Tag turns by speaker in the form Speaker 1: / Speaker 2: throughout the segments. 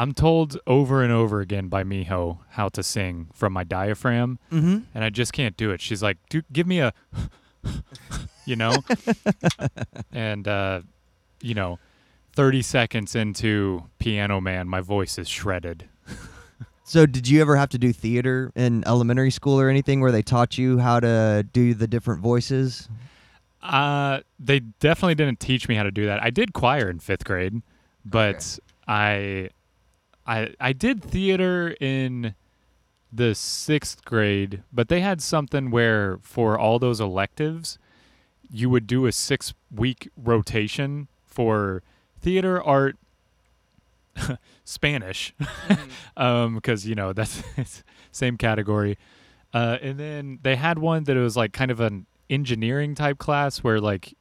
Speaker 1: I'm told over and over again by Miho how to sing from my diaphragm,
Speaker 2: Mm-hmm.
Speaker 1: and I just can't do it. She's like, "Dude, give me a," you know, and uh, you know, 30 seconds into Piano Man, my voice is shredded.
Speaker 2: So, did you ever have to do theater in elementary school or anything where they taught you how to do the different voices?
Speaker 1: Uh, they definitely didn't teach me how to do that. I did choir in fifth grade, but I, I, I did theater in the sixth grade. But they had something where for all those electives, you would do a six week rotation for theater, art, Spanish, um, because you know that's it's same category. Uh, and then they had one that it was like kind of an engineering type class where like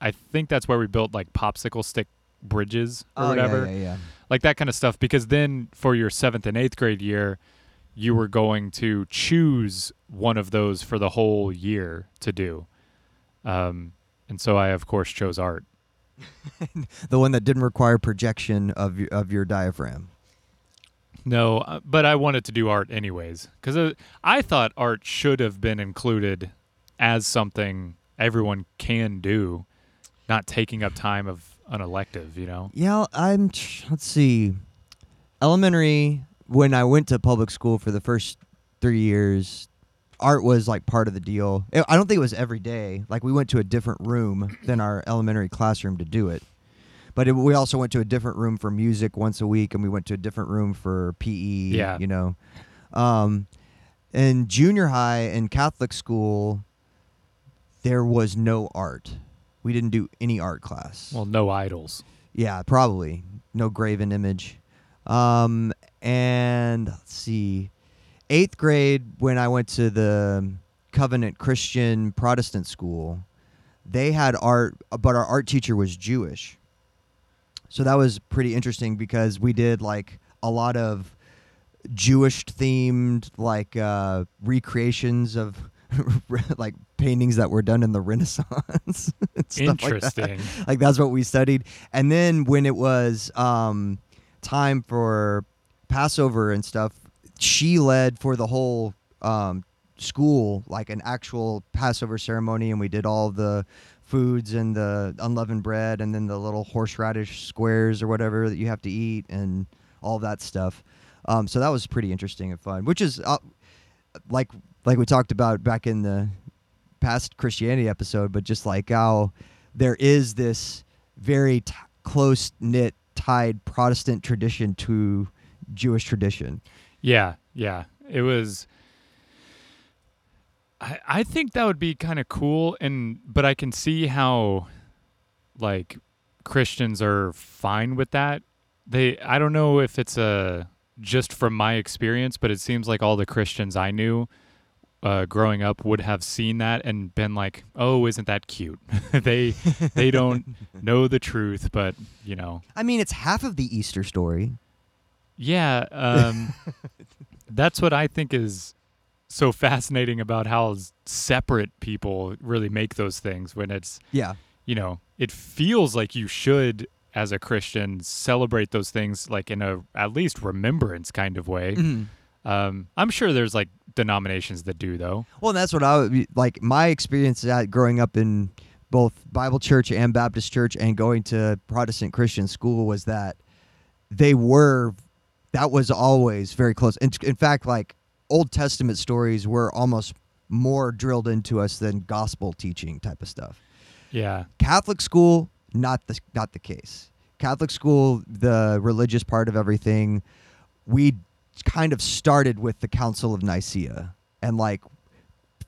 Speaker 1: I think that's where we built like popsicle stick bridges or whatever,
Speaker 2: Oh, Yeah, yeah, yeah.
Speaker 1: Like that kind of stuff. Because then for your seventh and eighth grade year, you were going to choose one of those for the whole year to do. Um, and so I of course chose art.
Speaker 2: The one that didn't require projection of your, of your diaphragm.
Speaker 1: No, uh, but I wanted to do art anyways because uh, I thought art should have been included as something everyone can do, not taking up time of an elective. You know.
Speaker 2: Yeah, I'm. Let's see. Elementary, when I went to public school for the first three years, art was like part of the deal. I don't think it was every day. Like we went to a different room than our elementary classroom to do it. But it, we also went to a different room for music once a week, and we went to a different room for PE.
Speaker 1: Yeah.
Speaker 2: you know. Um, in junior high and Catholic school, there was no art. We didn't do any art class.
Speaker 1: Well, no idols.
Speaker 2: Yeah, probably no graven image. Um, and let's see, eighth grade when I went to the Covenant Christian Protestant school, they had art, but our art teacher was Jewish. So that was pretty interesting because we did like a lot of Jewish themed like uh, recreations of like paintings that were done in the Renaissance. stuff like that
Speaker 1: Interesting.
Speaker 2: like that's what we studied and then when it was um time for passover and stuff she led for the whole um school like an actual passover ceremony and we did all the foods and the unleavened bread and then the little horseradish squares or whatever that you have to eat and all that stuff um so that was pretty interesting and fun which is uh, like like we talked about back in the past Christianity episode, but just like how there is this very t- close knit, tied Protestant tradition to Jewish tradition.
Speaker 1: Yeah, yeah. It was. I I think that would be kind of cool, and but I can see how, like, Christians are fine with that. They I don't know if it's a just from my experience, but it seems like all the Christians I knew uh, growing up would have seen that and been like, "Oh, isn't that cute?" they they don't know the truth, but you know,
Speaker 2: I mean, it's half of the Easter story.
Speaker 1: yeah, um, that's what I think is so fascinating about how separate people really make those things when it's,
Speaker 2: Yeah.
Speaker 1: you know, it feels like you should as a Christian celebrate those things like in a at least remembrance kind of way. Um, I'm sure there's like denominations that do though.
Speaker 2: Well, that's what I would be, like. My experience at growing up in both Bible church and Baptist church and going to Protestant Christian school was that they were, that was always very close. In, in fact, like Old Testament stories were almost more drilled into us than gospel teaching type of stuff.
Speaker 1: Yeah.
Speaker 2: Catholic school, not the not the case. Catholic school, the religious part of everything, we kind of started with the Council of Nicaea and like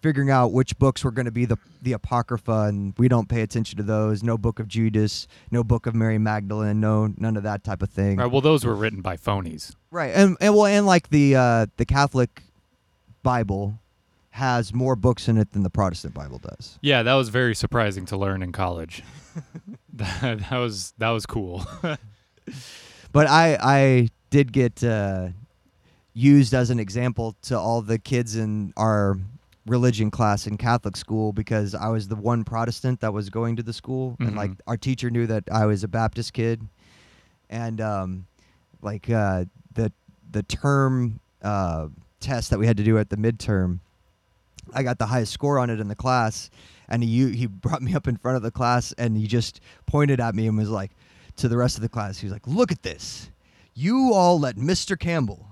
Speaker 2: figuring out which books were going to be the the apocrypha and we don't pay attention to those no book of judas no book of mary magdalene no none of that type of thing
Speaker 1: Right. Well, those were written by phonies.
Speaker 2: Right, and, and well, and like the uh, the Catholic Bible has more books in it than the Protestant Bible does.
Speaker 1: Yeah, that was very surprising to learn in college. that, that was that was cool.
Speaker 2: But I I did get uh, used as an example to all the kids in our religion class in Catholic school because I was the one Protestant that was going to the school, and like our teacher knew that I was a Baptist kid, and um, like uh, the the term uh, test that we had to do at the midterm. I got the highest score on it in the class, and he he brought me up in front of the class, and he just pointed at me and was like, to the rest of the class, he was like, "Look at this! You all let Mr. Campbell,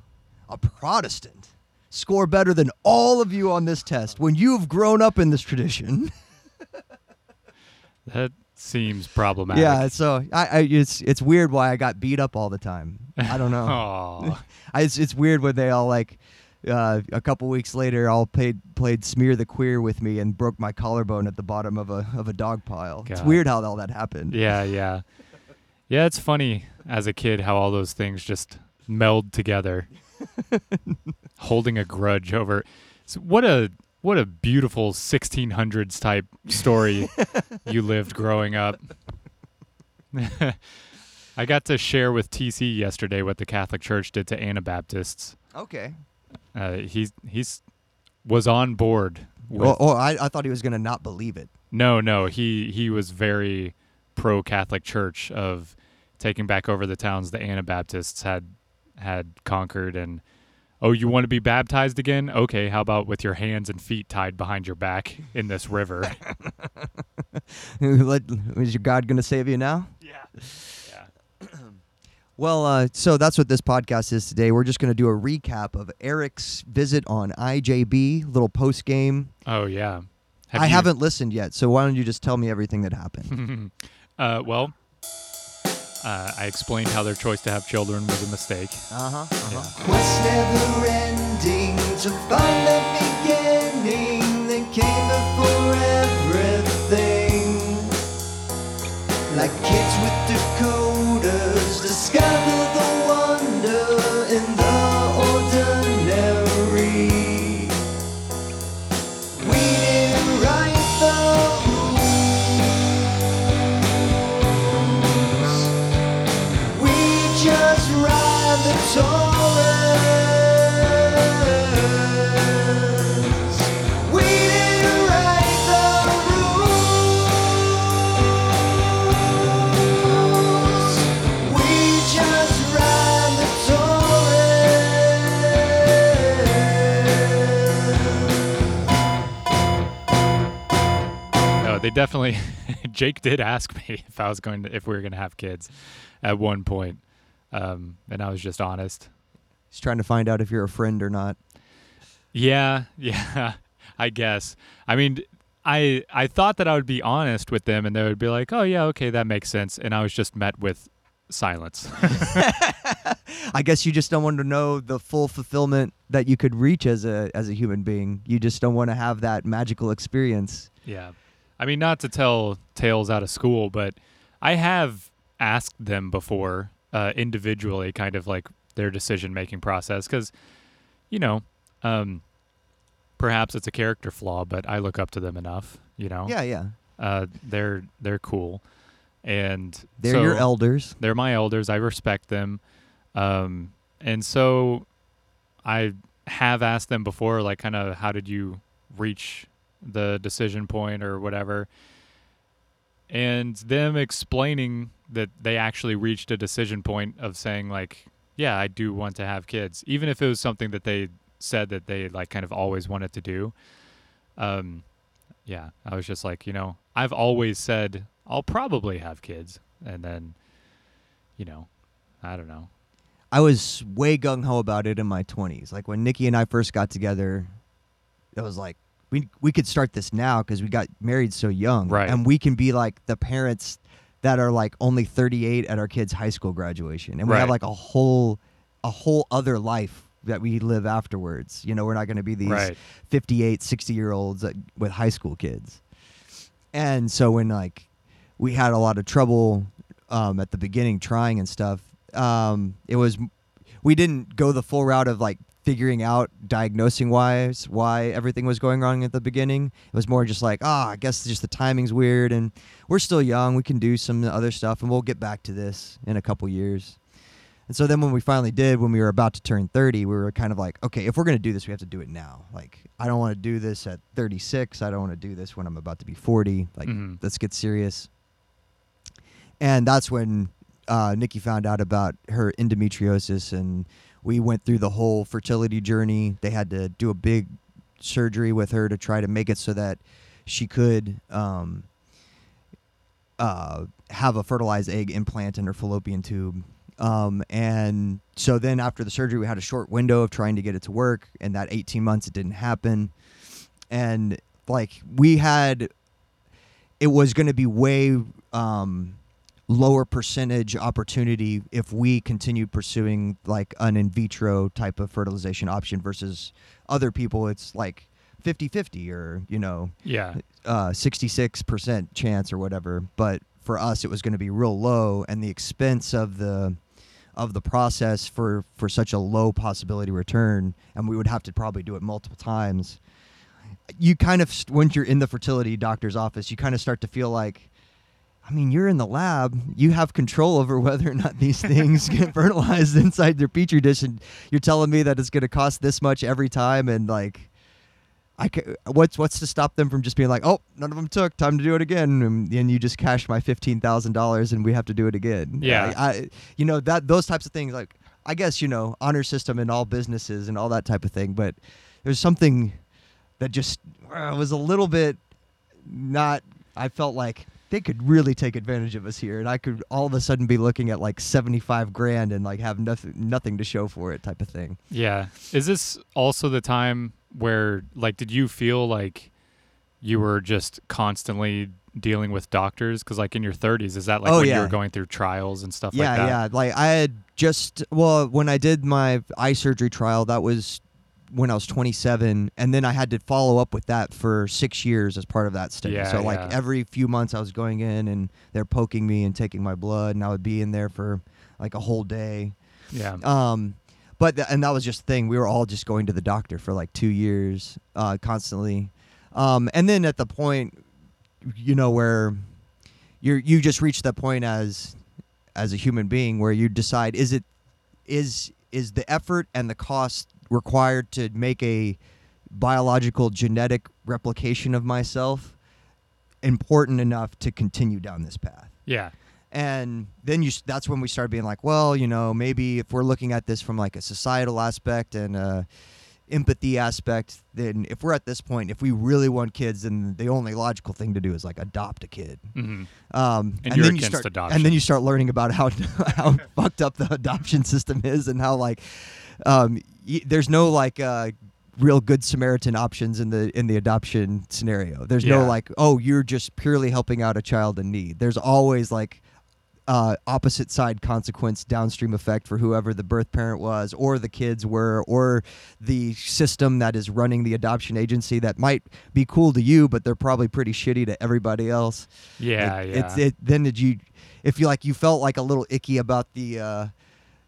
Speaker 2: a Protestant, score better than all of you on this test when you've grown up in this tradition."
Speaker 1: That seems problematic.
Speaker 2: yeah, so I, I it's it's weird why I got beat up all the time. I don't know. I, it's it's weird when they all like uh, a couple weeks later all played played smear the queer with me and broke my collarbone at the bottom of a of a dog pile. It's weird how all that happened.
Speaker 1: yeah, yeah. Yeah, it's funny as a kid how all those things just meld together. Holding a grudge over so what a what a beautiful 1600s type story you lived growing up. I got to share with TC yesterday what the Catholic Church did to Anabaptists.
Speaker 2: Okay.
Speaker 1: Uh, he's he's was on board. With,
Speaker 2: Well, oh, I, I thought he was gonna not believe it.
Speaker 1: No, no, he he was very pro Catholic Church of taking back over the towns the Anabaptists had had conquered and oh, you want to be baptized again? Okay, how about with your hands and feet tied behind your back in this river?
Speaker 2: Is your God gonna save you now?
Speaker 1: yeah. Yeah.
Speaker 2: Well, uh, so that's what this podcast is today. We're just going to do a recap of Eric's visit on IJB, little post game.
Speaker 1: Oh yeah. Have
Speaker 2: I
Speaker 1: you-
Speaker 2: haven't listened yet, so why don't you just tell me everything that happened?
Speaker 1: uh, well, uh, I explained how their choice to have children was a mistake.
Speaker 2: Uh huh.
Speaker 1: Yeah.
Speaker 3: Was never ending to find the beginning that came before everything. Like kids with decoders discover the
Speaker 1: definitely. Jake did ask me if I was going to, if we were going to have kids, at one point, um, and I was just honest.
Speaker 2: He's trying to find out if you're a friend or not.
Speaker 1: Yeah, yeah, I guess. I mean, I I thought that I would be honest with them, and they would be like, "Oh yeah, okay, that makes sense," and I was just met with silence.
Speaker 2: I guess you just don't want to know the full fulfillment that you could reach as a as a human being. You just don't want to have that magical experience.
Speaker 1: Yeah. I mean, not to tell tales out of school, but I have asked them before uh, individually, kind of like their decision making process, because, you know, um, perhaps it's a character flaw, but I look up to them enough, you know?
Speaker 2: Yeah, yeah.
Speaker 1: Uh, they're they're cool, and
Speaker 2: They're your elders.
Speaker 1: they're my elders. I respect them. Um, and so I have asked them before, like, kind of, how did you reach the decision point or whatever? And them explaining that they actually reached a decision point of saying, like, yeah, I do want to have kids, even if it was something that they said that they, like, kind of always wanted to do. Um, yeah, I was just like, you know, I've always said I'll probably have kids. And then, you know, I don't know.
Speaker 2: I was way gung ho about it in my 20s. Like when Nikki and I first got together, it was like we we could start this now because we got married so young,
Speaker 1: Right.
Speaker 2: And we can be like the parents that are like only 38 at our kids' high school graduation, and we have like a whole a whole other life that we live afterwards. You know, we're not going to be these
Speaker 1: Right.
Speaker 2: 58, 60 year olds that, with high school kids. And so when like we had a lot of trouble um, at the beginning trying and stuff, um, it was we didn't go the full route of like figuring out diagnosing wise why everything was going wrong at the beginning. It was more just like, ah, I guess just the timing's weird and we're still young. We can do some other stuff and we'll get back to this in a couple years. And so then when we finally did, when we were about to turn 30, we were kind of like, okay, if we're going to do this, we have to do it now. Like, I don't want to do this at 36. I don't want to do this when I'm about to be 40. Like,
Speaker 1: Mhm.
Speaker 2: let's get serious. And that's when uh, Nikki found out about her endometriosis, and we went through the whole fertility journey. They had to do a big surgery with her to try to make it so that she could um, uh, have a fertilized egg implant in her fallopian tube. Um, and so then after the surgery, we had a short window of trying to get it to work, and that 18 months it didn't happen. And like we had, it was going to be way um, lower percentage opportunity if we continued pursuing like an in vitro type of fertilization option versus other people. It's like 50 50 or, you know,
Speaker 1: Yeah.
Speaker 2: uh, 66% chance or whatever but for us it was going to be real low and the expense of the of the process for for such a low possibility return and we would have to probably do it multiple times you kind of once you're in the fertility doctor's office you kind of start to feel like I mean, you're in the lab. You have control over whether or not these things get fertilized inside their petri dish, and you're telling me that it's going to cost this much every time, and like, I ca- what's what's to stop them from just being like, oh, none of them took, time to do it again, and, and you just cash my fifteen thousand dollars, and we have to do it again.
Speaker 1: Yeah.
Speaker 2: I, I, you know that those types of things, like I guess you know honor system in all businesses and all that type of thing, but there's something that just uh, was a little bit not. I felt like they could really take advantage of us here, and I could all of a sudden be looking at like seventy five grand and like have nothing nothing to show for it, type of thing.
Speaker 1: Yeah. Is this also the time where, like, did you feel like you were just constantly dealing with doctors? Because, like, in your 30s, is that like
Speaker 2: Oh,
Speaker 1: when you were going through trials and stuff
Speaker 2: yeah,
Speaker 1: like that?
Speaker 2: yeah. Like I had just well, when I did my eye surgery trial, that was when I was 27, and then I had to follow up with that for six years as part of that study.
Speaker 1: Yeah,
Speaker 2: so like
Speaker 1: yeah.
Speaker 2: every few months, I was going in and they're poking me and taking my blood, and I would be in there for like a whole day.
Speaker 1: Yeah.
Speaker 2: Um, but th- and that was just the thing. We were all just going to the doctor for like two years, uh, constantly. Um, and then at the point, you know, where you're you just reach that point as as a human being where you decide is it is is the effort and the cost required to make a biological genetic replication of myself important enough to continue down this path
Speaker 1: Yeah.
Speaker 2: and then you that's when we started being like well you know maybe if we're looking at this from like a societal aspect and a empathy aspect then if we're at this point if we really want kids then the only logical thing to do is like adopt a kid
Speaker 1: hmm
Speaker 2: um,
Speaker 1: And you're
Speaker 2: then you
Speaker 1: against
Speaker 2: start
Speaker 1: adoption.
Speaker 2: and then you start learning about how how fucked up the adoption system is and how like um, y- there's no like uh, real good Samaritan options in the in the adoption scenario. There's
Speaker 1: Yeah.
Speaker 2: no like oh you're just purely helping out a child in need. There's always like uh, opposite side consequence downstream effect for whoever the birth parent was or the kids were or the system that is running the adoption agency that might be cool to you but they're probably pretty shitty to everybody else
Speaker 1: Yeah.
Speaker 2: it,
Speaker 1: yeah.
Speaker 2: It's it. Then did you, if you like, you felt like a little icky about the uh,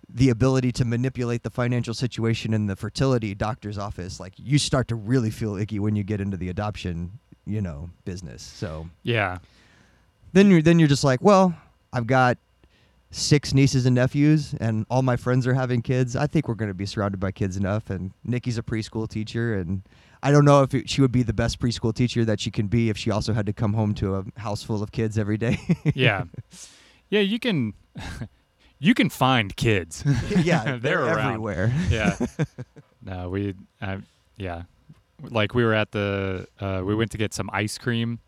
Speaker 2: the ability to manipulate the financial situation in the fertility doctor's office. Like you start to really feel icky when you get into the adoption, you know, business. So
Speaker 1: yeah.
Speaker 2: then you're then you're just like, well, I've got six nieces and nephews, and all my friends are having kids. I think we're going to be surrounded by kids enough. And Nikki's a preschool teacher, and I don't know if it, she would be the best preschool teacher that she can be if she also had to come home to a house full of kids every day.
Speaker 1: Yeah. yeah. You can. You can find kids.
Speaker 2: yeah,
Speaker 1: They're
Speaker 2: they're, everywhere.
Speaker 1: yeah. No, we, uh, yeah, like we were at the, uh, we went to get some ice cream.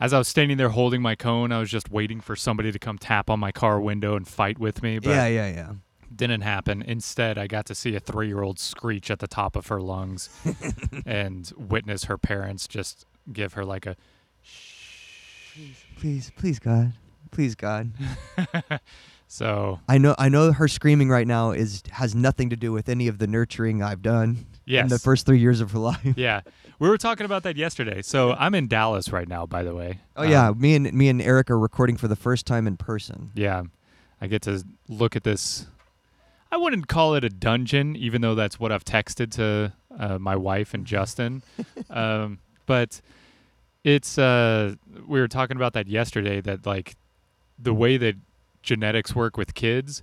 Speaker 1: As I was standing there holding my cone, I was just waiting for somebody to come tap on my car window and fight with me, but
Speaker 2: Yeah, yeah, yeah.
Speaker 1: didn't happen. Instead, I got to see a three-year-old screech at the top of her lungs and witness her parents just give her like a, shh
Speaker 2: Please, please, God, please, God.
Speaker 1: So
Speaker 2: I know, I know, her screaming right now is has nothing to do with any of the nurturing I've done
Speaker 1: yes.
Speaker 2: in the first three years of her life.
Speaker 1: yeah, we were talking about that yesterday. So I'm in Dallas right now, by the way.
Speaker 2: Oh yeah,
Speaker 1: Um,
Speaker 2: me and me and Eric are recording for the first time in person.
Speaker 1: Yeah, I get to look at this. I wouldn't call it a dungeon, even though that's what I've texted to uh, my wife and Justin. um, but it's uh, we were talking about that yesterday. That like the way that genetics work with kids,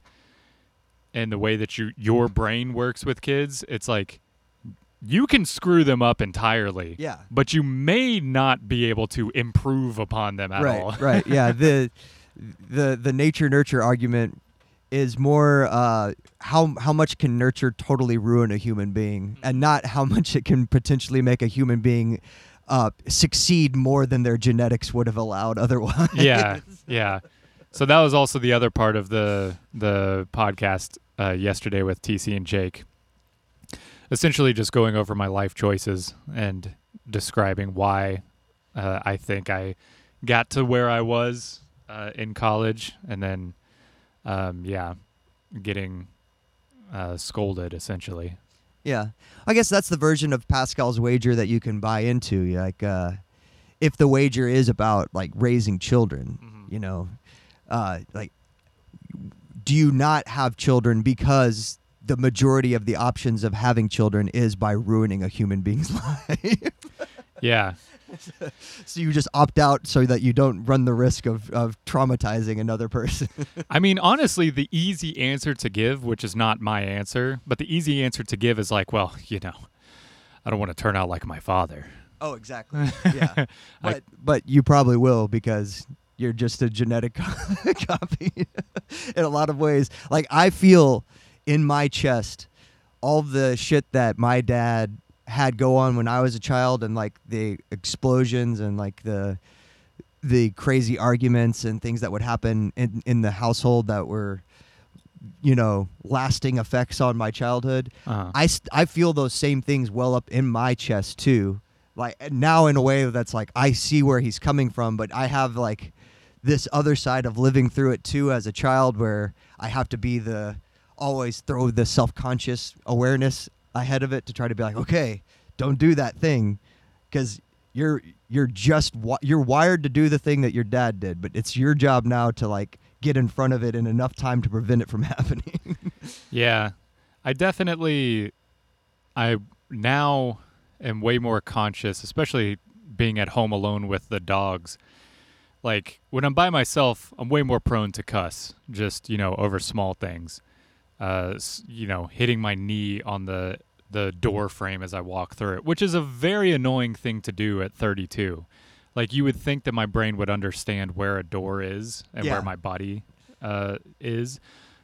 Speaker 1: and the way that you your brain works with kids, it's like you can screw them up entirely.
Speaker 2: Yeah.
Speaker 1: But you may not be able to improve upon them at
Speaker 2: right,
Speaker 1: all.
Speaker 2: right. Yeah. The the the nature nurture argument is more uh, how how much can nurture totally ruin a human being, and not how much it can potentially make a human being uh, succeed more than their genetics would have allowed otherwise.
Speaker 1: yeah, yeah. So that was also the other part of the the podcast uh, yesterday with TC and Jake. Essentially, just going over my life choices and describing why uh, I think I got to where I was uh, in college, and then, um, yeah, getting uh, scolded essentially.
Speaker 2: Yeah. I guess that's the version of Pascal's wager that you can buy into. Like, uh, if the wager is about like raising children,
Speaker 1: Mhm.
Speaker 2: you know, uh, like, do you not have children because the majority of the options of having children is by ruining a human being's life?
Speaker 1: Yeah,
Speaker 2: so you just opt out so that you don't run the risk of, of traumatizing another person.
Speaker 1: I mean, honestly, the easy answer to give, which is not my answer, but the easy answer to give is like, well, you know, I don't want to turn out like my father.
Speaker 2: Oh, exactly. Yeah, but but you probably will because you're just a genetic copy in a lot of ways. Like I feel in my chest all the shit that my dad had go on when I was a child, and like the explosions and like the the crazy arguments and things that would happen in in the household that were you know lasting effects on my childhood
Speaker 1: Uh-huh.
Speaker 2: I, st- I feel those same things well up in my chest too. Like now in a way that's like I see where he's coming from, but I have like this other side of living through it too as a child where I have to be the always throw the self-conscious awareness ahead of it to try to be like, okay, don't do that thing cuz you're you're just you're wired to do the thing that your dad did, but it's your job now to like get in front of it in enough time to prevent it from happening.
Speaker 1: Yeah, I definitely, I now am way more conscious, especially being at home alone with the dogs. Like when I'm by myself, I'm way more prone to cuss, just you know, over small things. Uh, you know, hitting my knee on the the door frame as I walk through it, which is a very annoying thing to do at 32. Like you would think that my brain would understand where a door is and
Speaker 2: Yeah.
Speaker 1: where my body uh, is,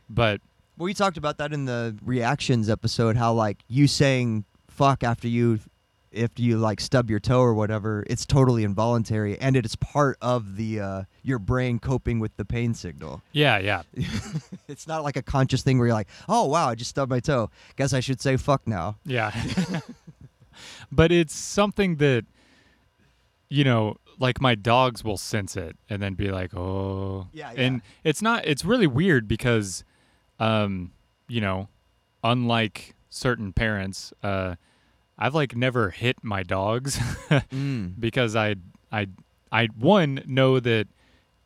Speaker 1: but
Speaker 2: Well, we talked about that in the reactions episode. How like you saying "fuck" after you, if you like stub your toe or whatever, it's totally involuntary, and it is part of the uh, your brain coping with the pain signal.
Speaker 1: yeah, yeah,
Speaker 2: It's not like a conscious thing where you're like, "Oh wow, I just stubbed my toe. Guess I should say fuck now."
Speaker 1: Yeah. but it's something that you know, like my dogs will sense it and then be like, "Oh."
Speaker 2: Yeah,
Speaker 1: And it's not it's really weird because um, you know, unlike certain parents, uh I've like never hit my dogs
Speaker 2: Mm.
Speaker 1: because I I I one know that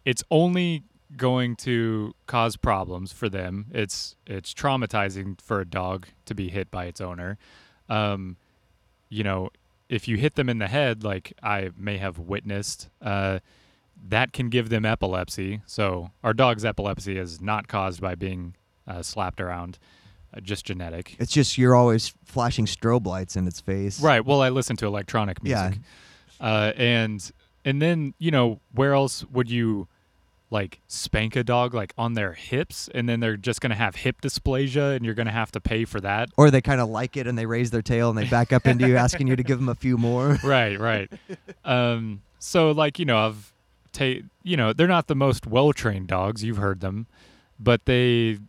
Speaker 1: it's only going to cause problems for them. It's it's traumatizing for a dog to be hit by its owner. Um, you know, if you hit them in the head, like I may have witnessed, uh, that can give them epilepsy. So our dog's epilepsy is not caused by being uh, slapped around, uh, just genetic.
Speaker 2: It's just you're always flashing strobe lights in its face.
Speaker 1: Right. Well, I listen to electronic
Speaker 2: Yeah.
Speaker 1: music. Uh, and and then you know where else would you like spank a dog like on their hips, and then they're just gonna have hip dysplasia, and you're gonna have to pay for that.
Speaker 2: Or they kind of like it and they raise their tail and they back up into you, asking you to give them a few more.
Speaker 1: right. Right. um. So like you know I've ta- you know they're not the most well trained dogs. You've heard them, but they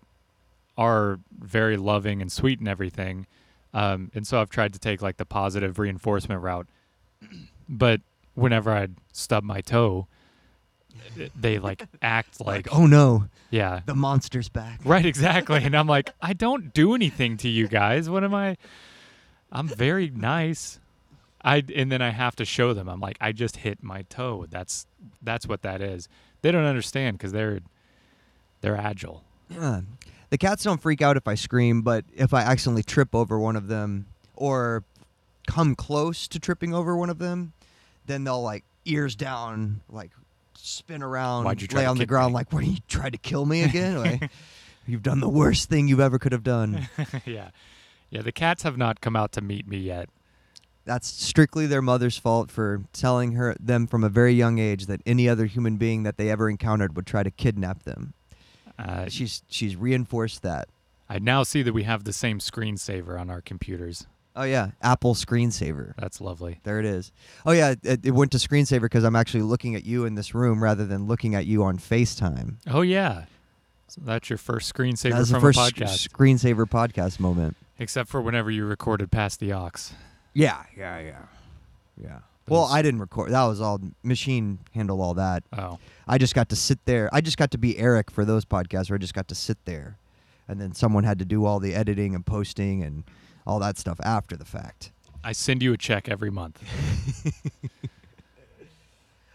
Speaker 1: are very loving and sweet and everything. Um, and so I've tried to take like the positive reinforcement route. But whenever I'd stub my toe, they like act like,
Speaker 2: oh no,
Speaker 1: yeah,
Speaker 2: the monster's back.
Speaker 1: right, exactly. And I'm like, I don't do anything to you guys. What am I? I'm very nice. I and then I have to show them. I'm like, I just hit my toe. That's that's what that is. They don't understand because they're they're agile.
Speaker 2: Yeah. The cats don't freak out if I scream, but if I accidentally trip over one of them or come close to tripping over one of them, then they'll like ears down, like spin around,
Speaker 1: Why'd you try
Speaker 2: lay on the ground,
Speaker 1: me?
Speaker 2: like, "What? You tried to kill me again? like, you've done the worst thing you ever could have done."
Speaker 1: yeah, yeah. The cats have not come out to meet me yet.
Speaker 2: That's strictly their mother's fault for telling her them from a very young age that any other human being that they ever encountered would try to kidnap them.
Speaker 1: Uh,
Speaker 2: She's she's reinforced that.
Speaker 1: I now see that we have the same screensaver on our computers.
Speaker 2: Oh yeah, Apple screensaver.
Speaker 1: That's lovely.
Speaker 2: There it is. Oh yeah, it, it went to screensaver because I'm actually looking at you in this room rather than looking at you on FaceTime.
Speaker 1: Oh yeah. So that's your first screensaver
Speaker 2: That's
Speaker 1: from
Speaker 2: the first
Speaker 1: a
Speaker 2: sc-
Speaker 1: podcast,
Speaker 2: screensaver podcast moment.
Speaker 1: except for whenever you recorded past the ox.
Speaker 2: Yeah, yeah, yeah, yeah. Well, I didn't record. That was all machine handle all that.
Speaker 1: Oh,
Speaker 2: I just got to sit there. I just got to be Eric for those podcasts where I just got to sit there, and then someone had to do all the editing and posting and all that stuff after the fact.
Speaker 1: I send you a check every month.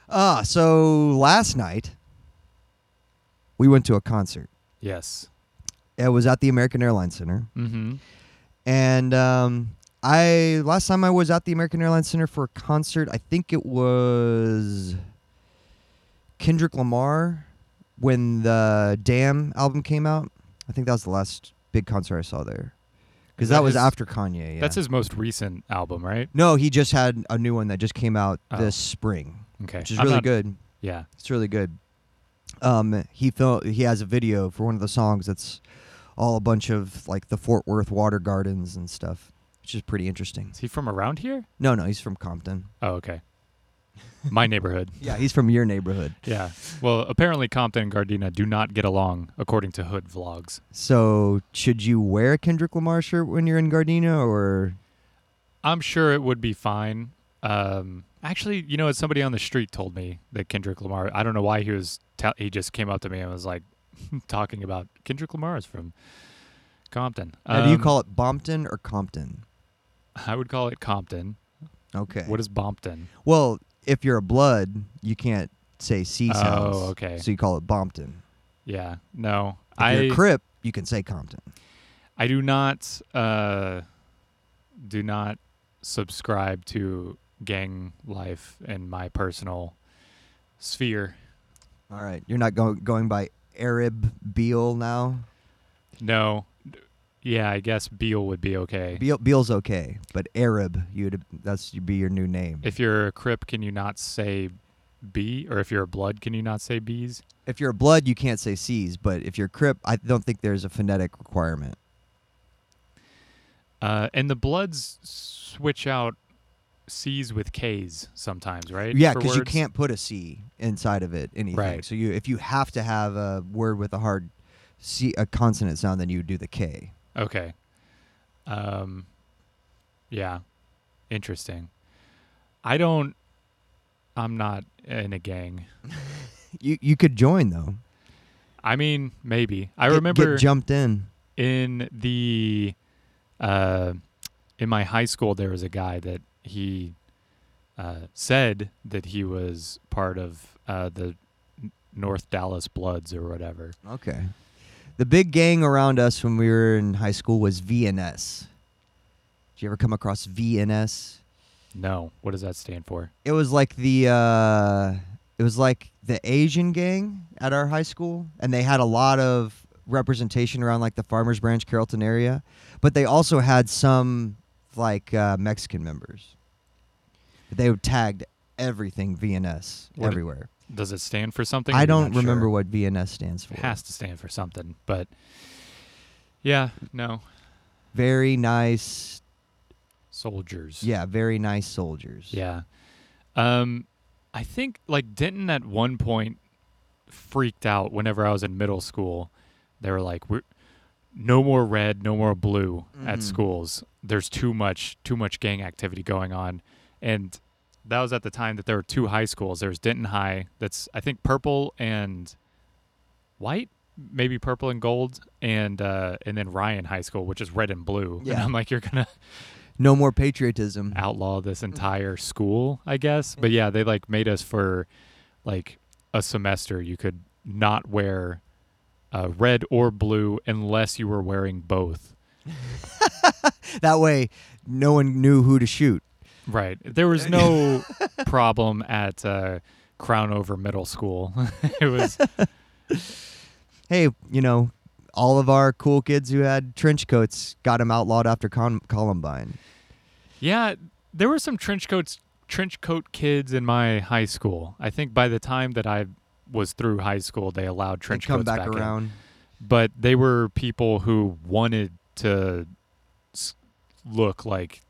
Speaker 2: Ah, so last night we went to a concert.
Speaker 1: Yes.
Speaker 2: It was at the American Airlines Center.
Speaker 1: Mm-hmm.
Speaker 2: And um, I last time I was at the American Airlines Center for a concert, I think it was Kendrick Lamar when the Damn album came out. I think that was the last big concert I saw there. Because that,
Speaker 1: that
Speaker 2: was
Speaker 1: his-
Speaker 2: after Kanye. Yeah.
Speaker 1: That's his most recent album, right?
Speaker 2: No, he just had a new one that just came out
Speaker 1: Oh.
Speaker 2: this spring,
Speaker 1: Okay.
Speaker 2: which is
Speaker 1: I'm
Speaker 2: really
Speaker 1: not-
Speaker 2: good.
Speaker 1: Yeah.
Speaker 2: It's really good. Um, he fil- he has a video for one of the songs that's all a bunch of like the Fort Worth water gardens and stuff, which is pretty interesting.
Speaker 1: Is he from around here?
Speaker 2: No, no, he's from Compton.
Speaker 1: Oh, okay. My neighborhood.
Speaker 2: Yeah, he's from your neighborhood.
Speaker 1: Yeah. Well, apparently Compton and Gardena do not get along, according to Hood Vlogs.
Speaker 2: So, should you wear a Kendrick Lamar shirt when you're in Gardena, or
Speaker 1: I'm sure it would be fine. Um, actually, you know, somebody on the street told me that Kendrick Lamar. I don't know why he was. Te- he just came up to me and was like talking about Kendrick Lamar is from Compton.
Speaker 2: now, do you
Speaker 1: Um,
Speaker 2: call it Bompton or Compton?
Speaker 1: I would call it Compton.
Speaker 2: Okay.
Speaker 1: What is Bompton?
Speaker 2: well, if you're a blood, you can't say C sounds.
Speaker 1: Oh, okay.
Speaker 2: So you call it Bompton.
Speaker 1: Yeah. No,
Speaker 2: If
Speaker 1: I
Speaker 2: you're a Crip, you can say Compton.
Speaker 1: I do not uh, do not subscribe to gang life in my personal sphere.
Speaker 2: All right, you're not going going by Arab Beal now.
Speaker 1: No. Yeah, I guess Beal would be okay.
Speaker 2: Beal, Beal's okay, but Arab, you'd that's you'd be your new name.
Speaker 1: If you're a Crip, can you not say B? Or if you're a Blood, can you not say B's?
Speaker 2: If you're a blood, you can't say C's, but if you're a Crip, I don't think there's a phonetic requirement.
Speaker 1: Uh, and the Bloods switch out C's with K's sometimes, right?
Speaker 2: Yeah, because you can't put a C inside of it. Anything.
Speaker 1: Right.
Speaker 2: So you, if you have to have a word with a hard C, a consonant sound, then you would do the K.
Speaker 1: Okay. Um yeah. Interesting. I don't I'm not in a gang.
Speaker 2: You you could join though.
Speaker 1: I mean, maybe. I
Speaker 2: Get-
Speaker 1: remember
Speaker 2: get jumped in.
Speaker 1: in the uh in my high school there was a guy that he uh said that he was part of uh the North Dallas Bloods or whatever.
Speaker 2: Okay. The big gang around us when we were in high school was VNS. Did you ever come across VNS?
Speaker 1: No, what does that stand for?
Speaker 2: It was like the uh, it was like the Asian gang at our high school, and they had a lot of representation around like the Farmers Branch, Carrollton area, but they also had some like uh, Mexican members. They would tagged everything VNS
Speaker 1: What-
Speaker 2: everywhere.
Speaker 1: Does it stand for something?
Speaker 2: I don't remember
Speaker 1: sure?
Speaker 2: what VNS stands for.
Speaker 1: It has to stand for something, but yeah, no
Speaker 2: Very nice,
Speaker 1: soldiers.
Speaker 2: yeah, very nice soldiers.
Speaker 1: yeah. Um, I think like Denton at one point freaked out whenever I was in middle school. They were like, "We're no more red, no more blue at
Speaker 2: Mhm.
Speaker 1: schools. There's too much, too much gang activity going on," and that was at the time that there were two high schools. There was Denton High, that's I think purple and white, maybe purple and gold, and uh, and then Ryan High School, which is red and blue. And
Speaker 2: Yeah.
Speaker 1: I'm like, you're gonna
Speaker 2: No more patriotism.
Speaker 1: outlaw this entire school, I guess. But yeah, they like made us for like a semester. You could not wear uh, red or blue unless you were wearing both.
Speaker 2: That way, no one knew who to shoot.
Speaker 1: Right. There was no problem at uh, Crownover Middle School. it was
Speaker 2: hey, you know, all of our cool kids who had trench coats got them outlawed after Con- Columbine.
Speaker 1: yeah. there were some trench coats trench coat kids in my high school. I think by the time that I was through high school, they allowed trench
Speaker 2: come
Speaker 1: coats
Speaker 2: back
Speaker 1: in.
Speaker 2: around.
Speaker 1: But they were people who wanted to look like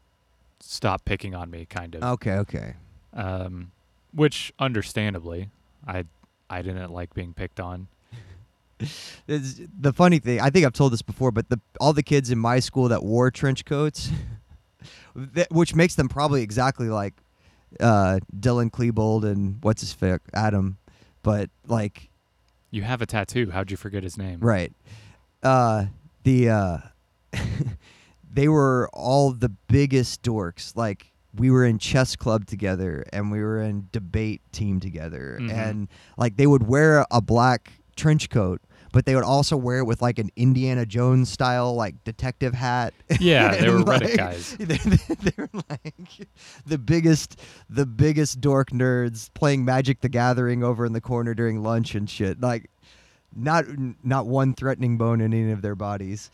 Speaker 1: stop picking on me, kind of.
Speaker 2: Okay, okay.
Speaker 1: Um, which understandably, I I didn't like being picked on.
Speaker 2: It's, the funny thing, I think I've told this before, but the all the kids in my school that wore trench coats, that, which makes them probably exactly like uh, Dylan Klebold and what's his fic, Adam, but like
Speaker 1: You have a tattoo. How'd you forget his name?
Speaker 2: right, uh, the uh, they were all the biggest dorks. Like we were in chess club together and we were in debate team together,
Speaker 1: Mhm.
Speaker 2: and like they would wear a black trench coat. But they would also wear it with like an Indiana Jones style, like detective hat.
Speaker 1: Yeah, they were Reddit
Speaker 2: like,
Speaker 1: guys.
Speaker 2: They're, they're like the biggest, the biggest dork nerds playing Magic the Gathering over in the corner during lunch and shit. Like, not not one threatening bone in any of their bodies.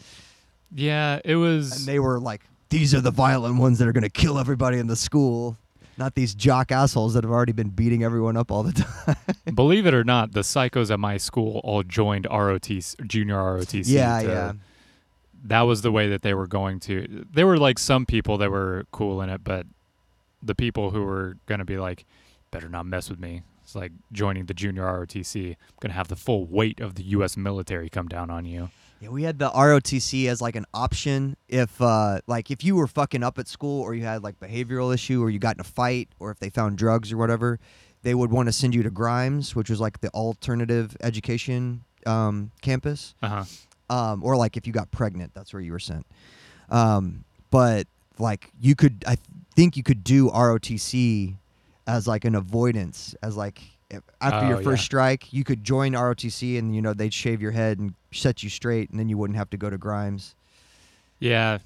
Speaker 1: Yeah, it was.
Speaker 2: And they were like, these are the violent ones that are gonna kill everybody in the school. Not these jock assholes that have already been beating everyone up all the time.
Speaker 1: Believe it or not, the psychos at my school all joined ROTC, junior ROTC.
Speaker 2: yeah,
Speaker 1: to-
Speaker 2: yeah.
Speaker 1: That was the way that they were going to. There were like some people that were cool in it, but the people who were going to be like, better not mess with me. It's like joining the junior ROTC. I'm going to have the full weight of the U.S. military come down on you.
Speaker 2: Yeah, we had the ROTC as like an option if uh like if you were fucking up at school or you had like behavioral issue or you got in a fight or if they found drugs or whatever, they would want to send you to Grimes, which was like the alternative education um, campus.
Speaker 1: Uh huh.
Speaker 2: Um, or like if you got pregnant, that's where you were sent. Um, but like you could, I think you could do ROTC as like an avoidance, as like after
Speaker 1: Oh,
Speaker 2: your first
Speaker 1: yeah.
Speaker 2: strike, you could join ROTC and you know they'd shave your head and set you straight, and then you wouldn't have to go to Grimes.
Speaker 1: Yeah,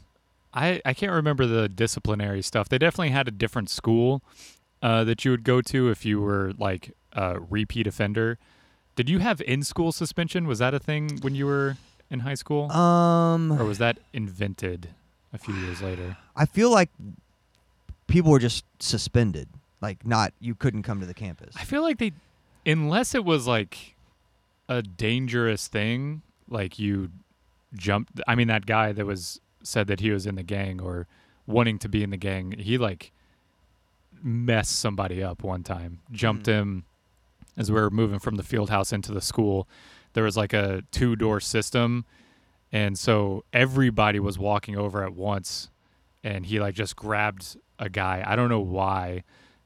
Speaker 1: I I can't remember the disciplinary stuff. They definitely had a different school uh, that you would go to if you were like a repeat offender. Did you have in school suspension? Was that a thing when you were in high school,
Speaker 2: Um,
Speaker 1: or was that invented a few years later?
Speaker 2: I feel like people were just suspended, like not you couldn't come to the campus.
Speaker 1: I feel like they, unless it was like a dangerous thing, like you jumped. I mean, that guy that was said that he was in the gang or wanting to be in the gang, he like messed somebody up one time. Jumped
Speaker 2: Mm.
Speaker 1: him as we were moving from the field house into the school. There was like a two door system, and so everybody was walking over at once, and he like just grabbed a guy. I don't know why,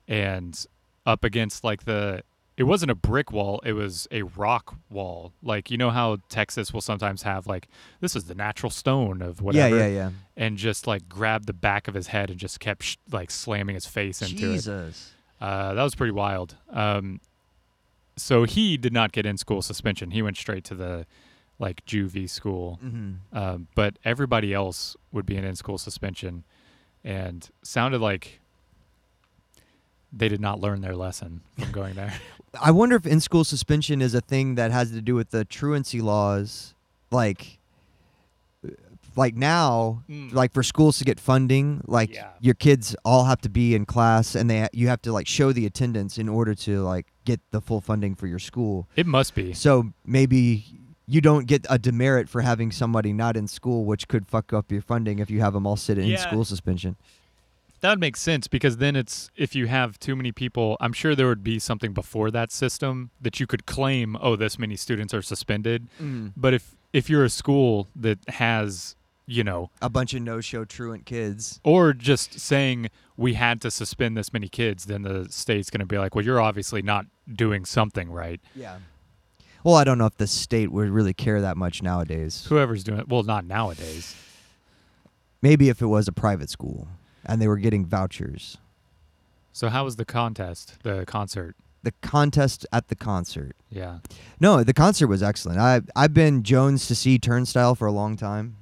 Speaker 1: and up against like the it wasn't a brick wall it was a rock wall like you know how texas will sometimes have like this is the natural stone of whatever
Speaker 2: Yeah, yeah, yeah.
Speaker 1: and just like grabbed the back of his head and just kept sh- like slamming his face into it
Speaker 2: Jesus.
Speaker 1: uh, that was pretty wild um, so he did not get in school suspension he went straight to the like juvie school
Speaker 2: Mm-hmm.
Speaker 1: um, but everybody else would be in in school suspension and sounded like they did not learn their lesson from going there
Speaker 2: I wonder if in school suspension is a thing that has to do with the truancy laws, like, like now,
Speaker 1: Mm.
Speaker 2: like for schools to get funding, like
Speaker 1: Yeah.
Speaker 2: your kids all have to be in class and they you have to like show the attendance in order to like get the full funding for your school.
Speaker 1: it must be
Speaker 2: So maybe you don't get a demerit for having somebody not in school, which could fuck up your funding if you have them all sit in
Speaker 1: Yeah.
Speaker 2: school suspension.
Speaker 1: That would make sense because then it's if you have too many people i'm sure there would be something before that system that you could claim oh this many students are suspended mm. but if if you're a school that has you know
Speaker 2: A bunch of no-show truant kids.
Speaker 1: or just saying we had to suspend this many kids then the state's going to be like well you're obviously not doing something right
Speaker 2: Yeah. Well, I don't know if the state would really care that much nowadays.
Speaker 1: whoever's doing it well not nowadays
Speaker 2: Maybe if it was a private school and they were getting vouchers.
Speaker 1: so how was the contest the concert
Speaker 2: The contest at the concert.
Speaker 1: yeah
Speaker 2: No, the concert was excellent. I I've been Jones to see Turnstile for a long time.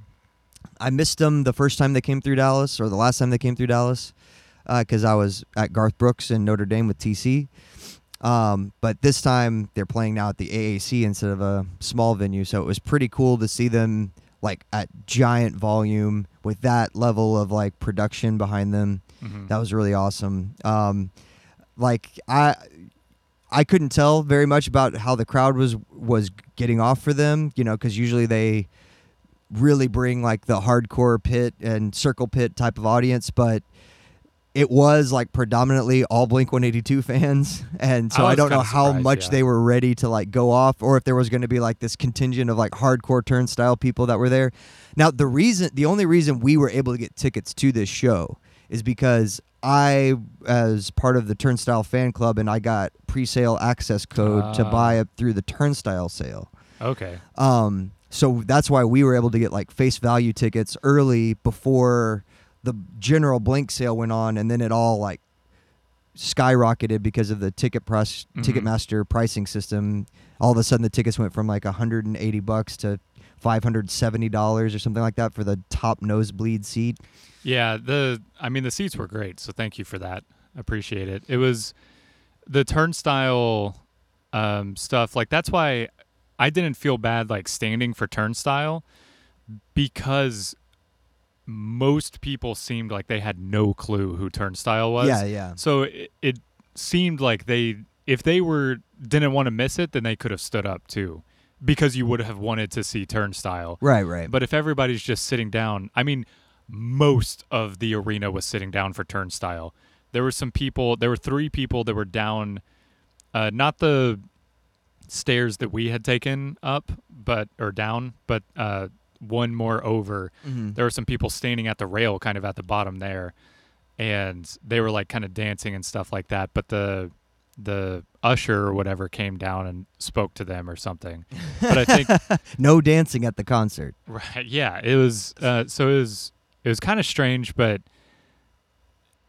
Speaker 2: I missed them the first time they came through Dallas, or the last time they came through Dallas, because I was at Garth Brooks in Notre Dame with TC. Um, but this time they're playing now at the AAC instead of a small venue, so it was pretty cool to see them like at giant volume with that level of like production behind them.
Speaker 1: Mhm.
Speaker 2: That was really awesome. Um, like I, I couldn't tell very much about how the crowd was was getting off for them. You know, because usually they really bring like the hardcore pit and circle pit type of audience, but it was like predominantly all Blink 182 fans, and so
Speaker 1: I
Speaker 2: I, don't know how much
Speaker 1: yeah.
Speaker 2: they were ready to like go off, or if there was going to be like this contingent of like hardcore turnstile people that were there. Now the reason, the only reason we were able to get tickets to this show is because I, as part of the Turnstile fan club, and I got pre-sale access code to
Speaker 1: Ah.
Speaker 2: buy it through the Turnstile sale.
Speaker 1: Okay.
Speaker 2: Um, so that's why we were able to get like face value tickets early before the general Blink sale went on, and then it all like skyrocketed because of the ticket price,
Speaker 1: Mhm.
Speaker 2: Ticketmaster pricing system. All of a sudden, the tickets went from like 180 bucks to 570 dollars or something like that for the top nosebleed seat.
Speaker 1: Yeah, the I mean the seats were great, so thank you for that. Appreciate it. It was the turnstile um, stuff. Like that's why I didn't feel bad like standing for turnstile because most people seemed like they had no clue who turnstile was.
Speaker 2: Yeah, yeah.
Speaker 1: So it, it seemed like they if they were didn't want to miss it, then they could have stood up too. Because you would have wanted to see turnstile.
Speaker 2: Right, right.
Speaker 1: But if everybody's just sitting down, I mean, most of the arena was sitting down for turnstile. There were some people, there were three people that were down, uh, not the stairs that we had taken up, but, or down, but uh, one more over.
Speaker 2: Mhm.
Speaker 1: There were some people standing at the rail kind of at the bottom there. And they were like kind of dancing and stuff like that. But the, the usher or whatever came down and spoke to them or something. But I think
Speaker 2: no dancing at the concert.
Speaker 1: Right. Yeah. It was. Uh, so it was. It was kind of strange, but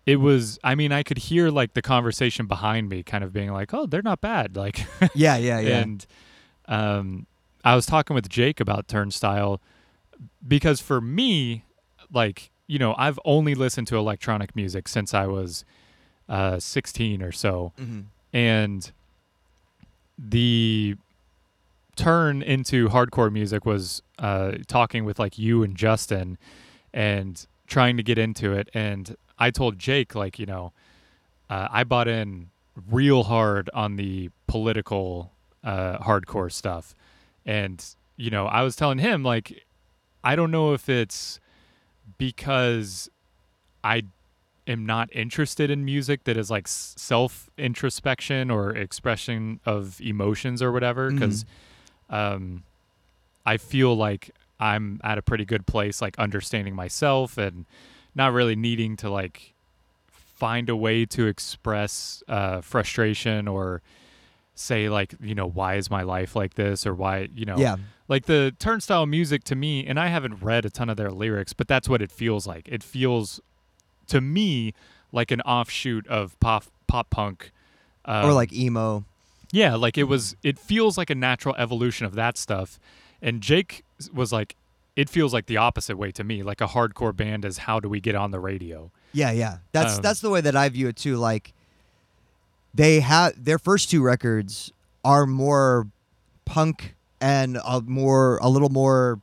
Speaker 1: it was. I mean, I could hear like the conversation behind me, kind of being like, "Oh, they're not bad." Like,
Speaker 2: Yeah, yeah, yeah.
Speaker 1: and um, I was talking with Jake about Turnstile because for me, like, you know, I've only listened to electronic music since I was uh, 16 or so,
Speaker 2: Mhm.
Speaker 1: and the turn into hardcore music was uh, talking with like you and Justin and trying to get into it. And I told Jake, like, you know, uh, I bought in real hard on the political uh, hardcore stuff. And, you know, I was telling him, like, I don't know if it's because I am not interested in music that is like self introspection or expression of emotions or whatever because um, I feel like I'm at a pretty good place, like understanding myself and not really needing to like find a way to express uh, frustration or say like you know why is my life like this or why you know
Speaker 2: Yeah.
Speaker 1: like the turnstile music to me and i haven't read a ton of their lyrics but that's what it feels like it feels to me like an offshoot of pop pop punk um,
Speaker 2: or like emo.
Speaker 1: yeah like it was it feels like a natural evolution of that stuff and jake was like it feels like the opposite way to me like a hardcore band is how do we get on the radio
Speaker 2: Yeah, yeah. That's
Speaker 1: Um,
Speaker 2: that's the way that I view it too. Like they have their first two records are more punk and a more a little more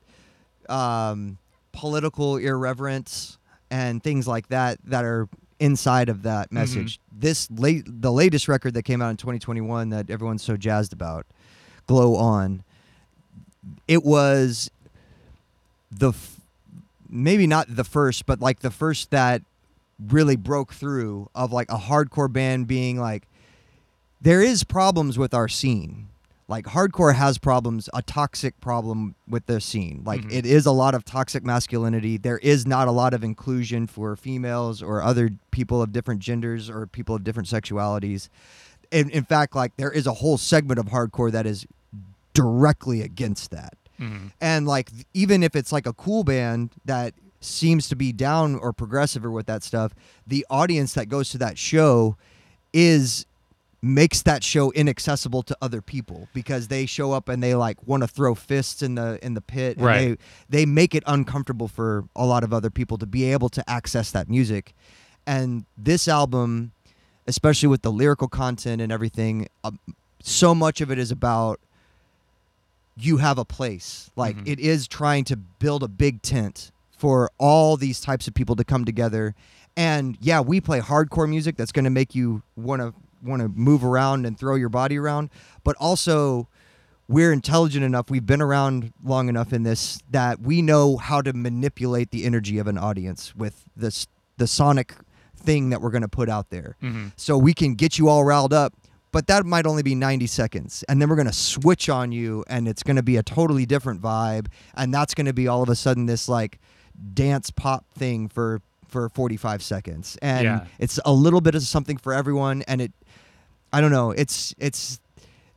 Speaker 2: um, political irreverence and things like that that are inside of that message. This late the latest record that came out in 2021 that everyone's so jazzed about, Glow On. It was the f- maybe not the first, but like the first that really broke through of like a hardcore band being like there is problems with our scene. Like hardcore has problems a toxic problem with the scene. Like
Speaker 1: Mhm.
Speaker 2: it is a lot of toxic masculinity. There is not a lot of inclusion for females or other people of different genders or people of different sexualities. In, in fact like there is a whole segment of hardcore that is directly against that.
Speaker 1: Mhm.
Speaker 2: and like even if it's like a cool band that seems to be down or progressive or with that stuff the audience that goes to that show is makes that show inaccessible to other people because they show up and they like want to throw fists in the in the pit and
Speaker 1: Right.
Speaker 2: they they make it uncomfortable for a lot of other people to be able to access that music and this album especially with the lyrical content and everything um, so much of it is about you have a place like
Speaker 1: Mhm.
Speaker 2: it is trying to build a big tent for all these types of people to come together. And yeah, we play hardcore music that's going to make you want to want to move around and throw your body around, but also we're intelligent enough, we've been around long enough in this that we know how to manipulate the energy of an audience with this the sonic thing that we're going to put out there.
Speaker 1: Mhm.
Speaker 2: So we can get you all riled up, but that might only be 90 seconds. And then we're going to switch on you and it's going to be a totally different vibe and that's going to be all of a sudden this like dance pop thing for for 45 seconds. And
Speaker 1: Yeah.
Speaker 2: it's a little bit of something for everyone and it I don't know, it's it's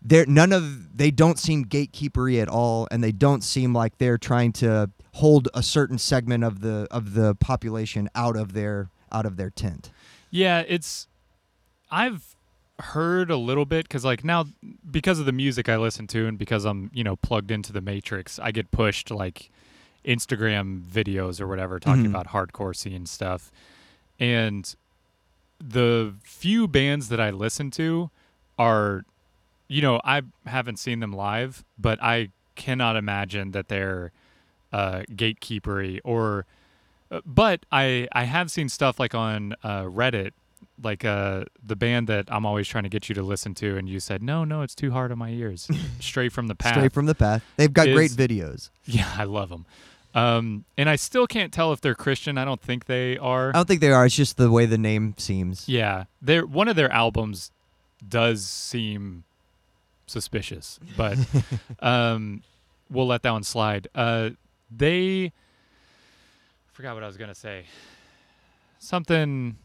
Speaker 2: they're none of they don't seem gatekeepery at all and they don't seem like they're trying to hold a certain segment of the of the population out of their out of their tent.
Speaker 1: Yeah, it's I've heard a little bit because like now because of the music I listen to and because I'm you know plugged into the Matrix, I get pushed like Instagram videos or whatever talking
Speaker 2: Mhm.
Speaker 1: about hardcore scene stuff, and the few bands that I listen to are, you know, I haven't seen them live, but I cannot imagine that they're uh, gatekeepery or. Uh, but I I have seen stuff like on uh, Reddit, like uh, the band that I'm always trying to get you to listen to, and you said no, no, it's too hard on my ears. Straight from the path.
Speaker 2: Straight from the path. They've got great videos.
Speaker 1: yeah, I love them. Um, and I still can't tell if they're Christian. I don't think they are.
Speaker 2: I don't think they are. It's just the way the name seems.
Speaker 1: Yeah, they're one of their albums does seem suspicious, but um, we'll let that one slide. Uh, they forgot what I was gonna say. Something.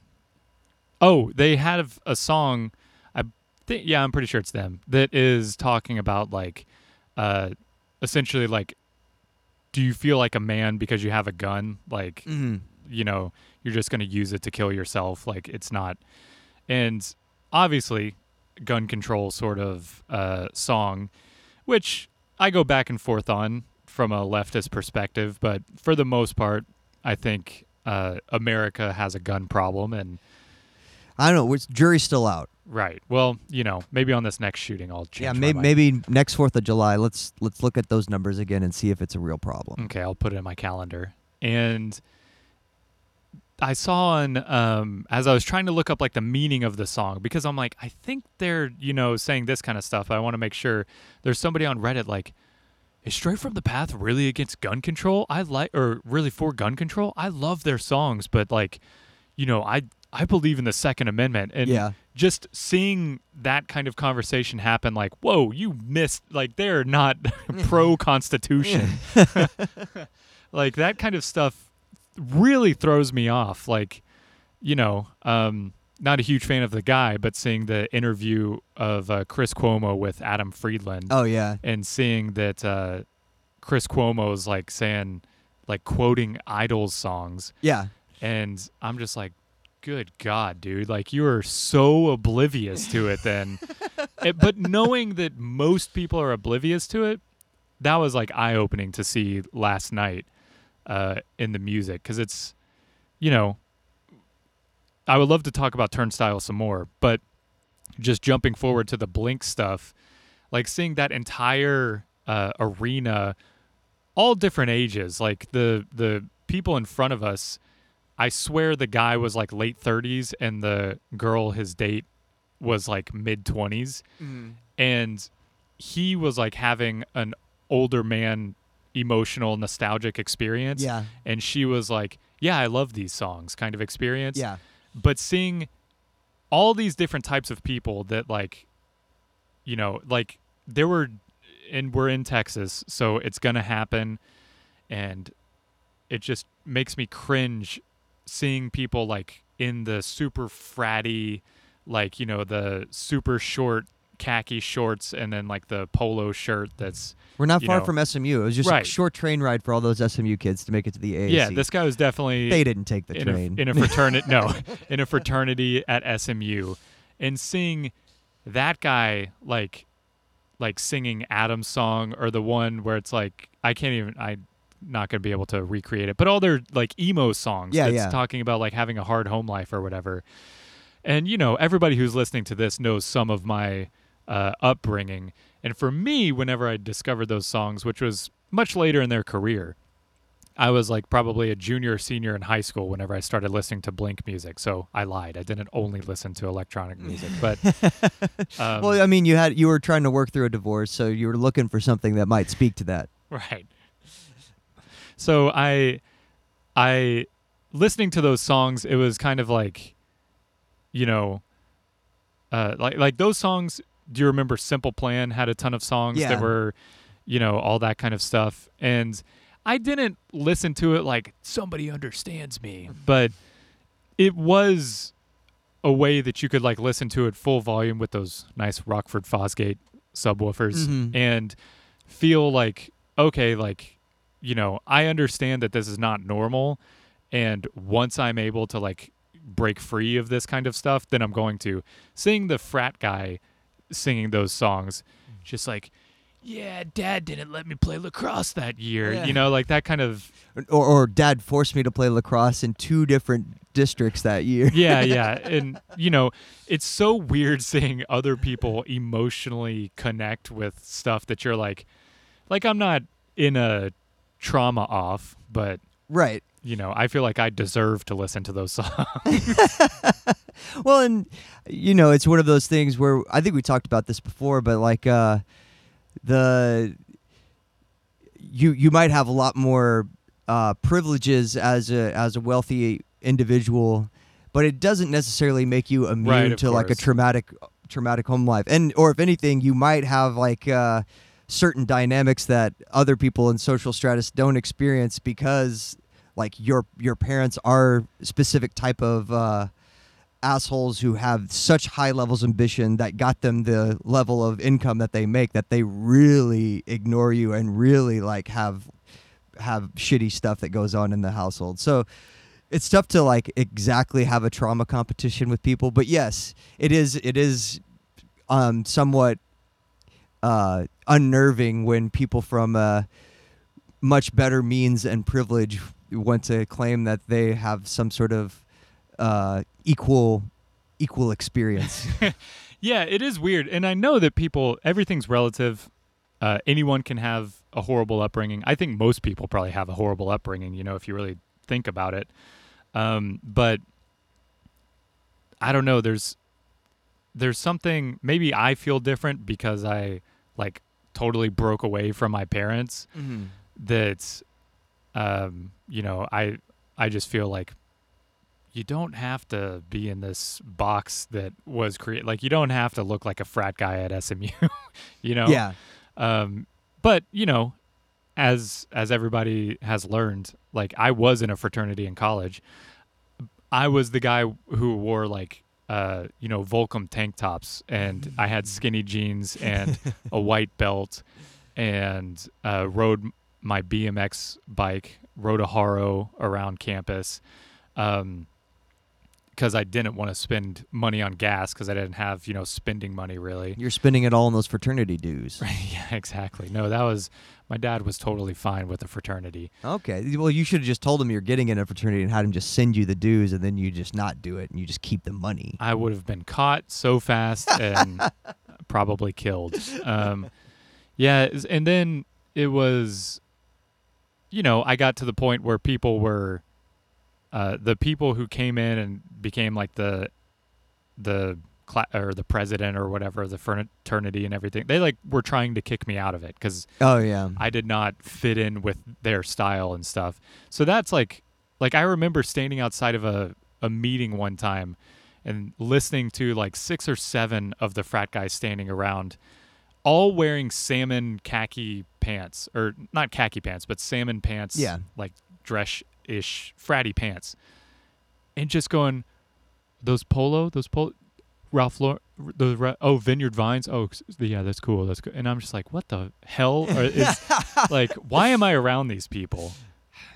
Speaker 1: Oh, they have a song. I think yeah, I'm pretty sure it's them that is talking about like, uh, essentially like, do you feel like a man because you have a gun? Like,
Speaker 2: Mm-hmm.
Speaker 1: you know you're just going to use it to kill yourself like it's not and obviously gun control sort of uh, song which i go back and forth on from a leftist perspective but for the most part i think uh, america has a gun problem and
Speaker 2: I don't know. Which jury's still out.
Speaker 1: Right well you know maybe on this next shooting i'll change
Speaker 2: yeah, maybe, maybe next Fourth of July. Let's let's look at those numbers again and see if it's a real problem.
Speaker 1: Okay, I'll put it in my calendar. And I saw on um, as I was trying to look up like the meaning of the song because I'm like, I think they're you know saying this kind of stuff. I want to make sure there's somebody on Reddit like, is Straight from the Path really against gun control? I like or really for gun control? I love their songs, but like, you know, I I believe in the Second Amendment and
Speaker 2: Yeah.
Speaker 1: just seeing that kind of conversation happen like whoa you missed like they're not pro constitution like that kind of stuff really throws me off like you know um not a huge fan of the guy but seeing the interview of uh, chris cuomo with adam friedland
Speaker 2: Oh yeah.
Speaker 1: and seeing that uh chris Cuomo is like saying like quoting IDLES songs
Speaker 2: Yeah.
Speaker 1: and I'm just like, good God, dude. Like, you are so oblivious to it then. It- but knowing that most people are oblivious to it, that was like eye opening to see last night uh, in the music. Because it's, you know, I would love to talk about Turnstile some more, but just jumping forward to the Blink stuff, like seeing that entire uh, arena, all different ages, like the the people in front of us. I swear the guy was like late 30s and the girl his date was like mid 20s mm-hmm. and he was like having an older man emotional nostalgic experience.
Speaker 2: Yeah.
Speaker 1: and she was like yeah I love these songs kind of experience.
Speaker 2: Yeah.
Speaker 1: but seeing all these different types of people that like you know like there were and we're in Texas so it's going to happen. And it just makes me cringe seeing people like in the super fratty like you know the super short khaki shorts and then like the polo shirt that's
Speaker 2: We're not far
Speaker 1: know.
Speaker 2: from SMU. It was just
Speaker 1: Right.
Speaker 2: a short train ride for all those SMU kids to make it to the AAC.
Speaker 1: yeah this guy was definitely
Speaker 2: they didn't take the
Speaker 1: in
Speaker 2: train.
Speaker 1: A, in a fraternity, no, in a fraternity at SMU, and seeing that guy like, like singing Adam's song or the one where it's like I can't even I. Not gonna be able to recreate it, but all their like emo songs.
Speaker 2: Yeah,
Speaker 1: that's
Speaker 2: yeah.
Speaker 1: Talking about like having a hard home life or whatever, and you know everybody who's listening to this knows some of my uh, upbringing. And for me, whenever I discovered those songs, which was much later in their career, I was like probably a junior or senior in high school whenever I started listening to Blink music. So I lied. I didn't only listen to electronic music, but um,
Speaker 2: well, I mean, you had you were trying to work through a divorce, so you were looking for something that might speak to that.
Speaker 1: right. So I I listening to those songs, it was kind of like you know uh like like those songs, do you remember Simple Plan had a ton of songs
Speaker 2: Yeah.
Speaker 1: that were you know, all that kind of stuff. And I didn't listen to it like somebody understands me, but it was a way that you could like listen to it full volume with those nice Rockford Fosgate subwoofers
Speaker 2: Mhm.
Speaker 1: and feel like okay, like you know, I understand that this is not normal and once I'm able to like break free of this kind of stuff, then I'm going to seeing the frat guy singing those songs mm. just like yeah, dad didn't let me play lacrosse that year.
Speaker 2: Yeah.
Speaker 1: You know, like that kind of
Speaker 2: Or, or dad forced me to play lacrosse in two different districts that year.
Speaker 1: yeah, yeah. And, you know, it's so weird seeing other people emotionally connect with stuff that you're like, like, I'm not in a trauma off, but,
Speaker 2: right.
Speaker 1: you know, I feel like I deserve to listen to those songs.
Speaker 2: Well, and you know, it's one of those things where I think we talked about this before, but like uh the you you might have a lot more uh privileges as a as a wealthy individual, but it doesn't necessarily make you immune
Speaker 1: Right,
Speaker 2: to like a traumatic traumatic home life. And or if anything, you might have like uh certain dynamics that other people in social stratus don't experience because like your your parents are specific type of uh assholes who have such high levels of ambition that got them the level of income that they make that they really ignore you and really like have have shitty stuff that goes on in the household. So it's tough to like exactly have a trauma competition with people, but yes, it is it is um somewhat uh unnerving when people from uh much better means and privilege want to claim that they have some sort of uh, equal equal experience.
Speaker 1: yeah, it is weird. And I know that people, everything's relative. Uh, anyone can have a horrible upbringing. I think most people probably have a horrible upbringing, you know, if you really think about it. Um, but I don't know. There's there's something maybe I feel different because I like totally broke away from my parents. That um, you know, I I just feel like you don't have to be in this box that was created. Like you don't have to look like a frat guy at SMU, you know.
Speaker 2: Yeah,
Speaker 1: Um, but you know, as as everybody has learned, like I was in a fraternity in college. I was the guy who wore like uh, you know, Volcom tank tops and I had skinny jeans and a white belt and uh, rode my BMX bike, rode a Haro around campus. Um, because I didn't want to spend money on gas because I didn't have, you know, spending money really.
Speaker 2: you're spending it all on those fraternity dues.
Speaker 1: yeah, exactly. No, that was my dad was totally fine with the fraternity.
Speaker 2: Okay, well, you should have just told him you're getting in a fraternity and had him just send you the dues, and then you just not do it and you just keep the money.
Speaker 1: I would have been caught so fast and probably killed. Um, yeah, and then it was, you know, I got to the point where people were, uh, the people who came in and became like the, the cla- or the president or whatever the fraternity and everything. They like were trying to kick me out of it because
Speaker 2: Oh yeah,
Speaker 1: I did not fit in with their style and stuff. So that's like like I remember standing outside of a, a meeting one time and listening to like six or seven of the frat guys standing around all wearing salmon khaki pants or not khaki pants but salmon pants
Speaker 2: Yeah.
Speaker 1: like dress ish fratty pants and just going those polo those polo Ralph Lauren, the oh Vineyard Vines, oh yeah, that's cool, that's good. And I'm just like, what the hell? Is, like, why am I around these people?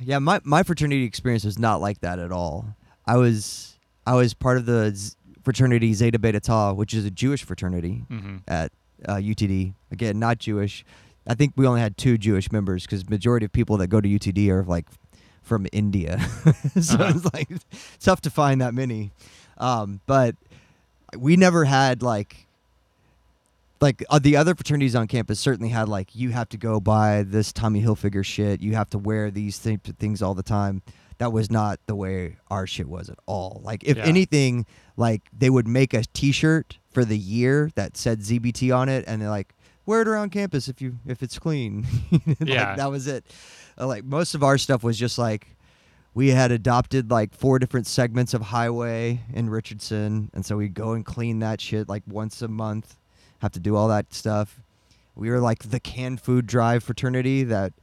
Speaker 2: yeah. My my fraternity experience was not like that at all. I was I was part of the Z- fraternity Zeta Beta Tau, which is a Jewish fraternity
Speaker 1: hmm
Speaker 2: at uh, UTD. Again, not Jewish. I think we only had two Jewish members because majority of people that go to UTD are like from India, so
Speaker 1: Uh-huh.
Speaker 2: it's like tough to find that many. Um, but we never had like like uh, the other fraternities on campus certainly had like you have to go buy this Tommy Hilfiger shit. You have to wear these th- things all the time. That was not the way our shit was at all. Like if
Speaker 1: Yeah.
Speaker 2: anything, like they would make a T-shirt for the year that said ZBT on it, and they're like, wear it around campus if you if it's clean. Like,
Speaker 1: Yeah.
Speaker 2: that was it. Uh, like most of our stuff was just like we had adopted like four different segments of highway in Richardson, and so we'd go and clean that shit like once a month. Have to do all that stuff. We were like the canned food drive fraternity that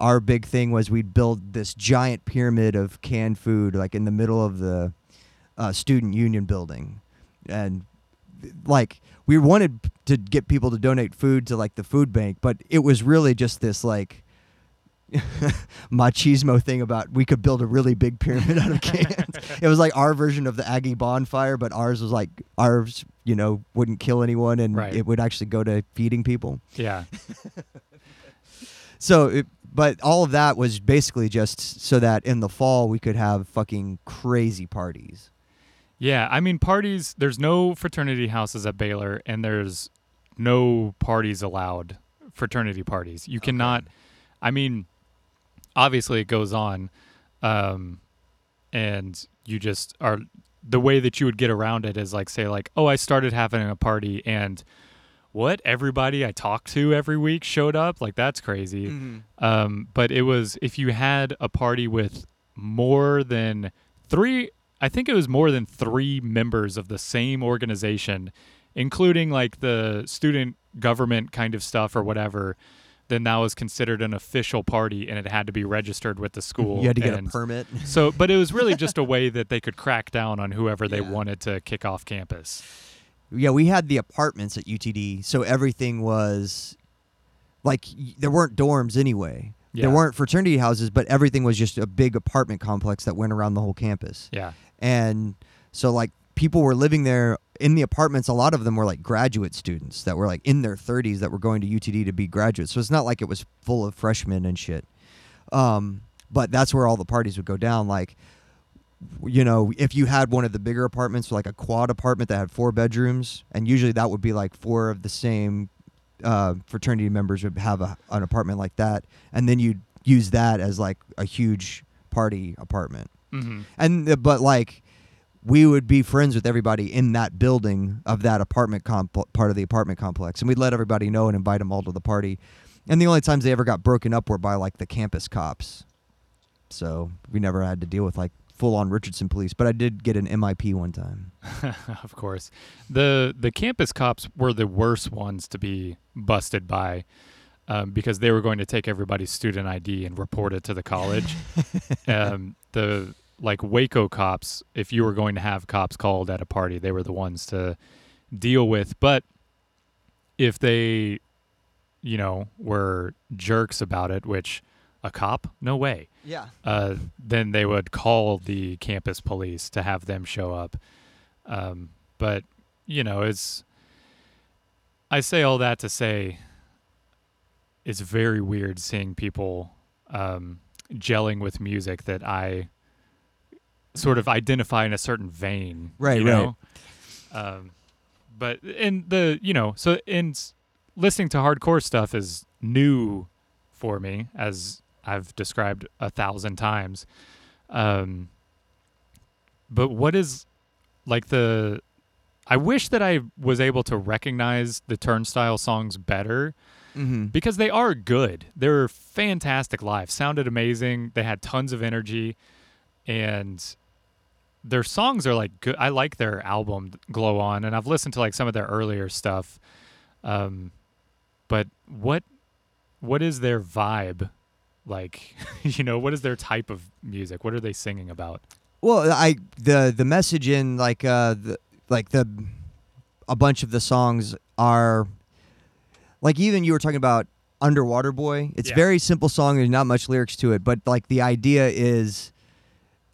Speaker 2: our big thing was we'd build this giant pyramid of canned food like in the middle of the uh, student union building, and like we wanted to get people to donate food to like the food bank, but it was really just this like machismo thing about we could build a really big pyramid out of cans. it was like our version of the Aggie bonfire, but ours was like ours, you know, wouldn't kill anyone and
Speaker 1: Right.
Speaker 2: it would actually go to feeding people.
Speaker 1: Yeah.
Speaker 2: So, it, but all of that was basically just so that in the fall we could have fucking crazy parties.
Speaker 1: Yeah, I mean parties. There's no fraternity houses at Baylor, and there's no parties allowed. Fraternity parties. You cannot. I mean, obviously it goes on, um, and you just are. The way that you would get around it is like say like, oh, I started having a party, and what everybody I talked to every week showed up. Like that's crazy. Um, but it was if you had a party with more than three, I think it was more than three members of the same organization, including like the student government kind of stuff or whatever, then that was considered an official party and it had to be registered with the school.
Speaker 2: You had to get
Speaker 1: and
Speaker 2: a permit.
Speaker 1: So, but it was really just a way that they could crack down on whoever they
Speaker 2: Yeah.
Speaker 1: wanted to kick off campus.
Speaker 2: Yeah, we had the apartments at UTD, so everything was like there weren't dorms anyway.
Speaker 1: Yeah.
Speaker 2: There weren't fraternity houses, but everything was just a big apartment complex that went around the whole campus.
Speaker 1: Yeah.
Speaker 2: And so like people were living there in the apartments. A lot of them were like graduate students that were like in their 30s that were going to UTD to be graduates. So it's not like it was full of freshmen and shit. Um, but that's where all the parties would go down. Like, you know, if you had one of the bigger apartments, like a quad apartment that had four bedrooms, and usually that would be like four of the same uh, fraternity members would have a, an apartment like that, and then you'd use that as like a huge party apartment
Speaker 1: hmm
Speaker 2: and uh, but like we would be friends with everybody in that building of that apartment comp- part of the apartment complex and we'd let everybody know and invite them all to the party and the only times they ever got broken up were by like the campus cops so we never had to deal with like full on richardson police but i did get an mip one time
Speaker 1: of course. The the campus cops were the worst ones to be busted by um, because they were going to take everybody's student ID and report it to the college. um, the like Waco cops, if you were going to have cops called at a party, they were the ones to deal with. But if they, you know, were jerks about it, which a cop, no way
Speaker 2: yeah
Speaker 1: uh, then they would call the campus police to have them show up. Um, but you know, it's I say all that to say it's very weird seeing people um, gelling with music that I sort of identify in a certain vein,
Speaker 2: Right,
Speaker 1: you
Speaker 2: right.
Speaker 1: know? Um, but in the you know, so in listening to hardcore stuff is new for me as I've described a thousand times. Um, but what is like the I wish that I was able to recognize the Turnstile songs better
Speaker 2: mm-hmm.
Speaker 1: because they are good. They're fantastic live. Sounded amazing. They had tons of energy and their songs are like good. I like their album Glow On and I've listened to like some of their earlier stuff. Um but what what is their vibe like? you know, what is their type of music? What are they singing about?
Speaker 2: Well, I the the message in like uh the, like the a bunch of the songs are like even you were talking about Underwater Boy. It's
Speaker 1: Yeah.
Speaker 2: very simple song. There's not much lyrics to it, but like the idea is,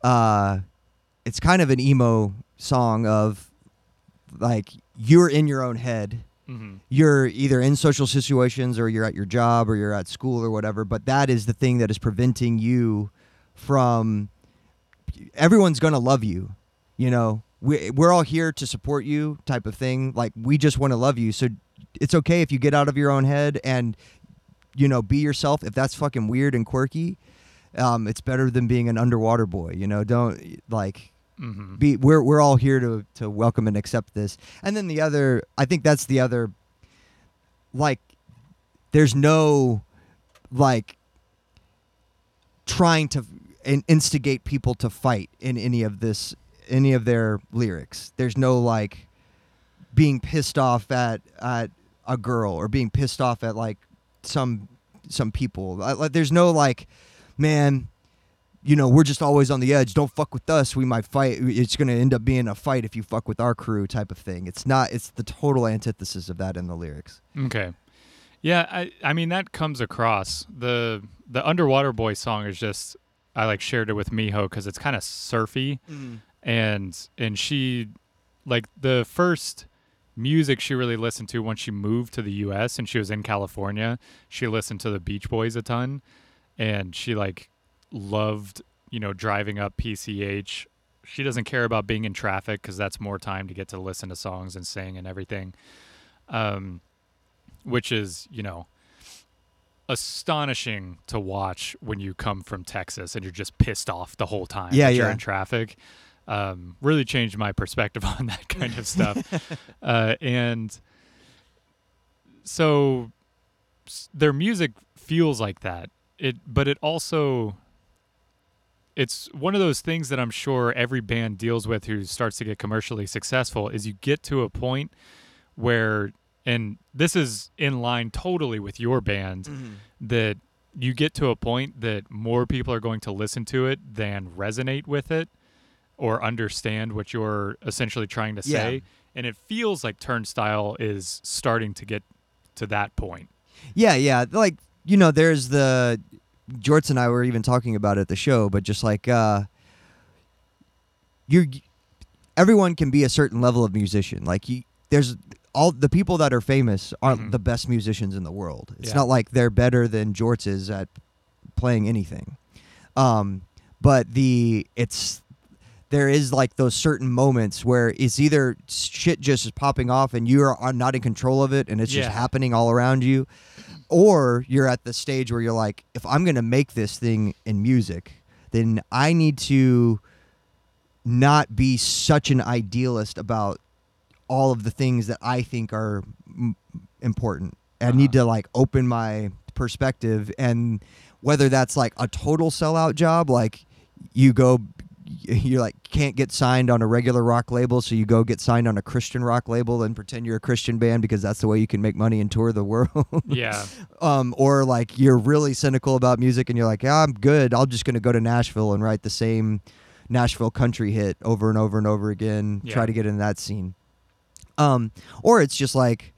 Speaker 2: uh, it's kind of an emo song of like you're in your own head
Speaker 1: Mm-hmm.
Speaker 2: you're either in social situations or you're at your job or you're at school or whatever but that is the thing that is preventing you from everyone's going to love you you know we we're all here to support you type of thing. Like we just want to love you. So it's okay if you get out of your own head and you know be yourself. If that's fucking weird and quirky, um, it's better than being an underwater boy. You know, don't like
Speaker 1: hmm
Speaker 2: be we're we're all here to to welcome and accept this. And then the other, I think that's the other like there's no like trying to in- instigate people to fight in any of this any of their lyrics. There's no like being pissed off at at a girl or being pissed off at like some some people. Like there's no like man you know, we're just always on the edge. Don't fuck with us. We might fight. It's going to end up being a fight if you fuck with our crew type of thing. It's not, it's the total antithesis of that in the lyrics.
Speaker 1: Okay. Yeah, I I mean that comes across. The the Underwater Boy song is just I like shared it with Miho cuz it's kind of surfy mm-hmm. and and she like the first music she really listened to once she moved to the US and she was in California, she listened to the Beach Boys a ton and she like loved, you know, driving up PCH. She doesn't care about being in traffic cuz that's more time to get to listen to songs and sing and everything. Um which is, you know, astonishing to watch when you come from Texas and you're just pissed off the whole time
Speaker 2: Yeah,
Speaker 1: that you're
Speaker 2: yeah.
Speaker 1: in traffic. Um, really changed my perspective on that kind of stuff. uh, and so their music feels like that. It, but it also, it's one of those things that I'm sure every band deals with who starts to get commercially successful is you get to a point where, and this is in line totally with your band, mm-hmm. that you get to a point that more people are going to listen to it than resonate with it or understand what you're essentially trying to
Speaker 2: Yeah.
Speaker 1: say. And it feels like Turnstile is starting to get to that point.
Speaker 2: Yeah, yeah. Like, you know, there's the, Jorts and I were even talking about it at the show, but just like, uh, you're, everyone can be a certain level of musician. Like, you, there's all the people that are famous aren't
Speaker 1: Mhm.
Speaker 2: the best musicians in the world. It's
Speaker 1: Yeah.
Speaker 2: not like they're better than Jorts is at playing anything. Um, but the it's there is like those certain moments where it's either shit just is popping off and you are not in control of it and it's just happening all around you, or you're at the stage where you're like, if I'm gonna make this thing in music, then I need to not be such an idealist about all of the things that I think are m- important. I need
Speaker 1: Uh-huh.
Speaker 2: to like open my perspective and whether that's like a total sellout job like you go you like can't get signed on a regular rock label so you go get signed on a Christian rock label and pretend you're a Christian band because that's the way you can make money and tour the world
Speaker 1: Yeah.
Speaker 2: um, or like you're really cynical about music and you're like, yeah, I'm good. I'm just gonna go to Nashville and write the same Nashville country hit over and over and over again.
Speaker 1: Yeah.
Speaker 2: Try to get in that scene. Um, or it's just like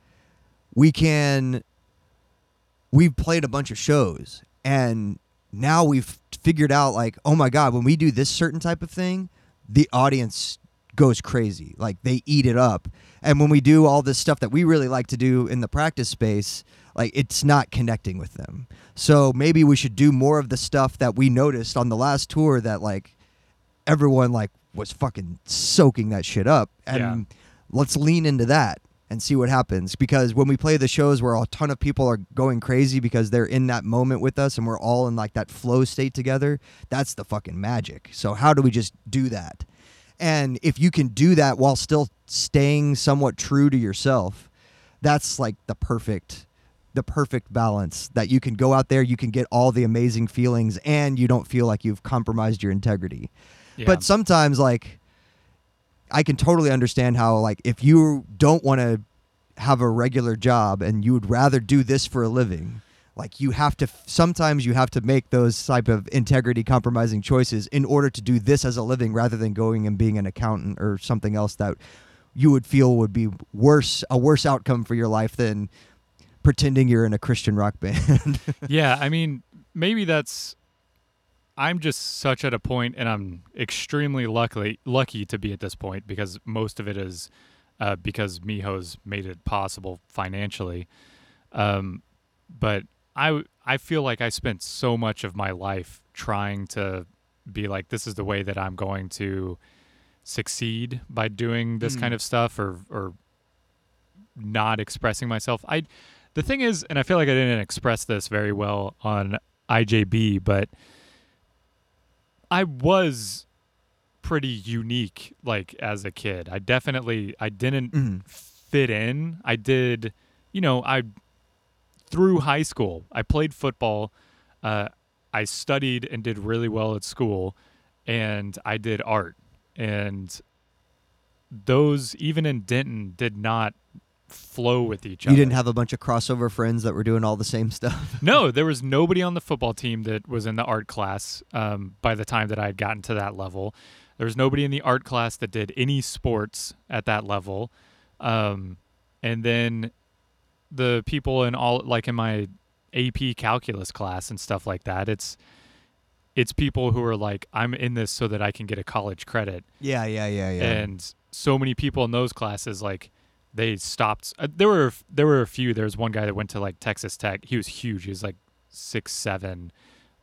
Speaker 2: we can. We've played a bunch of shows and now we've figured out like, oh my god, when we do this certain type of thing, the audience goes crazy. Like they eat it up. And when we do all this stuff that we really like to do in the practice space, like it's not connecting with them. So maybe we should do more of the stuff that we noticed on the last tour that like everyone like was fucking soaking that shit up and
Speaker 1: Yeah.
Speaker 2: let's lean into that and see what happens. Because when we play the shows where a ton of people are going crazy because they're in that moment with us and we're all in like that flow state together that's the fucking magic. So how do we just do that? And if you can do that while still staying somewhat true to yourself that's like the perfect the perfect balance that you can go out there you can get all the amazing feelings and you don't feel like you've compromised your integrity.
Speaker 1: Yeah.
Speaker 2: but sometimes like I can totally understand how like if you don't want to have a regular job and you would rather do this for a living, like you have to sometimes you have to make those type of integrity compromising choices in order to do this as a living rather than going and being an accountant or something else that you would feel would be worse a worse outcome for your life than pretending you're in a Christian rock band.
Speaker 1: yeah, I mean, maybe that's. I'm just such at a point, and I'm extremely lucky lucky to be at this point because most of it is uh, because Miho's made it possible financially. Um, but I I feel like I spent so much of my life trying to be like this is the way that I'm going to succeed by doing this
Speaker 2: Mm.
Speaker 1: kind of stuff or or not expressing myself. I the thing is, and I feel like I didn't express this very well on IJB, but I was pretty unique like as a kid. I definitely I didn't
Speaker 2: Mhm.
Speaker 1: fit in. I did, you know, I through high school, I played football. Uh, I studied and did really well at school, and I did art. And those, even in Denton, did not flow with each other.
Speaker 2: You didn't have a bunch of crossover friends that were doing all the same stuff.
Speaker 1: no, there was nobody on the football team that was in the art class um, by the time that I had gotten to that level. There was nobody in the art class that did any sports at that level. Um, and then the people in all, like in my AP calculus class and stuff like that, it's it's people who are like, I'm in this so that I can get a college credit
Speaker 2: yeah, yeah, yeah, yeah.
Speaker 1: and so many people in those classes like they stopped uh, there were there were a few there was one guy that went to like texas tech he was huge he was like six seven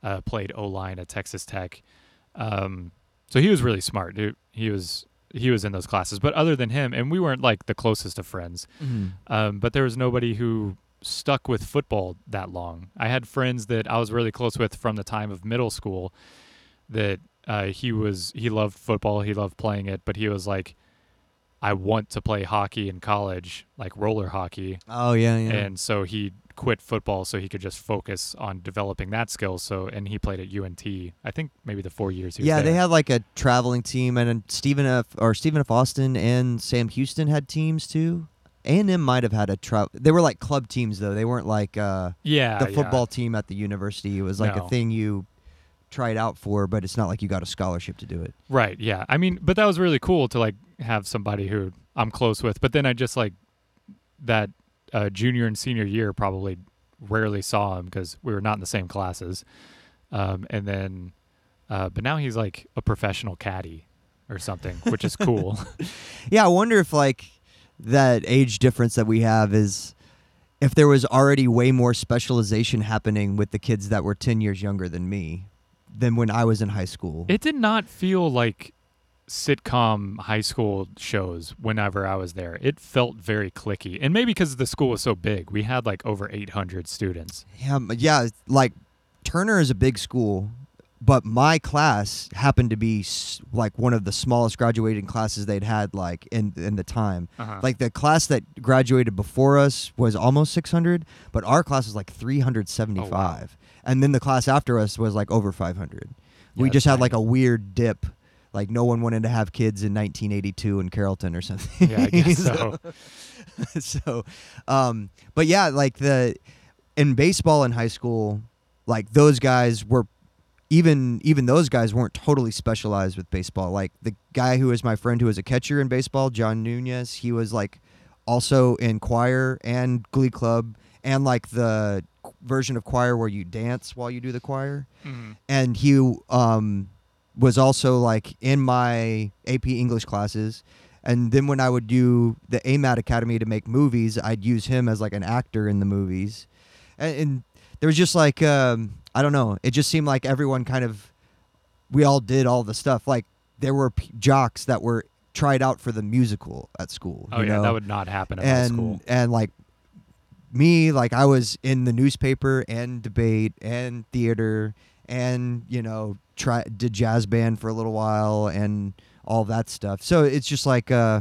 Speaker 1: uh, played o-line at texas tech um, so he was really smart dude. he was he was in those classes but other than him and we weren't like the closest of friends
Speaker 2: Mhm.
Speaker 1: um, but there was nobody who stuck with football that long. I had friends that I was really close with from the time of middle school. That uh, he was he loved football, he loved playing it, but he was like, I want to play hockey in college, like roller hockey,
Speaker 2: Oh yeah, yeah.
Speaker 1: and so he quit football so he could just focus on developing that skill. So and he played at UNT. I think maybe the four years he was
Speaker 2: yeah, they had like a traveling team, and Stephen F. or Stephen F. Austin and Sam Houston had teams too. A and M might have had a travel. They were like club teams though. They weren't like uh,
Speaker 1: yeah
Speaker 2: the
Speaker 1: yeah.
Speaker 2: football team at the university. It was like
Speaker 1: No.
Speaker 2: a thing you tried out for, but it's not like you got a scholarship to do it.
Speaker 1: Right. Yeah. I mean, but that was really cool to like have somebody who I'm close with. But then I just like that uh, junior and senior year probably rarely saw him because we were not in the same classes. Um, and then, uh, but now he's like a professional caddy or something, which is cool.
Speaker 2: Yeah, I wonder if like that age difference that we have is if there was already way more specialization happening with the kids that were 10 years younger than me than when I was in high school.
Speaker 1: it did not feel like sitcom high school shows whenever I was there. It felt very clicky. And maybe because the school was so big, we had like over 800 students.
Speaker 2: yeah, yeah, like Turner is a big school, but my class happened to be like one of the smallest graduating classes they'd had like in in the time.
Speaker 1: Uh-huh.
Speaker 2: Like the class that graduated before us was almost 600, but our class was like 375. And then the class after us was like over 500. we just had like a weird dip. Like no one wanted to have kids in 1982 in Carrollton or something.
Speaker 1: yeah, I guess so.
Speaker 2: so, um, but yeah, like the in baseball in high school, like those guys were even even those guys weren't totally specialized with baseball. Like the guy who was my friend who was a catcher in baseball, John Nunez, he was like also in choir and glee club and like the version of choir where you dance while you do the choir
Speaker 1: Mhm.
Speaker 2: and he um, was also like in my AP English classes. And then when I would do the AMAT Academy to make movies, I'd use him as like an actor in the movies. And, and there was just like um, I don't know. It just seemed like everyone kind of we all did all the stuff. Like there were p- jocks that were tried out for the musical at school.
Speaker 1: Oh
Speaker 2: you
Speaker 1: yeah,
Speaker 2: know?
Speaker 1: that would not happen at
Speaker 2: and
Speaker 1: school.
Speaker 2: and like me like i was in the newspaper and debate and theater and you know try did jazz band for a little while and all that stuff so it's just like uh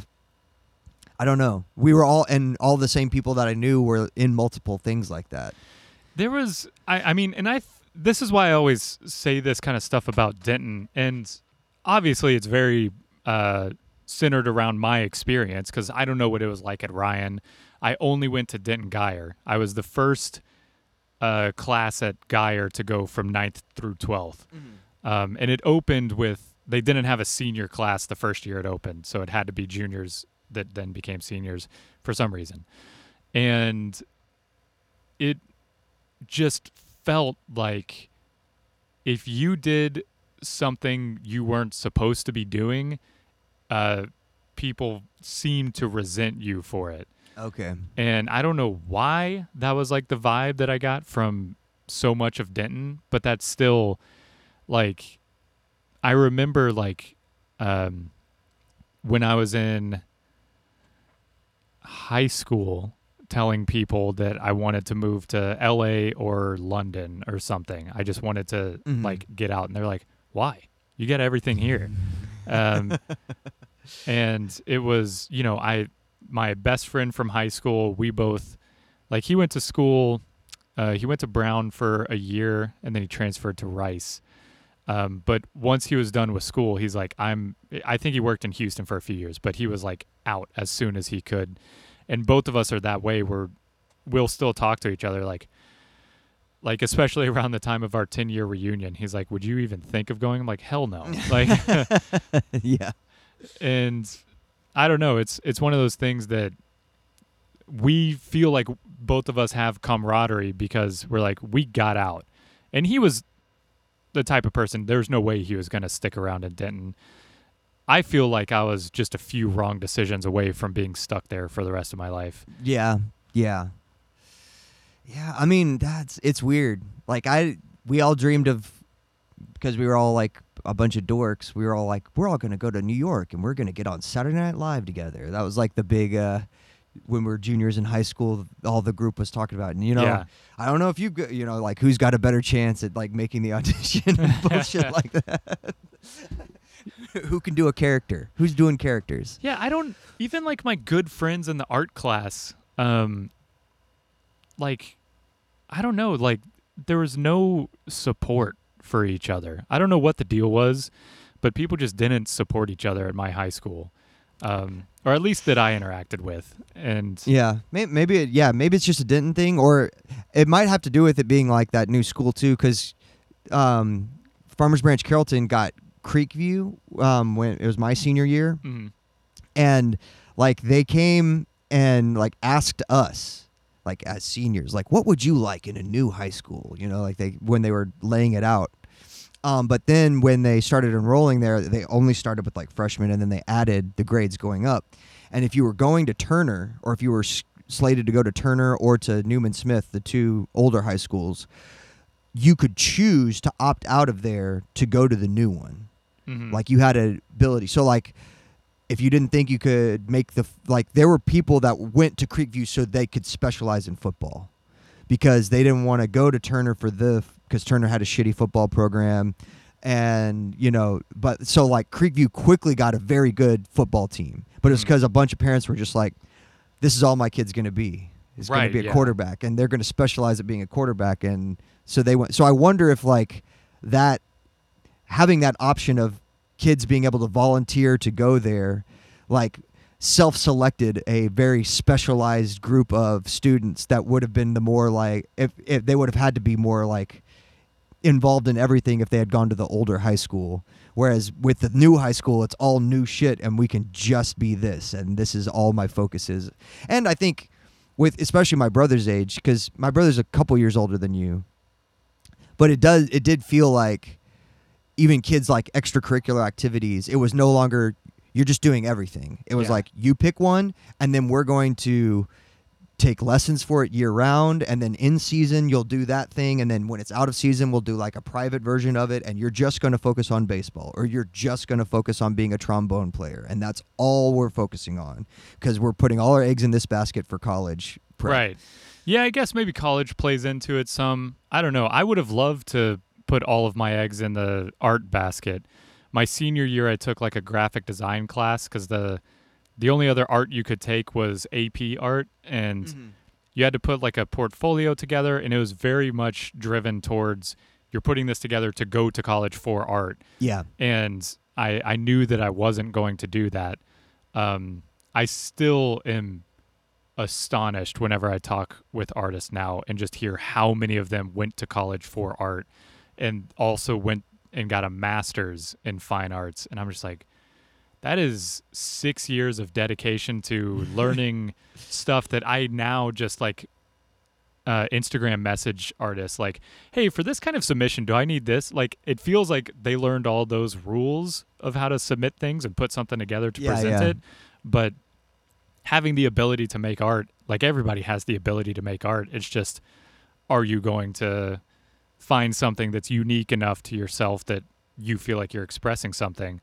Speaker 2: i don't know we were all and all the same people that i knew were in multiple things like that
Speaker 1: There was, I, I mean, and I. th- This is why I always say this kind of stuff about Denton, and obviously it's very uh, centered around my experience because I don't know what it was like at Ryan. I only went to Denton Guyer. I was the first uh, class at Guyer to go from 9th through 12th. Um, and it opened with, they didn't have a senior class the first year it opened. So it had to be juniors that then became seniors for some reason. And it just felt like if you did something you weren't supposed to be doing, uh, people seemed to resent you for it.
Speaker 2: Okay
Speaker 1: And I don't know why that was like the vibe that I got from so much of Denton, but that's still like I remember like um when I was in high school telling people that I wanted to move to LA or London or something. I just wanted to
Speaker 2: Mhm.
Speaker 1: like get out and they're like, "Why? You get everything here." um, and it was, you know, I my best friend from high school, we both like he went to school uh, he went to Brown for a year and then he transferred to Rice. Um, but once he was done with school, he's like, I'm, I think he worked in Houston for a few years, but he was like out as soon as he could. And both of us are that way We're we'll still talk to each other. Like, like, especially around the time of our 10 year reunion, he's like, would you even think of going? I'm like, hell no. Like,
Speaker 2: yeah.
Speaker 1: and I don't know. It's, it's one of those things that we feel like both of us have camaraderie because we're like, we got out. And he was the type of person, there's no way he was going to stick around in Denton. I feel like I was just a few wrong decisions away from being stuck there for the rest of my life.
Speaker 2: Yeah, yeah, yeah. I mean, that's it's weird. Like I, we all dreamed of because we were all like a bunch of dorks. We were all like, we're all gonna go to New York and we're gonna get on Saturday Night Live together. That was like the big. uh when we were juniors in high school, all the group was talking about, and you know,
Speaker 1: Yeah.
Speaker 2: I don't know if you, you know, like who's got a better chance at like making the audition and bullshit like that. Who can do a character? Who's doing characters?
Speaker 1: Yeah, I don't even like my good friends in the art class. Um, like, I don't know. Like, there was no support for each other. I don't know what the deal was, but people just didn't support each other at my high school, um, or at least that I interacted with. And
Speaker 2: Yeah, maybe, maybe it, yeah, maybe it's just a Denton thing, or it might have to do with it being like that new school too, because um, Farmers Branch Carrollton got Creekview um, when it was my senior year,
Speaker 1: mm,
Speaker 2: and like they came and like asked us, like as seniors, like what would you like in a new high school? You know, like they when they were laying it out. Um, but then when they started enrolling there, they only started with like freshmen, and then they added the grades going up. And if you were going to Turner, or if you were slated to go to Turner or to Newman Smith, the two older high schools, you could choose to opt out of there to go to the new one
Speaker 1: mhm.
Speaker 2: like you had an ability so like if you didn't think you could make the like there were people that went to creekview so they could specialize in football because they didn't want to go to turner for the because turner had a shitty football program. And you know but so like creekview quickly got a very good football team. But it's because mm-hmm. a bunch of parents were just like this is all my kid's going to be. Is going to be a
Speaker 1: yeah.
Speaker 2: quarterback. And they're going to specialize at being a quarterback. And so they went so i wonder if like that having that option of kids being able to volunteer to go there like self-selected a very specialized group of students that would have been the more like if, if they would have had to be more like involved in everything if they had gone to the older high school. Whereas with the new high school it's all new shit and we can just be this. And this is all my focus is. And i think with especially my brother's age because my brother's a couple years older than you but it does it did feel like even kids like extracurricular activities it was no longer you're just doing everything. It was
Speaker 1: Yeah.
Speaker 2: like you pick one and then we're going to take lessons for it year round and then in season you'll do that thing and then when it's out of season we'll do like a private version of it and you're just going to focus on baseball or you're just going to focus on being a trombone player and that's all we're focusing on because we're putting all our eggs in this basket for college prep.
Speaker 1: Right. Yeah, I guess maybe college plays into it some. I don't know. I would have loved to put all of my eggs in the art basket. My senior year, I took like a graphic design class because the the only other art you could take was AP art, and
Speaker 2: Mm-hmm.
Speaker 1: you had to put like a portfolio together, and it was very much driven towards you're putting this together to go to college for art
Speaker 2: yeah
Speaker 1: and I I knew that I wasn't going to do that. Um, I still am astonished whenever I talk with artists now and just hear how many of them went to college for art and also went and got a master's in fine arts and I'm just like that is 6 years of dedication to learning stuff that I now just like uh, Instagram message artists like, hey, for this kind of submission, do I need this? Like, it feels like they learned all those rules of how to submit things and put something together to
Speaker 2: Yeah,
Speaker 1: present
Speaker 2: yeah.
Speaker 1: it. But having the ability to make art, like everybody has the ability to make art. It's just, are you going to find something that's unique enough to yourself that you feel like you're expressing something?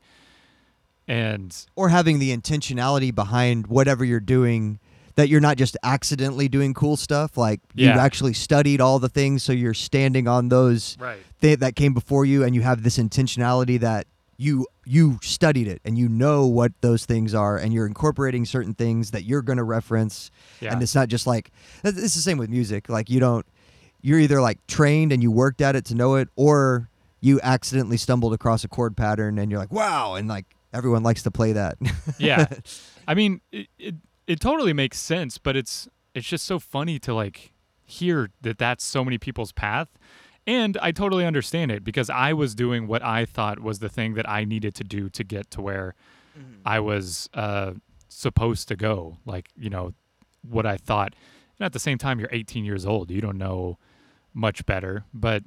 Speaker 1: And
Speaker 2: or having the intentionality behind whatever you're doing that you're not just accidentally doing cool stuff like you
Speaker 1: Yeah.
Speaker 2: actually studied all the things so you're standing on those
Speaker 1: right.
Speaker 2: th- that came before you and you have this intentionality that you you studied it and you know what those things are and you're incorporating certain things that you're going to reference.
Speaker 1: Yeah.
Speaker 2: And it's not just like it's the same with music. Like you don't you're either like trained and you worked at it to know it or you accidentally stumbled across a chord pattern and you're like wow and like everyone likes to play that.
Speaker 1: Yeah. I mean it, it it totally makes sense but it's it's just so funny to like hear that that's so many people's path. And i totally understand it because i was doing what i thought was the thing that i needed to do to get to where i was uh supposed to go like you know what i thought. And at the same time you're 18 years old. You don't know much better but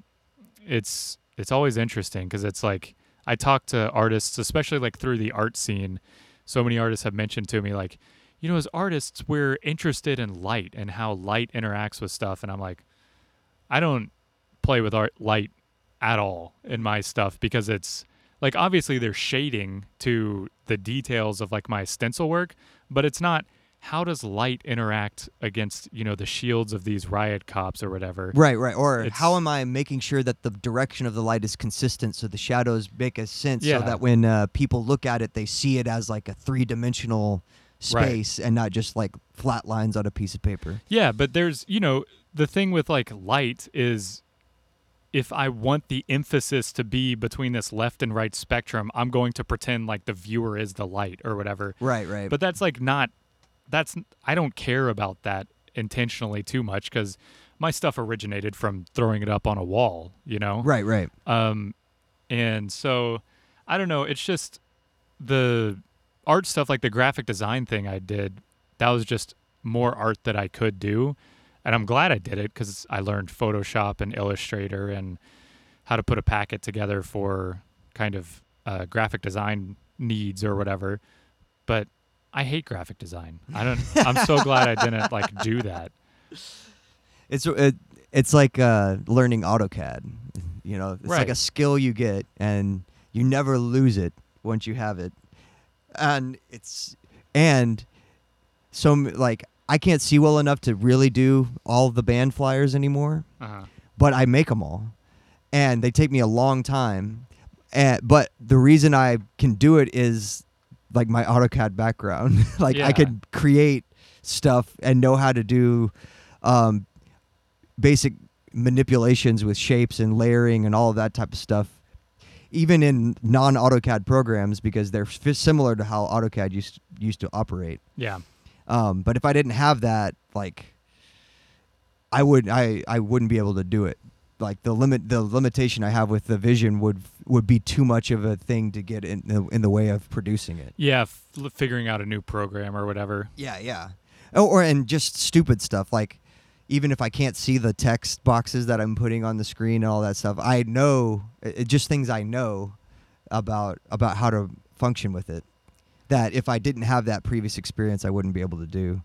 Speaker 1: it's it's always interesting because it's like I talk to artists, especially like through the art scene. So many artists have mentioned to me like, you know, as artists, we're interested in light and how light interacts with stuff, and I'm like, I don't play with art light at all in my stuff because it's like obviously there's shading to the details of like my stencil work, but it's not how does light interact against you know the shields of these riot cops or whatever.
Speaker 2: right right or
Speaker 1: It's-
Speaker 2: how am i making sure that the direction of the light is consistent so the shadows make a sense
Speaker 1: Yeah.
Speaker 2: so that when uh, people look at it they see it as like a three-dimensional
Speaker 1: Right.
Speaker 2: space and not just like flat lines on a piece of paper
Speaker 1: Yeah, but there's, you know, the thing with like light is if I want the emphasis to be between this left and right spectrum, I'm going to pretend like the viewer is the light or whatever.
Speaker 2: right right
Speaker 1: But that's like not that's I don't care about that intentionally too much cuz my stuff originated from throwing it up on a wall, you know.
Speaker 2: right right
Speaker 1: Um, and so I don't know. It's just the art stuff, like the graphic design thing I did. That was just more art that I could do, and I'm glad I did it because I learned Photoshop and Illustrator and how to put a packet together for kind of uh, graphic design needs or whatever. But I hate graphic design. I don't. I'm so glad I didn't like do that.
Speaker 2: It's it, it's like uh, learning AutoCAD. You know, it's like a skill you get, and you never lose it once you have it. And it's and so like I can't see well enough to really do all the band flyers anymore,
Speaker 1: Uh-huh.
Speaker 2: but I make them all, and they take me a long time. And, but the reason I can do it is like my AutoCAD background. like I could create stuff and know how to do um, basic manipulations with shapes and layering and all of that type of stuff, even in non AutoCAD programs because they're f- similar to how AutoCAD used used to operate.
Speaker 1: Yeah.
Speaker 2: Um, but if I didn't have that, like, I would I I wouldn't be able to do it. Like the limit the limitation I have with the vision would would be too much of a thing to get in the, in the way of producing it.
Speaker 1: Yeah. F- figuring out a new program or whatever.
Speaker 2: Yeah, yeah. Oh, or and just stupid stuff like even if I can't see the text boxes that I'm putting on the screen and all that stuff, I know it, just things I know about about how to function with it. That if I didn't have that previous experience, I wouldn't be able to do.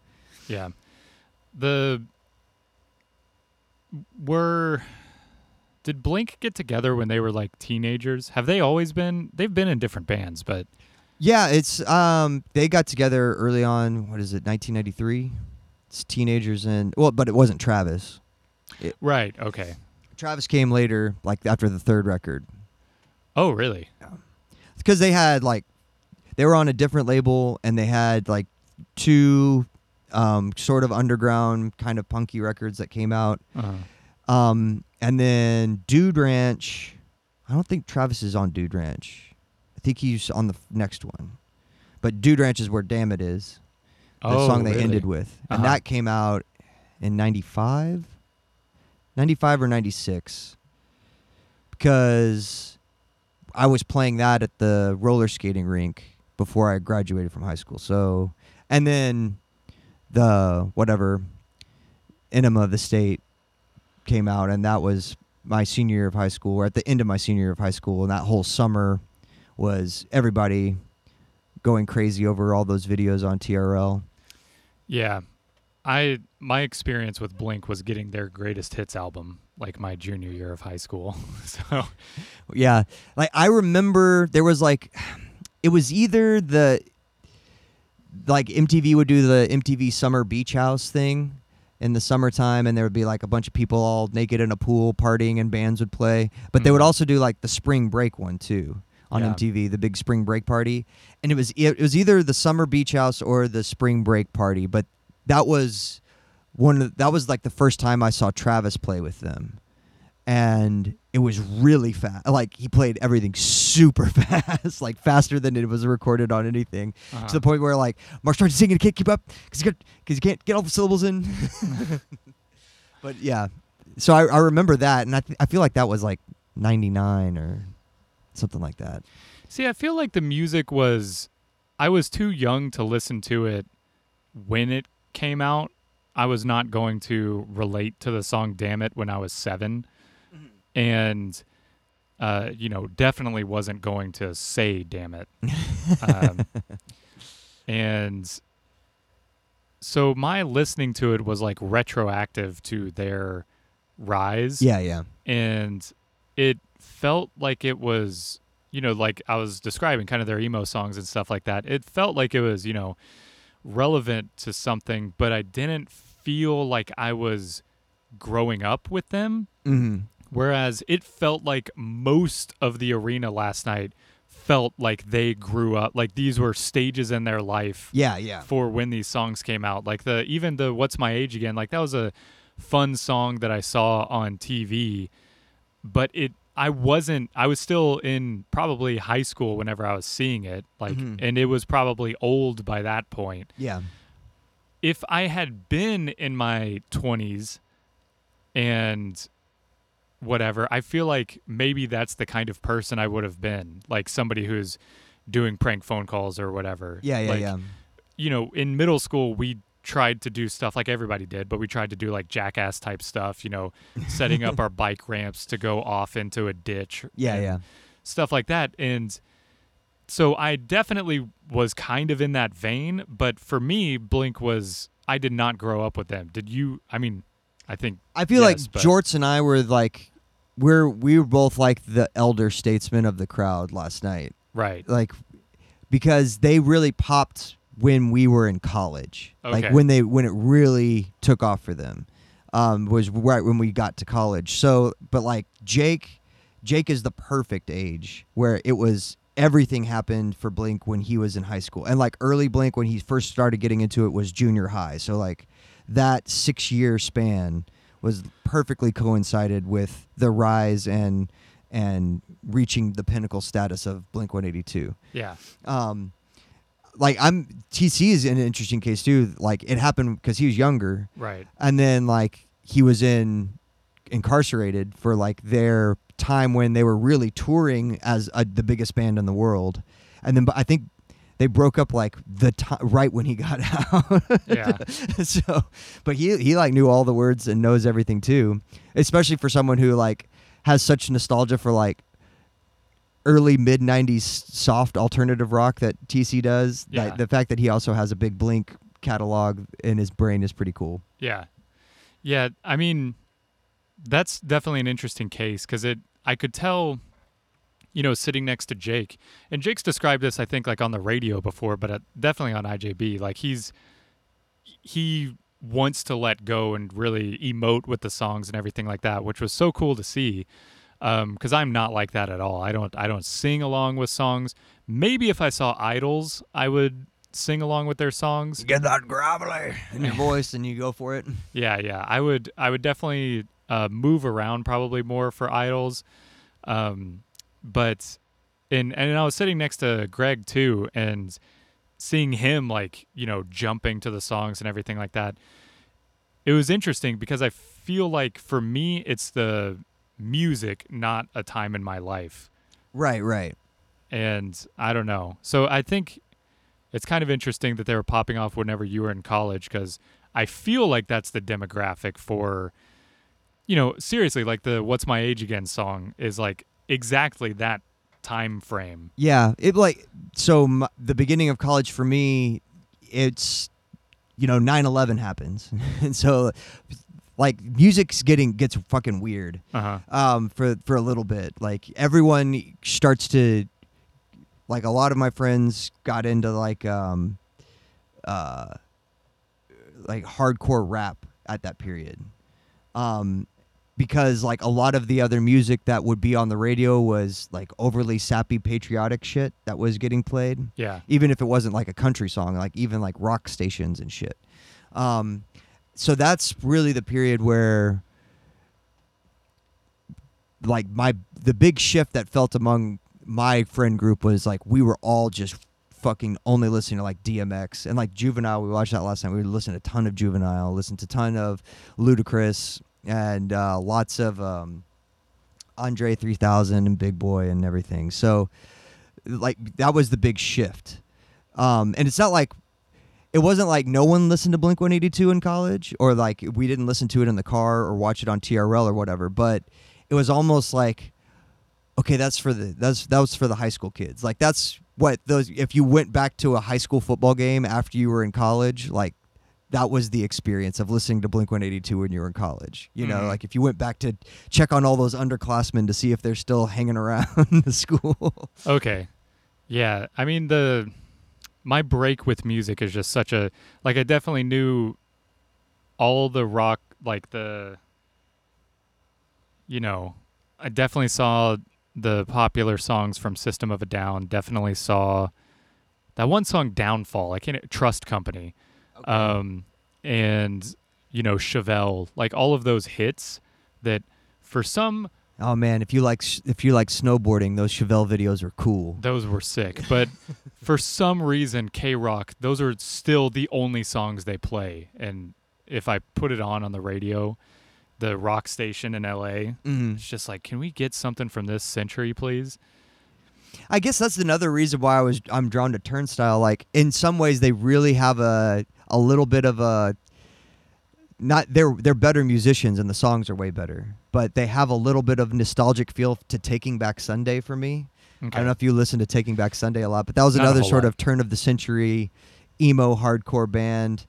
Speaker 1: Yeah. The were did Blink get together when they were like teenagers? Have they always been they've been in different bands, but
Speaker 2: Yeah, it's um they got together early on. What is it? 1993. It's teenagers and well, but it wasn't Travis.
Speaker 1: right, okay.
Speaker 2: Travis came later, like after the third record.
Speaker 1: Oh, really?
Speaker 2: because they had like they were on a different label and they had like two um, sort of underground kind of punky records that came out
Speaker 1: Uh-huh.
Speaker 2: Um, and then dude ranch i don't think travis is on dude ranch. I think he's on the f- next one. But dude ranch is where damn it is the
Speaker 1: oh,
Speaker 2: song they
Speaker 1: really?
Speaker 2: ended with. And
Speaker 1: Uh-huh.
Speaker 2: that came out in 95 95 or 96 because i was playing that at the roller skating rink before i graduated from high school. So and then the whatever enema of the state came out and that was my senior year of high school or at the end of my senior year of high school and that whole summer was everybody going crazy over all those videos on trl
Speaker 1: Yeah. I my experience with Blink was getting their greatest hits album like my junior year of high school. so
Speaker 2: Yeah, like I remember there was like it was either the like MTV would do the MTV Summer Beach House thing in the summertime, and there would be like a bunch of people all naked in a pool partying, and bands would play. But they would
Speaker 1: Mhm.
Speaker 2: also do like the spring break one too on
Speaker 1: Yeah.
Speaker 2: MTV, the big spring break party, and it was it was either the Summer Beach House or the spring break party. But that was one of, that was like the first time I saw Travis play with them, and it was really fast. Like he played everything super fast, like faster than it was recorded on anything
Speaker 1: Uh-huh.
Speaker 2: to the point where like Mark started singing, can't keep up because you, can't get all the syllables in. but yeah, so I, I remember that, and I, th- I feel like that was like '99 or something like that.
Speaker 1: See, I feel like the music was I was too young to listen to it when it came out. I was not going to relate to the song Damn It when I was 7 and uh, you know, definitely wasn't going to say damn it. um, and so my listening to it was like retroactive to their rise.
Speaker 2: Yeah, yeah,
Speaker 1: and it felt like it was you know like i was describing kind of their emo songs and stuff like that. It felt like it was you know relevant to something but i didn't feel like i was growing up with them.
Speaker 2: Hmm
Speaker 1: whereas it felt like most of the arena last night felt like they grew up like these were stages in their life
Speaker 2: yeah, yeah.
Speaker 1: for when these songs came out. Like the even the What's My Age Again, like that was a fun song that I saw on TV, but it I wasn't I was still in probably high school whenever I was seeing it. Like
Speaker 2: Mhm.
Speaker 1: and it was probably old by that point.
Speaker 2: Yeah,
Speaker 1: If I had been in my 20s and whatever, I feel like maybe that's the kind of person I would have been. Like somebody who's doing prank phone calls or whatever.
Speaker 2: yeah, yeah,
Speaker 1: Like,
Speaker 2: yeah.
Speaker 1: you know, in middle school, we tried to do stuff like everybody did, but we tried to do like jackass type stuff, you know, setting up our bike ramps to go off into a ditch.
Speaker 2: Yeah, yeah.
Speaker 1: Stuff like that. And so I definitely was kind of in that vein, but for me, Blink was, I did not grow up with them. Did you? I mean, I think,
Speaker 2: I feel
Speaker 1: Yes,
Speaker 2: like Jorts and I were like, we're we were both like the elder statesmen of the crowd last night.
Speaker 1: right.
Speaker 2: like because they really popped when we were in college. Like when they when it really took off for them um was right when we got to college. So but like jake jake is the perfect age where it was everything happened for blink when he was in high school. And like early blink when he first started getting into it was junior high. So like that six year span was perfectly coincided with the rise and and reaching the pinnacle status of Blink 182.
Speaker 1: Yeah.
Speaker 2: Um, like I'm TC is an interesting case too. Like it happened because he was younger,
Speaker 1: Right.
Speaker 2: and then like he was in incarcerated for like their time when they were really touring as a, the biggest band in the world, and then but I think they broke up like the time right when he got out.
Speaker 1: Yeah.
Speaker 2: so, but he he like knew all the words and knows everything too, especially for someone who like has such nostalgia for like early mid 90s soft alternative rock that TC does.
Speaker 1: Yeah.
Speaker 2: That the fact that he also has a big Blink catalog in his brain is pretty cool.
Speaker 1: Yeah. Yeah, I mean that's definitely an interesting case cuz it I could tell you know sitting next to Jake. And Jake's described this I think like on the radio before, but uh, definitely on IJB. Like he's he wants to let go and really emote with the songs and everything like that, which was so cool to see. Um, cuz I'm not like that at all. I don't I don't sing along with songs. Maybe if I saw IDLES, I would sing along with their songs.
Speaker 2: get that gravelly in your voice and you go for it.
Speaker 1: Yeah, yeah. I would I would definitely uh, move around probably more for IDLES. Um, but and and I was sitting next to Greg too and seeing him like, you know, jumping to the songs and everything like that. It was interesting because I feel like for me it's the music, not a time in my life.
Speaker 2: Right, right.
Speaker 1: And I don't know. So I think it's kind of interesting that they were popping off whenever you were in college because I feel like that's the demographic for, you know, seriously, like the "What's My Age Again" song is like exactly that time frame.
Speaker 2: Yeah, it like so m- the beginning of college for me it's you know 9/11 happens. and so like music's getting gets fucking weird.
Speaker 1: Uh huh.
Speaker 2: um, for for a little bit. Like everyone starts to Like a lot of my friends got into like um, uh, like hardcore rap at that period. Um, because like a lot of the other music that would be on the radio was like overly sappy patriotic shit that was getting played
Speaker 1: Yeah.
Speaker 2: even if it wasn't like a country song, like even like rock stations and shit. Um, so that's really the period where, like my the big shift that felt among my friend group was like we were all just fucking only listening to like DMX and like Juvenile. We watched that last night. We listened to a ton of Juvenile, listened to a ton of Ludacris, and uh, lots of um, Andre 3000 and Big Boi and everything. So like that was the big shift. Um, and it's not like it wasn't like no one listened to Blink 182 in college or like we didn't listen to it in the car or watch it on TRL or whatever, but it was almost like okay, that's for the that's that was for the high school kids. Like that's what those if you went back to a high school football game after you were in college, like that was the experience of listening to Blink 182 when you were in college. You know,
Speaker 1: Mhm.
Speaker 2: like if you went back to check on all those underclassmen to see if they're still hanging around the school.
Speaker 1: Okay. Yeah. I mean the my break with music is just such a like I definitely knew all the rock like the you know, I definitely saw the popular songs from System of a Down, definitely saw that one song Downfall, I can't Trust Company. Um and you know, Chevelle, like all of those hits that for some
Speaker 2: Oh man, if you like sh- if you like snowboarding, those Chevelle videos are cool.
Speaker 1: Those were sick. But for some reason, K Rock, those are still the only songs they play. And if I put it on on the radio, the rock station in LA,
Speaker 2: Mm.
Speaker 1: it's just like, can we get something from this century, please?
Speaker 2: I guess that's another reason why I was I'm drawn to Turnstile. Like in some ways, they really have a a little bit of a not they're they're better musicians and the songs are way better, but they have a little bit of nostalgic feel to Taking Back Sunday for me. I don't know if you listen to Taking Back Sunday a lot, but that was
Speaker 1: Not
Speaker 2: another sort
Speaker 1: lot.
Speaker 2: of turn of the century emo hardcore band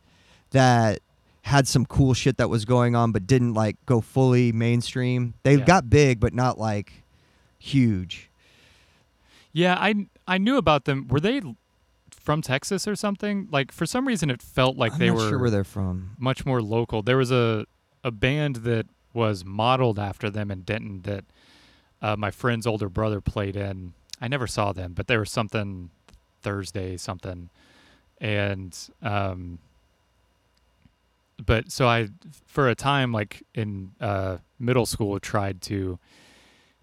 Speaker 2: that had some cool shit that was going on but didn't like go fully mainstream. They
Speaker 1: Yeah.
Speaker 2: got big but not like huge.
Speaker 1: Yeah, I I knew about them. Were they from Texas or something? Like for some reason, it felt like
Speaker 2: I'm
Speaker 1: they
Speaker 2: not
Speaker 1: were
Speaker 2: sure where they're from.
Speaker 1: much more local. There was a a band that was modeled after them in Denton that uh, my friend's older brother played in. I never saw them, but there was something Thursday something, and um, but so I for a time like in uh, middle school tried to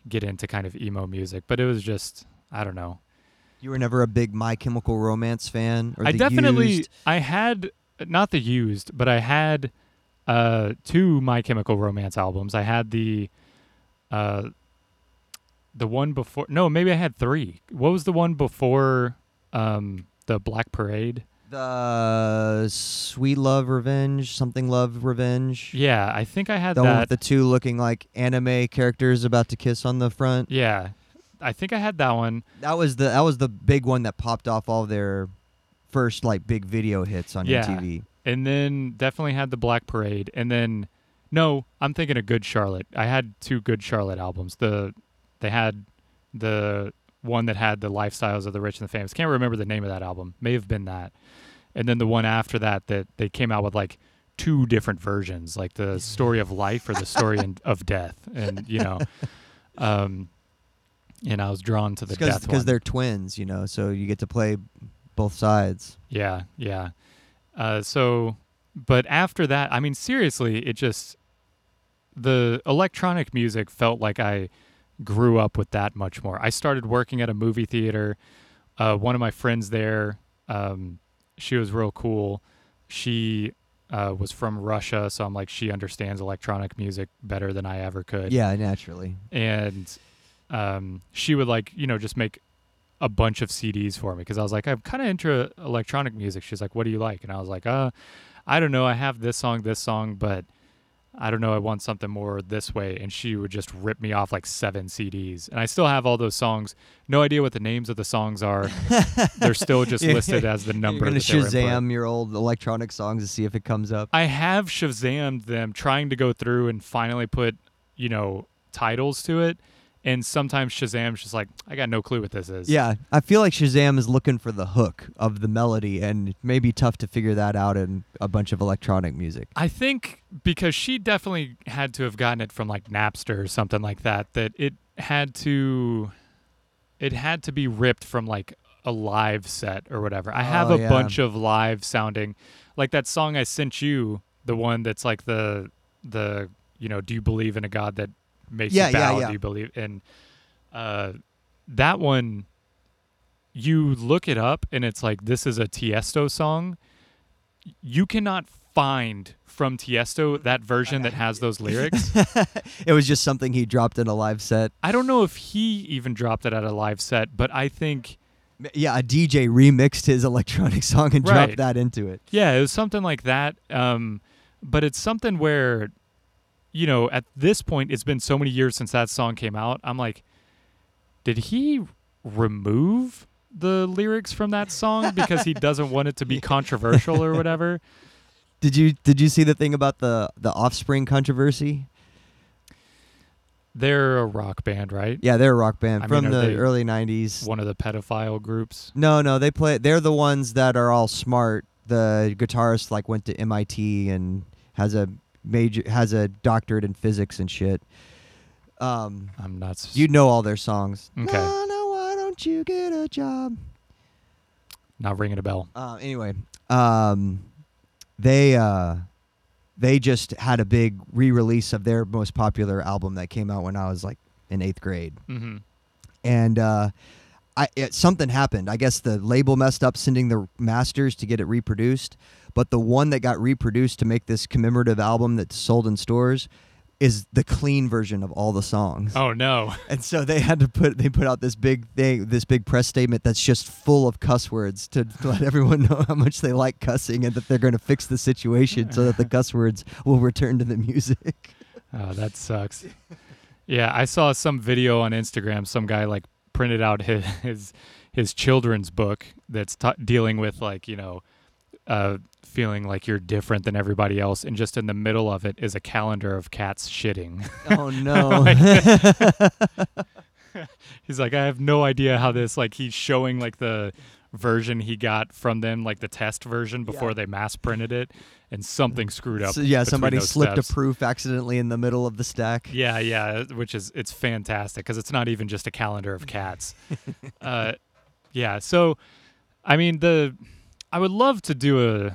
Speaker 1: get into kind of emo music, but it was just I don't know.
Speaker 2: You were never a big My Chemical Romance fan, or
Speaker 1: I definitely
Speaker 2: Used?
Speaker 1: I had not the used, but I had uh two My Chemical Romance albums. I had the uh the one before no, maybe I had three. What was the one before um the Black Parade?
Speaker 2: the Sweet Love Revenge, something Love Revenge.
Speaker 1: Yeah, I think I had
Speaker 2: the one
Speaker 1: that.
Speaker 2: with the two looking like anime characters about to kiss on the front.
Speaker 1: yeah. I think I had that one.
Speaker 2: That was the that was the big one that popped off all their first like big video hits on
Speaker 1: Yeah.
Speaker 2: MTV.
Speaker 1: And then definitely had the Black Parade. And then no, I'm thinking of Good Charlotte. I had two Good Charlotte albums. The they had the one that had the lifestyles of the rich and the famous. Can't remember the name of that album. May have been that. And then the one after that that they came out with like two different versions, like the story of life or the story in, of death. And you know, um, and I was drawn to the death
Speaker 2: because they're twins, you know, so you get to play both sides.
Speaker 1: Yeah, yeah. Uh, so, but after that, I mean, seriously, it just the electronic music felt like I grew up with that much more. I started working at a movie theater. Uh, one of my friends there, um, she was real cool. She uh, was from Russia, so I'm like, she understands electronic music better than I ever could
Speaker 2: Yeah, naturally.
Speaker 1: and um, she would like you know just make a bunch of CDs for me because I was like I'm kind of into electronic music. She's like, "What do you like?" And I was like, "Uh, I don't know. I have this song, this song, but I don't know. I want something more this way." And she would just rip me off like seven CDs, and I still have all those songs. No idea what the names of the songs are. They're still just listed as the number.
Speaker 2: You're gonna
Speaker 1: that they were input.
Speaker 2: Shazam your old electronic songs to see if it comes up.
Speaker 1: I have Shazammed them, trying to go through and finally put, you know, titles to it, and sometimes Shazam's just like, I got no clue what this is.
Speaker 2: Yeah, I feel like Shazam is looking for the hook of the melody, and it may be tough to figure that out in a bunch of electronic music.
Speaker 1: I think because she definitely had to have gotten it from like Napster or something like that. That it had to, it had to be ripped from like a live set or whatever. I have
Speaker 2: Oh,
Speaker 1: a
Speaker 2: yeah.
Speaker 1: bunch of live sounding, like that song I sent you, the one that's like the the you know, do you believe in a God that makes
Speaker 2: Yeah,
Speaker 1: you bow?
Speaker 2: yeah.
Speaker 1: Do you believe And uh, that one? You look it up and it's like this is a Tiesto song. You cannot find from Tiesto that version that has those lyrics.
Speaker 2: it was just something he dropped in a live set.
Speaker 1: I don't know if he even dropped it at a live set, but I think
Speaker 2: Yeah, a DJ remixed his electronic song and
Speaker 1: Right.
Speaker 2: dropped that into it.
Speaker 1: Yeah, it was something like that. Um, but it's something where, you know, at this point, it's been so many years since that song came out. I'm like, did he remove the lyrics from that song because he doesn't want it to be controversial or whatever?
Speaker 2: Did you did you see the thing about the the Offspring controversy?
Speaker 1: They're a rock band, right?
Speaker 2: Yeah, they're a rock band
Speaker 1: I
Speaker 2: from
Speaker 1: are
Speaker 2: the early '90s.
Speaker 1: One of the pedophile groups.
Speaker 2: No, no, they play. They're the ones that are all smart. The guitarist like went to MIT and has a major has a doctorate in physics and shit. Um,
Speaker 1: I'm not. s-
Speaker 2: you know all their songs.
Speaker 1: Okay.
Speaker 2: No, no, why don't you get a job?
Speaker 1: not ringing a bell.
Speaker 2: Uh, anyway, um, they uh, they just had a big re-release of their most popular album that came out when I was like in eighth grade,
Speaker 1: hmm
Speaker 2: and uh, I it, something happened. I guess the label messed up sending the masters to get it reproduced, but the one that got reproduced to make this commemorative album that's sold in stores is the clean version of all the songs.
Speaker 1: Oh no.
Speaker 2: And so they had to put they put out this big thing, this big press statement that's just full of cuss words to, to let everyone know how much they like cussing and that they're going to fix the situation so that the cuss words will return to the music.
Speaker 1: Oh, that sucks. Yeah, I saw some video on Instagram. Some guy like printed out his his, his children's book that's t- dealing with like you know, uh, feeling like you're different than everybody else, and just in the middle of it is a calendar of cats shitting.
Speaker 2: Oh no.
Speaker 1: he's like, I have no idea how this like he's showing like the version he got from them, like the test version before
Speaker 2: Yeah.
Speaker 1: they mass printed it, and something screwed up.
Speaker 2: So, yeah, somebody slipped
Speaker 1: steps.
Speaker 2: a proof accidentally in the middle of the stack.
Speaker 1: Yeah, yeah, which is it's fantastic because it's not even just a calendar of cats. uh, yeah, so I mean the I would love to do a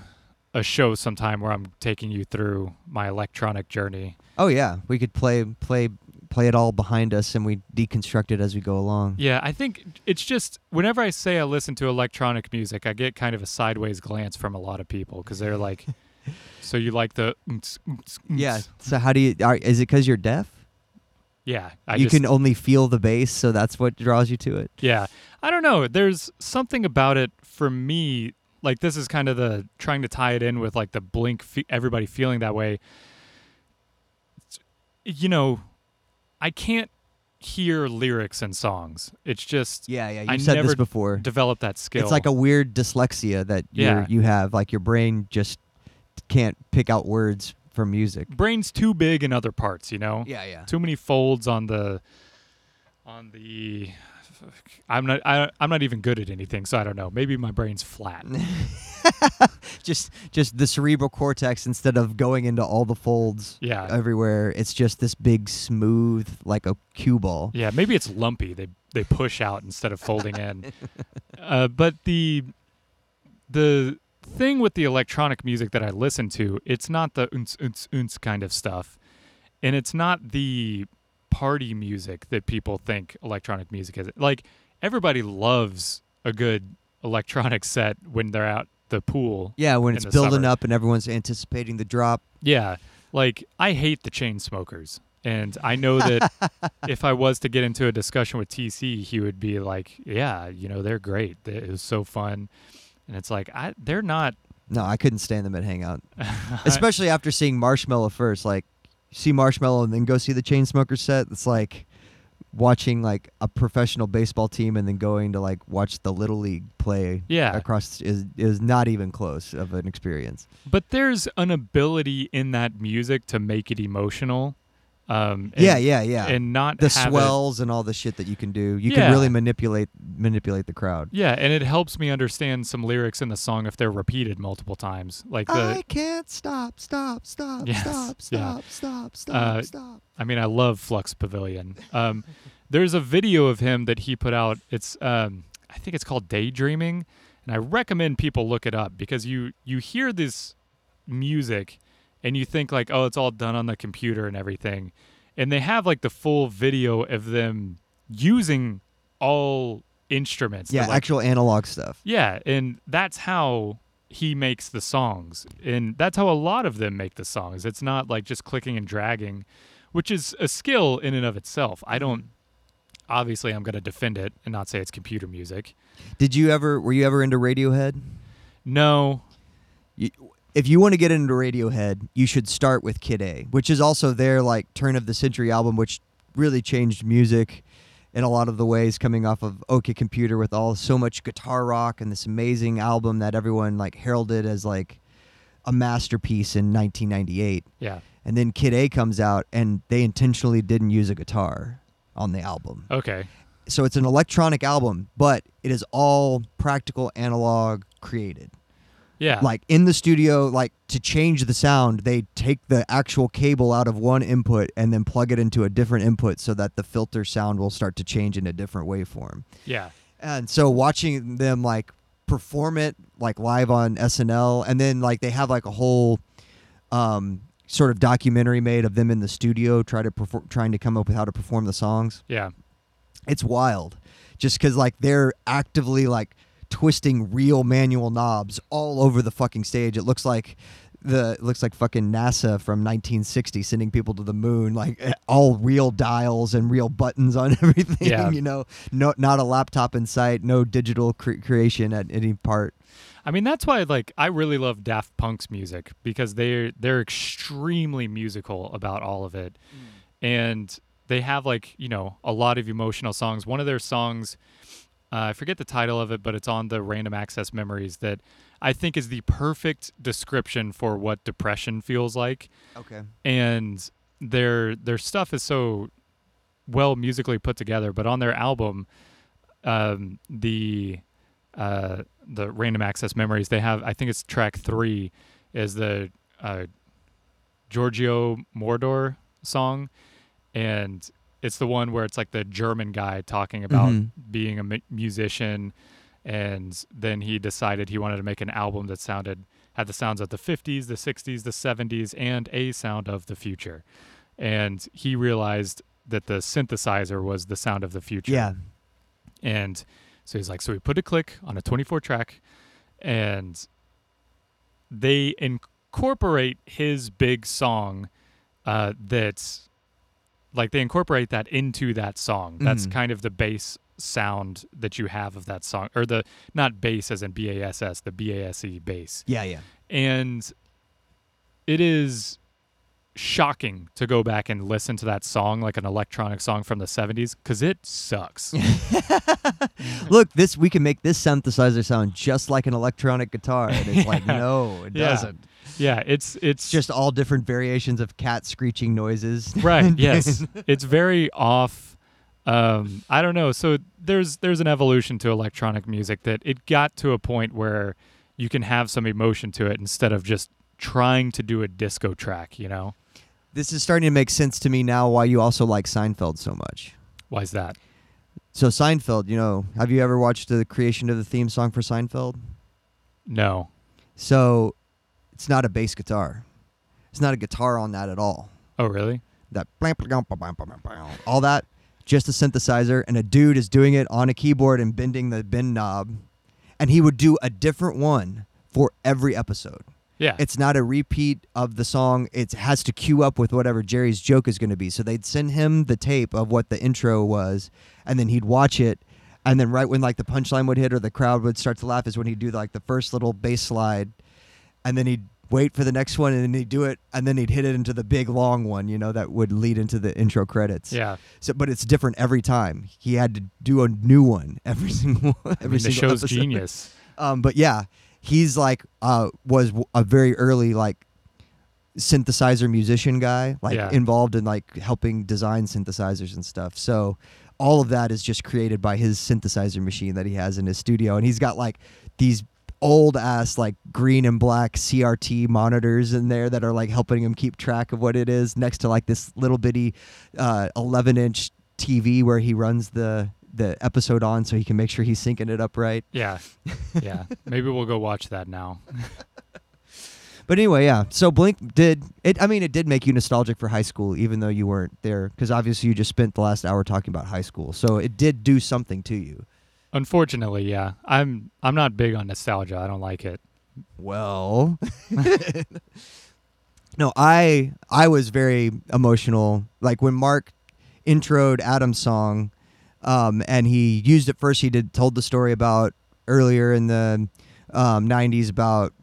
Speaker 1: a show sometime where I'm taking you through my electronic journey.
Speaker 2: Oh yeah, we could play play play it all behind us and we deconstruct it as we go along.
Speaker 1: Yeah, I think it's just whenever I say I listen to electronic music, I get kind of a sideways glance from a lot of people because they're like, "So you like the?" oomps, oomps, oomps?"
Speaker 2: Yeah. So how do you are, is it cuz you're deaf?
Speaker 1: yeah. I
Speaker 2: you
Speaker 1: just,
Speaker 2: can only feel the bass, so that's what draws you to it.
Speaker 1: Yeah. I don't know. There's something about it for me. Like, this is kind of the trying to tie it in with like the blink, fe- everybody feeling that way. It's- You know, I can't hear lyrics and songs. It's just
Speaker 2: Yeah, yeah, you
Speaker 1: I
Speaker 2: said
Speaker 1: never
Speaker 2: this before.
Speaker 1: develop that skill.
Speaker 2: It's like a weird dyslexia that you
Speaker 1: Yeah.
Speaker 2: you have. Like your brain just can't pick out words from music.
Speaker 1: brain's too big in other parts, you know?
Speaker 2: Yeah, yeah.
Speaker 1: Too many folds on the, on the, I'm not, I, I'm not even good at anything, so I don't know. Maybe my brain's flat.
Speaker 2: Just just the cerebral cortex instead of going into all the folds
Speaker 1: Yeah.
Speaker 2: everywhere, it's just this big smooth like a cue ball.
Speaker 1: Yeah, maybe it's lumpy. They they push out instead of folding in. Uh, but the the thing with the electronic music that I listen to, it's not the unts unts unts kind of stuff, and it's not the party music that people think electronic music is. Like everybody loves a good electronic set when they're out the pool.
Speaker 2: Yeah, when it's building
Speaker 1: summer.
Speaker 2: up and everyone's anticipating the drop.
Speaker 1: Yeah, like I hate the Chainsmokers, and I know that if I was to get into a discussion with TC, he would be like, "Yeah, you know, they're great. It was so fun," and it's like, I they're not.
Speaker 2: No, I couldn't stand them at Hangout, especially after seeing Marshmello first. Like, see Marshmello and then go see the Chainsmokers set. It's like watching like a professional baseball team and then going to like watch the little league play.
Speaker 1: Yeah.
Speaker 2: across is is not even close of an experience.
Speaker 1: But there's an ability in that music to make it emotional, Um, and,
Speaker 2: yeah, yeah, yeah.
Speaker 1: and not
Speaker 2: the
Speaker 1: have it-
Speaker 2: swells and all the shit that you can do. You
Speaker 1: Yeah.
Speaker 2: can really manipulate manipulate the crowd.
Speaker 1: Yeah, and it helps me understand some lyrics in the song if they're repeated multiple times. Like the,
Speaker 2: I can't stop, stop, stop,
Speaker 1: Yes,
Speaker 2: stop,
Speaker 1: yeah.
Speaker 2: stop, stop, stop,
Speaker 1: Uh,
Speaker 2: stop.
Speaker 1: I mean, I love Flux Pavilion. Um, there's a video of him that he put out. It's um, I think it's called Daydreaming, and I recommend people look it up because you you hear this music and you think like, oh, it's all done on the computer and everything, and they have like the full video of them using all instruments.
Speaker 2: Yeah,
Speaker 1: like,
Speaker 2: actual analog stuff.
Speaker 1: Yeah, and that's how he makes the songs. And that's how a lot of them make the songs. It's not like just clicking and dragging, which is a skill in and of itself. I don't obviously I'm going to defend it and not say it's computer music.
Speaker 2: Did you ever? Were you ever into Radiohead?
Speaker 1: No.
Speaker 2: You, if you want to get into Radiohead, you should start with Kid A, which is also their like turn of the century album, which really changed music in a lot of the ways coming off of OK Computer with all so much guitar rock and this amazing album that everyone like heralded as like a masterpiece in 1998.
Speaker 1: Yeah.
Speaker 2: And then Kid A comes out and they intentionally didn't use a guitar on the album.
Speaker 1: Okay.
Speaker 2: So it's an electronic album, but it is all practical analog created
Speaker 1: Yeah.
Speaker 2: like in the studio like to change the sound they take the actual cable out of one input and then plug it into a different input so that the filter sound will start to change in a different waveform
Speaker 1: yeah.
Speaker 2: and so watching them like perform it like live on snl and then like they have like a whole um sort of documentary made of them in the studio try to perform trying to come up with how to perform the songs
Speaker 1: Yeah.
Speaker 2: it's wild just because like they're actively like twisting real manual knobs all over the fucking stage it looks like the it looks like fucking nasa from 1960 sending people to the moon like eh, all real dials and real buttons on everything
Speaker 1: Yeah.
Speaker 2: you know no not a laptop in sight no digital cre- creation at any part
Speaker 1: I mean, that's why like I really love Daft Punk's music because they're they're extremely musical about all of it. And they have like, you know, a lot of emotional songs. One of their songs uh, I forget the title of it, but it's on the Random Access Memories that I think is the perfect description for what depression feels like.
Speaker 2: okay
Speaker 1: And their their stuff is so well musically put together, but on their album, um, the uh, the Random Access Memories, they have I think it's track three is the uh, Giorgio Moroder song, and it's the one where it's like the German guy talking about
Speaker 2: Mhm.
Speaker 1: being a mu- musician, and then he decided he wanted to make an album that sounded had the sounds of the 50s, the 60s, the 70s, and a sound of the future, and he realized that the synthesizer was the sound of the future.
Speaker 2: yeah
Speaker 1: And so he's like, so we put a click on a 24 track and they incorporate his big song uh, that's like they incorporate that into that song. That's
Speaker 2: Mhm.
Speaker 1: kind of the bass sound that you have of that song or the not bass as in B A S S, the B A S E bass.
Speaker 2: yeah yeah
Speaker 1: And it is shocking to go back and listen to that song like an electronic song from the 70s cuz it sucks.
Speaker 2: look this we can make this synthesizer sound just like an electronic guitar and it's like no it
Speaker 1: Yeah.
Speaker 2: doesn't
Speaker 1: Yeah, it's it's
Speaker 2: It's just all different variations of cat screeching noises.
Speaker 1: right. Yes, it's very off. Um, I don't know. So there's there's an evolution to electronic music that it got to a point where you can have some emotion to it instead of just trying to do a disco track. You know,
Speaker 2: this is starting to make sense to me now why you also like Seinfeld so much.
Speaker 1: why is that?
Speaker 2: So Seinfeld, you know, have you ever watched the creation of the theme song for Seinfeld?
Speaker 1: No.
Speaker 2: So it's not a bass guitar. It's not a guitar on that at all.
Speaker 1: Oh, really?
Speaker 2: That all that just a synthesizer and a dude is doing it on a keyboard and bending the bend knob and he would do a different one for every episode.
Speaker 1: Yeah.
Speaker 2: It's not a repeat of the song. It has to queue up with whatever Jerry's joke is going to be. So they'd send him the tape of what the intro was, and then he'd watch it. And then right when like the punchline would hit or the crowd would start to laugh is when he'd do like the first little bass slide, and then he'd wait for the next one and then he'd do it and then he'd hit it into the big long one, you know, that would lead into the intro credits.
Speaker 1: yeah.
Speaker 2: So, but it's different every time. He had to do a new one every single every
Speaker 1: I mean, the
Speaker 2: single
Speaker 1: show's
Speaker 2: episode.
Speaker 1: genius.
Speaker 2: Um, but yeah, he's like uh, was a very early like synthesizer musician guy, like
Speaker 1: Yeah.
Speaker 2: involved in like helping design synthesizers and stuff. So all of that is just created by his synthesizer machine that he has in his studio, and he's got like these old ass like green and black CRT monitors in there that are like helping him keep track of what it is next to like this little bitty uh, 11 inch TV where he runs the the episode on so he can make sure he's syncing it up right.
Speaker 1: Yeah. Yeah. Maybe we'll go watch that now.
Speaker 2: But anyway, yeah. So Blink did it. I mean, it did make you nostalgic for high school, even though you weren't there, because obviously you just spent the last hour talking about high school. So it did do something to you.
Speaker 1: Unfortunately, yeah. I'm I'm not big on nostalgia. I don't like it.
Speaker 2: Well, no, I I was very emotional. Like when Mark introed Adam's song, um, and he used it first. He did told the story about earlier in the um, '90s about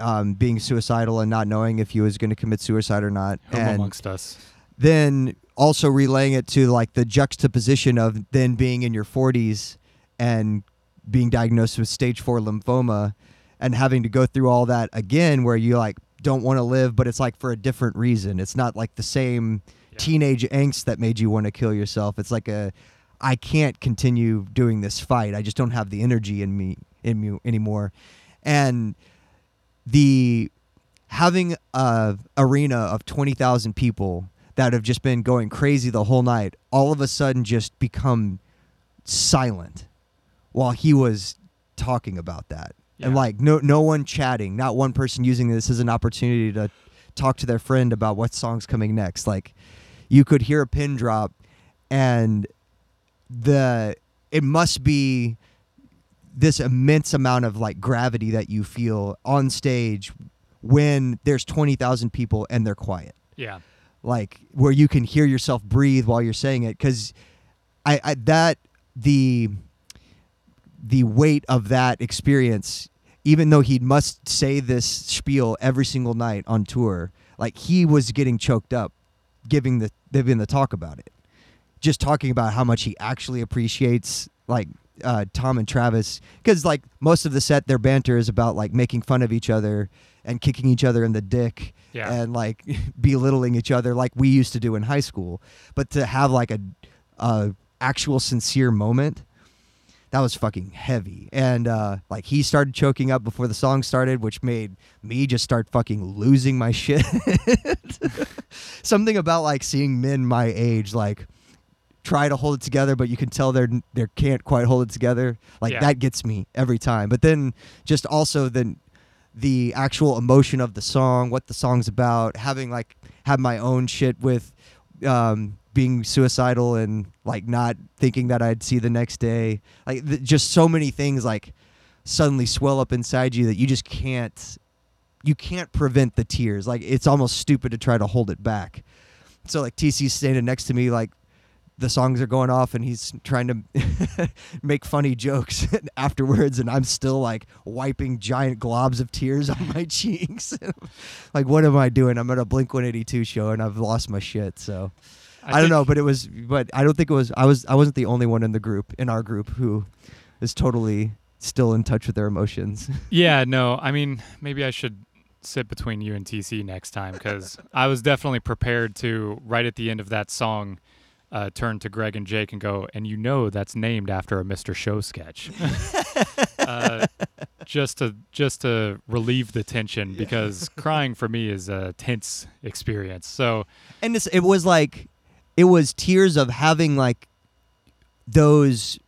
Speaker 2: um, being suicidal and not knowing if he was going to commit suicide or not.
Speaker 1: Home
Speaker 2: and
Speaker 1: amongst us.
Speaker 2: then also relaying it to like the juxtaposition of then being in your 40s and being diagnosed with stage 4 lymphoma and having to go through all that again where you like don't want to live but it's like for a different reason it's not like the same
Speaker 1: Yeah.
Speaker 2: teenage angst that made you want to kill yourself it's like a i can't continue doing this fight. I just don't have the energy in me in me anymore. And the having a arena of 20,000 people that have just been going crazy the whole night all of a sudden just become silent while he was talking about that. And like no no one chatting not one person using this as an opportunity to talk to their friend about what song's coming next. Like you could hear a pin drop and the it must be this immense amount of like gravity that you feel on stage when there's 20,000 people and they're quiet
Speaker 1: Yeah.
Speaker 2: like where you can hear yourself breathe while you're saying it cuz I, I that the the weight of that experience even though he must say this spiel every single night on tour like he was getting choked up giving the giving the talk about it just talking about how much he actually appreciates like uh, Tom and Travis because like most of the set their banter is about like making fun of each other and kicking each other in the dick
Speaker 1: Yeah.
Speaker 2: and like belittling each other like we used to do in high school. But to have like a, a actual sincere moment that was fucking heavy. And uh like he started choking up before the song started which made me just start fucking losing my shit. Something about like seeing men my age like try to hold it together but you can tell they're they can't quite hold it together. Like
Speaker 1: Yeah.
Speaker 2: that gets me every time. But then just also the the actual emotion of the song what the song's about having like have my own shit with um being suicidal and like not thinking that I'd see the next day. Like th- just so many things like suddenly swell up inside you that you just can't you can't prevent the tears. Like it's almost stupid to try to hold it back. So like TC standing next to me like the songs are going off and he's trying to make funny jokes afterwards and I'm still like wiping giant globs of tears on my cheeks. like what am I doing? I'm at a Blink 182 show and I've lost my shit. So I, don't know, but it was but I don't think it was I was I wasn't the only one in the group in our group who is totally still in touch with their emotions.
Speaker 1: Yeah, no. I mean, maybe I should sit between you and TC next time because I was definitely prepared to right at the end of that song uh, turn to Greg and Jake and go, and you know that's named after a Mr. Show sketch, uh, just to just to relieve the tension because crying for me is a tense experience. So
Speaker 2: and it's, it was like it was tears of having like those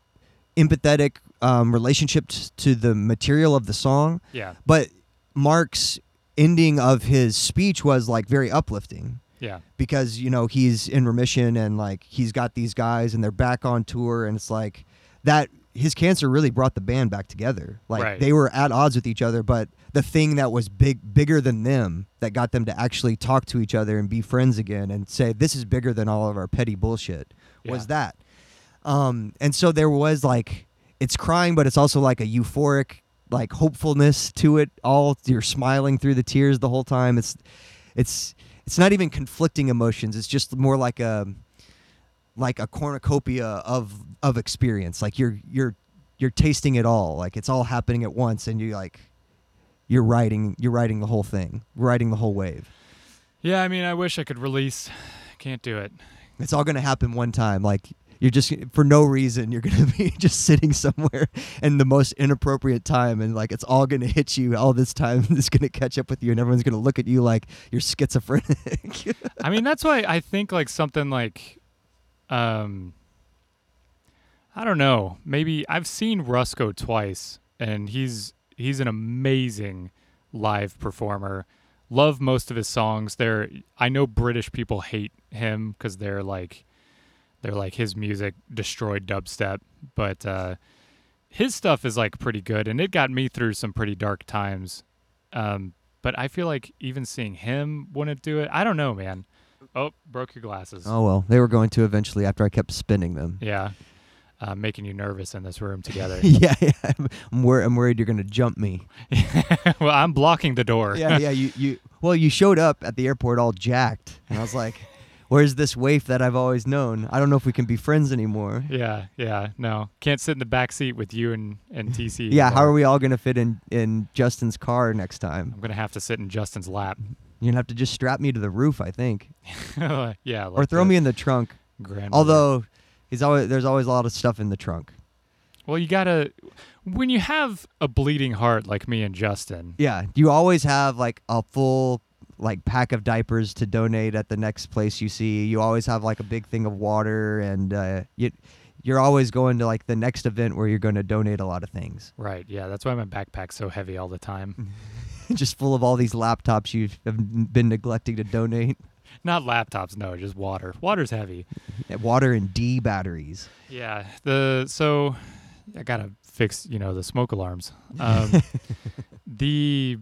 Speaker 2: empathetic um, relationships to the material of the song
Speaker 1: yeah,
Speaker 2: but mark's ending of his speech was like very uplifting
Speaker 1: yeah,
Speaker 2: because you know he's in remission and like he's got these guys and they're back on tour and it's like that his cancer really brought the band back together. Like
Speaker 1: Right.
Speaker 2: they were at odds with each other but the thing that was big bigger than them that got them to actually talk to each other and be friends again and say this is bigger than all of our petty bullshit was
Speaker 1: Yeah.
Speaker 2: that. Um and so there was like it's crying but it's also like a euphoric like hopefulness to it all. You're smiling through the tears the whole time. It's it's it's not even conflicting emotions it's just more like a like a cornucopia of of experience like you're you're you're tasting it all like it's all happening at once and you like you're riding you're riding the whole thing riding the whole wave
Speaker 1: Yeah, I mean, I wish I could release. Can't do it.
Speaker 2: It's all gonna happen one time. Like you're just for no reason you're gonna be just sitting somewhere in the most inappropriate time, and like it's all gonna hit you all this time. It's gonna catch up with you, and everyone's gonna look at you like you're schizophrenic.
Speaker 1: I mean, that's why I think like something like, um, I don't know. Maybe I've seen Rusko twice, and he's he's an amazing live performer. Love most of his songs. They're I know British people hate him because they're like they're like his music destroyed dubstep, but uh, his stuff is like pretty good, and it got me through some pretty dark times. Um, but I feel like even seeing him wouldn't do it. I don't know, man. Oh, broke your glasses.
Speaker 2: oh well, they were going to eventually after I kept spinning them.
Speaker 1: Yeah. Uh, making you nervous in this room together.
Speaker 2: yeah, yeah. I'm, wor- I'm worried you're gonna jump me.
Speaker 1: well, I'm blocking the door.
Speaker 2: yeah, yeah. You, you. Well, you showed up at the airport all jacked, and I was like, "Where's this waif that I've always known? I don't know if we can be friends anymore."
Speaker 1: yeah, yeah. No, can't sit in the back seat with you and and TC.
Speaker 2: Yeah, how are we all gonna fit in in Justin's car next time?
Speaker 1: I'm gonna have to sit in Justin's lap.
Speaker 2: You're gonna have to just strap me to the roof, I think,
Speaker 1: yeah,
Speaker 2: or throw me in the trunk.
Speaker 1: Grandmother.
Speaker 2: Although, he's always there's always a lot of stuff in the trunk.
Speaker 1: well, you gotta when you have a bleeding heart like me and Justin.
Speaker 2: Yeah, you always have like a full like pack of diapers to donate at the next place you see. You always have like a big thing of water, and uh, you you're always going to like the next event where you're going to donate a lot of things.
Speaker 1: Right. Yeah, that's why my backpack's so heavy all the time.
Speaker 2: just full of all these laptops you have been neglecting to donate.
Speaker 1: Not laptops, no, just water. Water's heavy.
Speaker 2: Water and D batteries.
Speaker 1: Yeah. The so I gotta fix you know the smoke alarms. Um, the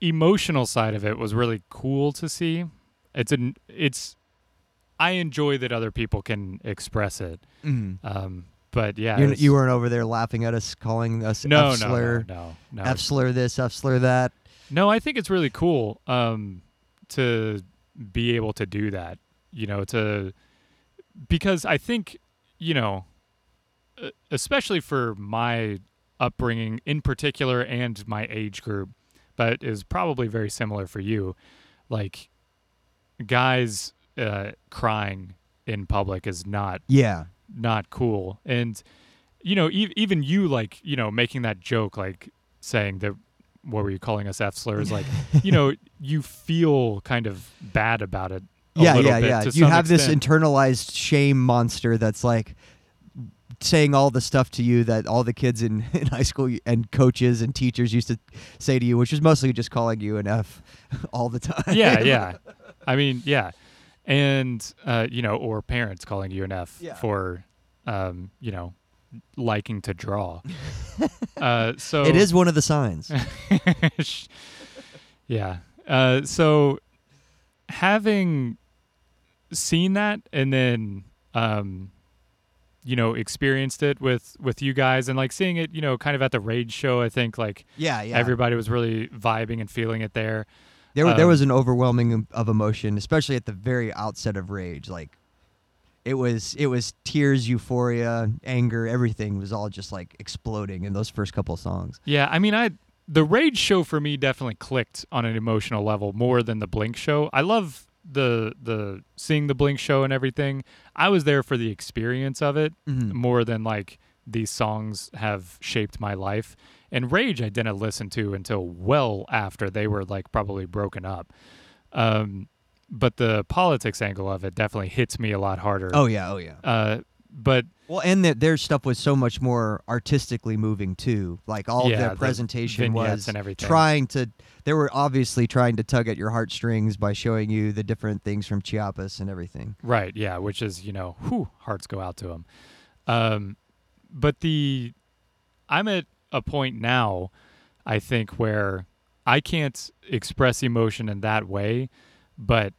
Speaker 1: emotional side of it was really cool to see. It's an it's I enjoy that other people can express it. Um, but yeah,
Speaker 2: you,
Speaker 1: it's-
Speaker 2: you weren't over there laughing at us, calling us
Speaker 1: no,
Speaker 2: F slur,
Speaker 1: no, no, no,
Speaker 2: F slur this, F slur that.
Speaker 1: No, I think it's really cool um, to be able to do that. You know, to because I think you know, especially for my upbringing in particular and my age group, but is probably very similar for you. Like guys uh, crying in public is not
Speaker 2: Yeah.
Speaker 1: not cool. And you know, e- even you like, you know, making that joke like saying that what were you calling us F slurs like, you know, you feel kind of bad about it. a
Speaker 2: yeah,
Speaker 1: little
Speaker 2: yeah,
Speaker 1: bit
Speaker 2: yeah. You have this internalized shame monster that's like saying all the stuff to you that all the kids in, in high school and coaches and teachers used to say to you, which was mostly just calling you an F all the time.
Speaker 1: yeah, yeah. I mean, yeah. And uh, you know, or parents calling you an F
Speaker 2: Yeah.
Speaker 1: for um, you know, liking to draw. uh so
Speaker 2: It is one of the signs.
Speaker 1: yeah. Uh, so having seen that and then um, you know experienced it with with you guys and like seeing it you know kind of at the rage show i think like
Speaker 2: Yeah, yeah.
Speaker 1: everybody was really vibing and feeling it there
Speaker 2: There, wa- there
Speaker 1: Um,
Speaker 2: was an overwhelming of- of emotion, especially at the very outset of Rage. Like, it was it was tears, euphoria, anger, everything was all just like exploding in those first couple of songs.
Speaker 1: yeah i mean i the rage show for me definitely clicked on an emotional level more than the blink show i love the the seeing the blink show and everything i was there for the experience of it
Speaker 2: Mhm.
Speaker 1: more than like these songs have shaped my life. And Rage I didn't listen to until well after they were like probably broken up. Um, but the politics angle of it definitely hits me a lot harder.
Speaker 2: Oh yeah, oh yeah.
Speaker 1: Uh, but
Speaker 2: Well, and that their stuff was so much more artistically moving too. Like all of their presentation
Speaker 1: vignettes
Speaker 2: was
Speaker 1: and everything.
Speaker 2: trying to. They were obviously trying to tug at your heartstrings by showing you the different things from Chiapas and everything.
Speaker 1: right, yeah, which is you know, whew, hearts go out to them. Um, but the I'm at a point now, I think, where I can't express emotion in that way, but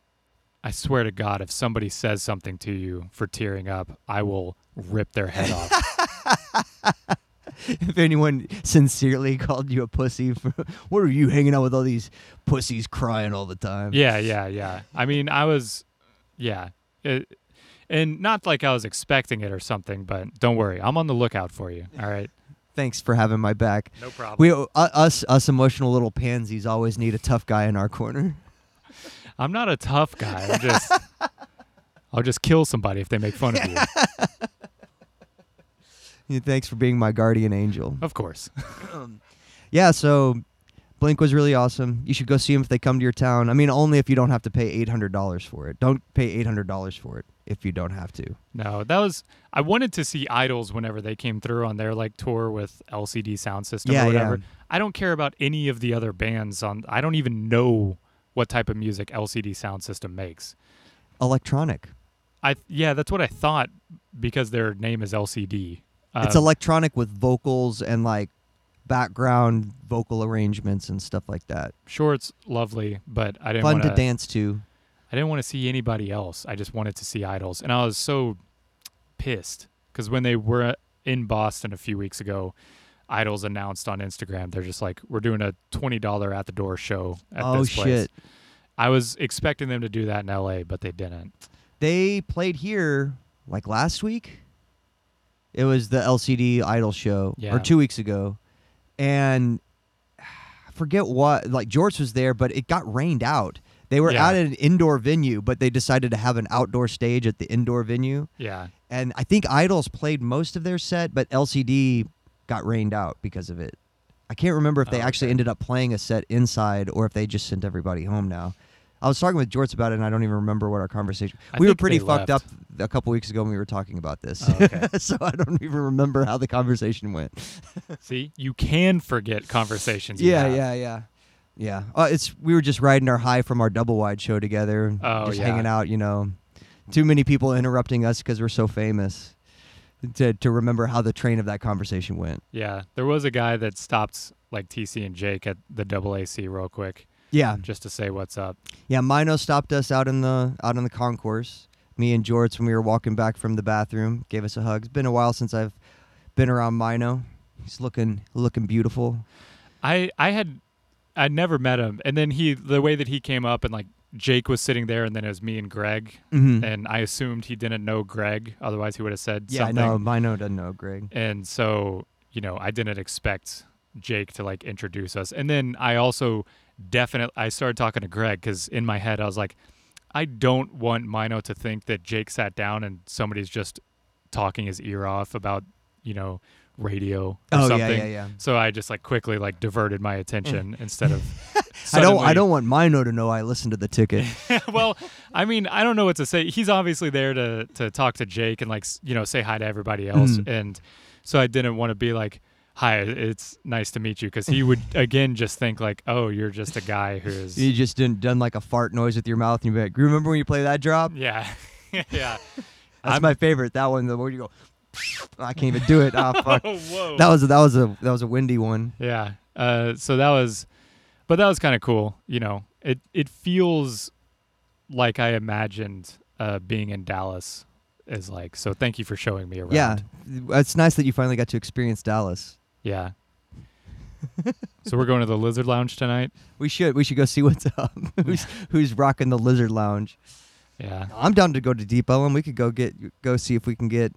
Speaker 1: I swear to God, if somebody says something to you for tearing up, I will rip their head off.
Speaker 2: if anyone sincerely called you a pussy for what are you hanging out with all these pussies crying all the time
Speaker 1: yeah, yeah, yeah. I mean, I was, yeah. It, and not like I was expecting it or something, but don't worry, I'm on the lookout for you. All right.
Speaker 2: Thanks for having my back.
Speaker 1: No problem.
Speaker 2: We uh, us us emotional little pansies always need a tough guy in our corner.
Speaker 1: I'm not a tough guy. I'm just I'll just kill somebody if they make fun of you.
Speaker 2: Yeah, Thanks for being my guardian angel.
Speaker 1: Of course.
Speaker 2: Yeah, so Blink was really awesome. You should go see them if they come to your town. I mean, only if you don't have to pay eight hundred dollars for it. Don't pay eight hundred dollars for it if you don't have to.
Speaker 1: No, that was I wanted to see IDLES whenever they came through on their like tour with LCD Soundsystem
Speaker 2: Yeah,
Speaker 1: or
Speaker 2: yeah.
Speaker 1: whatever. I don't care about any of the other bands on I don't even know what type of music LCD Soundsystem makes.
Speaker 2: Electronic.
Speaker 1: I yeah, that's what I thought because their name is LCD.
Speaker 2: it's
Speaker 1: Um,
Speaker 2: electronic with vocals and like background vocal arrangements and stuff like that.
Speaker 1: sure it's lovely, but I didn't
Speaker 2: Fun
Speaker 1: want
Speaker 2: to dance to.
Speaker 1: I didn't want to see anybody else. I just wanted to see IDLES, and I was so pissed because when they were in Boston a few weeks ago, IDLES announced on Instagram they're just like we're doing a twenty dollar at the door show at
Speaker 2: Oh
Speaker 1: this place.
Speaker 2: shit.
Speaker 1: I was expecting them to do that in L.A., but they didn't.
Speaker 2: They played here like last week. It was the LCD Idol show
Speaker 1: Yeah.
Speaker 2: or 2 weeks ago. And I forget what like George was there but it got rained out. They were
Speaker 1: Yeah.
Speaker 2: at an indoor venue but they decided to have an outdoor stage at the indoor venue.
Speaker 1: Yeah,
Speaker 2: And I think IDLES played most of their set but LCD got rained out because of it. I can't remember if they
Speaker 1: Oh,
Speaker 2: actually
Speaker 1: okay.
Speaker 2: ended up playing a set inside or if they just sent everybody home now. I was talking with Jorts about it, and I don't even remember what our conversation.
Speaker 1: I
Speaker 2: we were pretty fucked
Speaker 1: left.
Speaker 2: up a couple weeks ago when we were talking about this,
Speaker 1: Oh, okay.
Speaker 2: so I don't even remember how the conversation went.
Speaker 1: see, you can forget conversations.
Speaker 2: Yeah, yeah, yeah, yeah. Uh, it's we were just riding our high from our double wide show together,
Speaker 1: Oh,
Speaker 2: just
Speaker 1: yeah.
Speaker 2: hanging out. You know, too many people interrupting us because we're so famous. To to remember how the train of that conversation went.
Speaker 1: yeah. There was a guy that stopped like TC and Jake at the double AC real quick
Speaker 2: Yeah,
Speaker 1: just to say what's up.
Speaker 2: Yeah, Mino stopped us out in the out in the concourse. Me and Jorts when we were walking back from the bathroom, gave us a hug. It's been a while since I've been around Mino. He's looking looking beautiful.
Speaker 1: I I had I'd never met him, and then he the way that he came up and like Jake was sitting there, and then it was me and Greg,
Speaker 2: Mm-hmm.
Speaker 1: and I assumed he didn't know Greg, otherwise he would have said
Speaker 2: Yeah, I
Speaker 1: something.
Speaker 2: know Mino doesn't know Greg.
Speaker 1: And so you know I didn't expect Jake to like introduce us, and then I also definitely I started talking to Greg because in my head I was like, I don't want Mino to think that Jake sat down and somebody's just talking his ear off about you know radio or
Speaker 2: Oh
Speaker 1: something.
Speaker 2: yeah, yeah, yeah.
Speaker 1: So I just like quickly like diverted my attention instead of.
Speaker 2: I don't I don't want Mino to know I listened to the ticket.
Speaker 1: well, I mean, I don't know what to say. He's obviously there to to talk to Jake and like you know say hi to everybody else,
Speaker 2: Mhm.
Speaker 1: and so I didn't want to be like, "Hi, it's nice to meet you," because he would again just think like, "Oh, you're just a guy who's
Speaker 2: you just didn't done like a fart noise with your mouth and you'd be like, remember when you play that drop?
Speaker 1: yeah, yeah."
Speaker 2: That's
Speaker 1: I'm-
Speaker 2: my favorite. That one, the where you go I can't even do it. Ah fuck.
Speaker 1: Oh, whoa.
Speaker 2: That was a, that was a that was a windy one.
Speaker 1: Yeah. Uh, so that was, but that was kind of cool. You know, it it feels like I imagined uh, being in Dallas is like. So thank you for showing me around.
Speaker 2: Yeah. It's nice that you finally got to experience Dallas.
Speaker 1: Yeah. so we're going to the Lizard Lounge tonight.
Speaker 2: We should we should go see what's up. who's who's rocking the Lizard Lounge?
Speaker 1: Yeah.
Speaker 2: I'm down to go to Deep Ellum We could go get go see if we can get,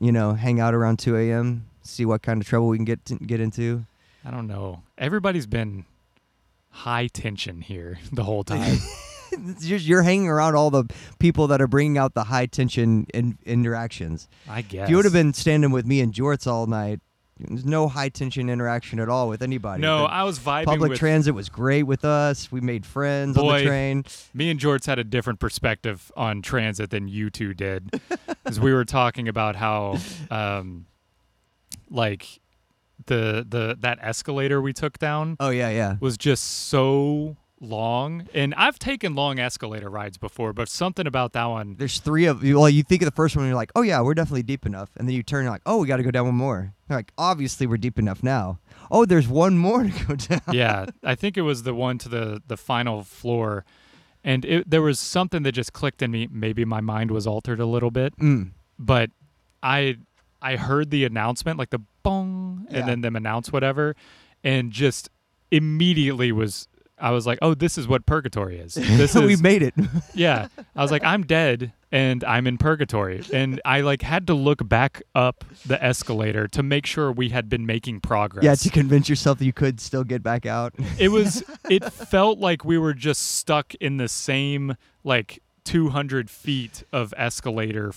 Speaker 2: you know, hang out around 2 a.m. See what kind of trouble we can get get into.
Speaker 1: I don't know. Everybody's been high tension here the whole time.
Speaker 2: you're, you're hanging around all the people that are bringing out the high tension in, interactions.
Speaker 1: I guess.
Speaker 2: If you would have been standing with me and Jorts all night, there's no high tension interaction at all with anybody.
Speaker 1: No, I was vibing
Speaker 2: public
Speaker 1: with
Speaker 2: transit was great with us. We made friends on the train.
Speaker 1: me and Jorts had a different perspective on transit than you two did, because we were talking about how, um, like, the the that escalator we took down
Speaker 2: Oh yeah, yeah.
Speaker 1: was just so long, and I've taken long escalator rides before, but something about that one.
Speaker 2: There's three of you. Well, you think of the first one, and you're like, oh yeah, we're definitely deep enough, and then you turn, you're like, oh, we got to go down one more. You're like, obviously we're deep enough now. Oh, there's one more to go down.
Speaker 1: yeah, I think it was the one to the the final floor, and it, there was something that just clicked in me. Maybe my mind was altered a little bit,
Speaker 2: Mm.
Speaker 1: but I I heard the announcement, like the bong,
Speaker 2: Yeah.
Speaker 1: and then them announce whatever, and just immediately was I was like, "Oh, this is what purgatory is." This
Speaker 2: we
Speaker 1: is
Speaker 2: made it.
Speaker 1: yeah. I was like, "I'm dead and I'm in purgatory." And I like had to look back up the escalator to make sure we had been making progress.
Speaker 2: yeah, to convince yourself that you could still get back out.
Speaker 1: it was it felt like we were just stuck in the same like 200 feet of escalator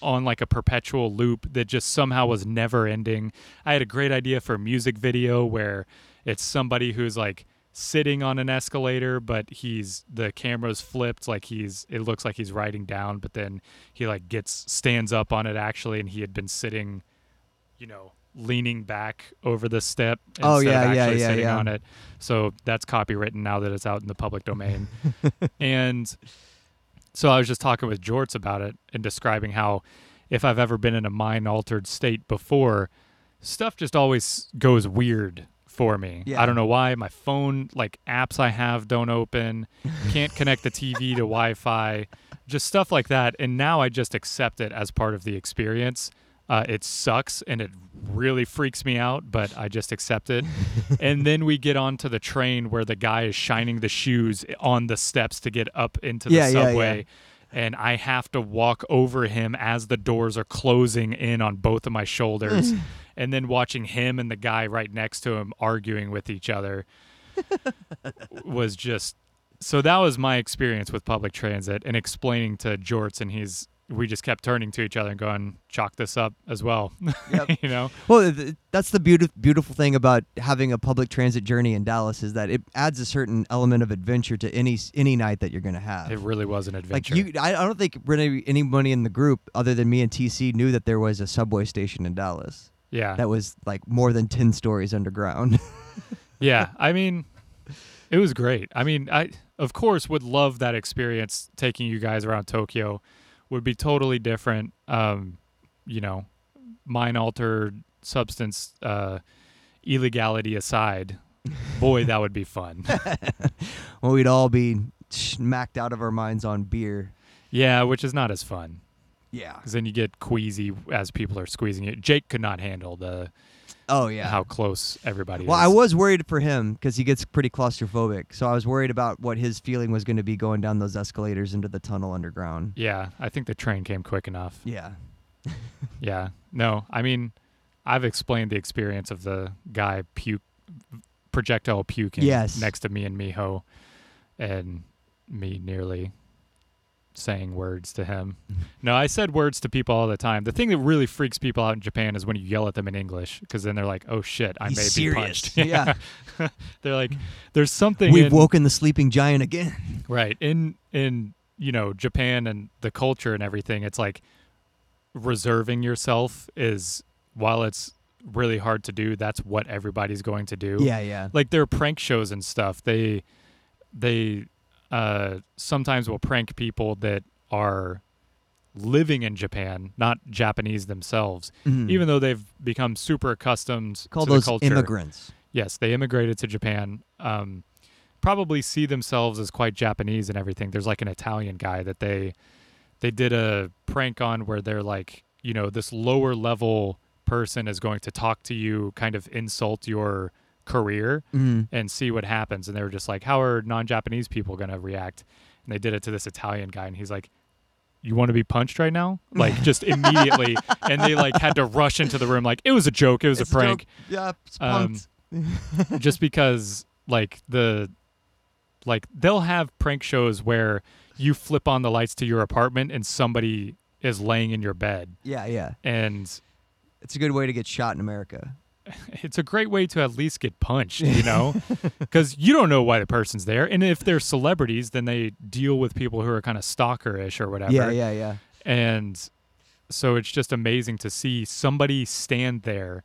Speaker 1: on like a perpetual loop that just somehow was never ending i had a great idea for a music video where it's somebody who's like sitting on an escalator but he's the camera's flipped like he's it looks like he's riding down but then he like gets stands up on it actually and he had been sitting you know leaning back over the step
Speaker 2: Oh,
Speaker 1: instead
Speaker 2: yeah,
Speaker 1: of
Speaker 2: yeah,
Speaker 1: actually
Speaker 2: yeah,
Speaker 1: sitting
Speaker 2: yeah.
Speaker 1: on it so that's copywritten now that it's out in the public domain. and so I was just talking with Jorts about it and describing how if I've ever been in a mind altered state before, stuff just always goes weird for me.
Speaker 2: Yeah.
Speaker 1: I don't know why. My phone, like apps I have, don't open, can't connect the TV to Wi Fi, just stuff like that. And now I just accept it as part of the experience. Uh, it sucks and it really freaks me out, but I just accept it. and then we get onto the train where the guy is shining the shoes on the steps to get up into the
Speaker 2: Yeah, yeah, yeah.
Speaker 1: subway. And I have to walk over him as the doors are closing in on both of my shoulders. and then watching him and the guy right next to him arguing with each other was just so that was my experience with public transit and explaining to Jorts and he's we just kept turning to each other and going chalk this up as well
Speaker 2: Yep.
Speaker 1: you know
Speaker 2: Well, th- that's the beautiful beautiful thing about having a public transit journey in Dallas is that it adds a certain element of adventure to any any night that you're going to have.
Speaker 1: it really was an adventure.
Speaker 2: like
Speaker 1: adventure
Speaker 2: you, I, I don't think really anybody in the group other than me and TC knew that there was a subway station in Dallas
Speaker 1: yeah
Speaker 2: that was like more than ten stories underground.
Speaker 1: yeah i mean it was great i mean i of course would love that experience taking you guys around tokyo would be totally different um you know mind altered substance uh illegality aside boy that would be fun
Speaker 2: well, we'd all be smacked out of our minds on beer.
Speaker 1: yeah which is not as fun
Speaker 2: Yeah.
Speaker 1: because then you get queasy as people are squeezing it jake could not handle the
Speaker 2: Oh yeah.
Speaker 1: how close everybody
Speaker 2: Well,
Speaker 1: is
Speaker 2: I was worried for him because he gets pretty claustrophobic. So I was worried about what his feeling was going to be going down those escalators into the tunnel underground.
Speaker 1: yeah i think the train came quick enough
Speaker 2: Yeah.
Speaker 1: Yeah. No, I mean, I've explained the experience of the guy puke projectile puking
Speaker 2: Yes.
Speaker 1: next to me and Miho and me nearly saying words to him. No, I said words to people all the time. The thing that really freaks people out in Japan is when you yell at them in English because then they're like, "Oh shit, I
Speaker 2: He's
Speaker 1: may
Speaker 2: serious.
Speaker 1: be punched."
Speaker 2: Yeah.
Speaker 1: they're like, "There's something
Speaker 2: We've
Speaker 1: in-
Speaker 2: woken the sleeping giant again.
Speaker 1: Right. In in you know, Japan and the culture and everything, it's like reserving yourself is while it's really hard to do, that's what everybody's going to do.
Speaker 2: Yeah, yeah.
Speaker 1: Like their prank shows and stuff, they they uh sometimes will prank people that are living in Japan, not Japanese themselves,
Speaker 2: Mhm.
Speaker 1: even though they've become super accustomed
Speaker 2: Call
Speaker 1: to
Speaker 2: those
Speaker 1: the culture.
Speaker 2: immigrants.
Speaker 1: Yes, they immigrated to Japan. Um, probably see themselves as quite Japanese and everything. There's like an Italian guy that they they did a prank on where they're like, you know, this lower level person is going to talk to you, kind of insult your career
Speaker 2: Mhm.
Speaker 1: and see what happens. And they were just like, how are non-Japanese people going to react? And they did it to this Italian guy, and he's like. You want to be punched right now? Like just immediately, and they like had to rush into the room. Like it was a joke. It was
Speaker 2: It's
Speaker 1: a prank
Speaker 2: joke. Yeah, it's
Speaker 1: Um, just because like the like they'll have prank shows where you flip on the lights to your apartment and somebody is laying in your bed
Speaker 2: yeah, yeah.
Speaker 1: and
Speaker 2: It's a good way to get shot in America.
Speaker 1: It's a great way to at least get punched you know? Because you don't know why the person's there and if they're celebrities then they deal with people who are kind of stalkerish or whatever.
Speaker 2: Yeah, yeah, yeah.
Speaker 1: and so it's just amazing to see somebody stand there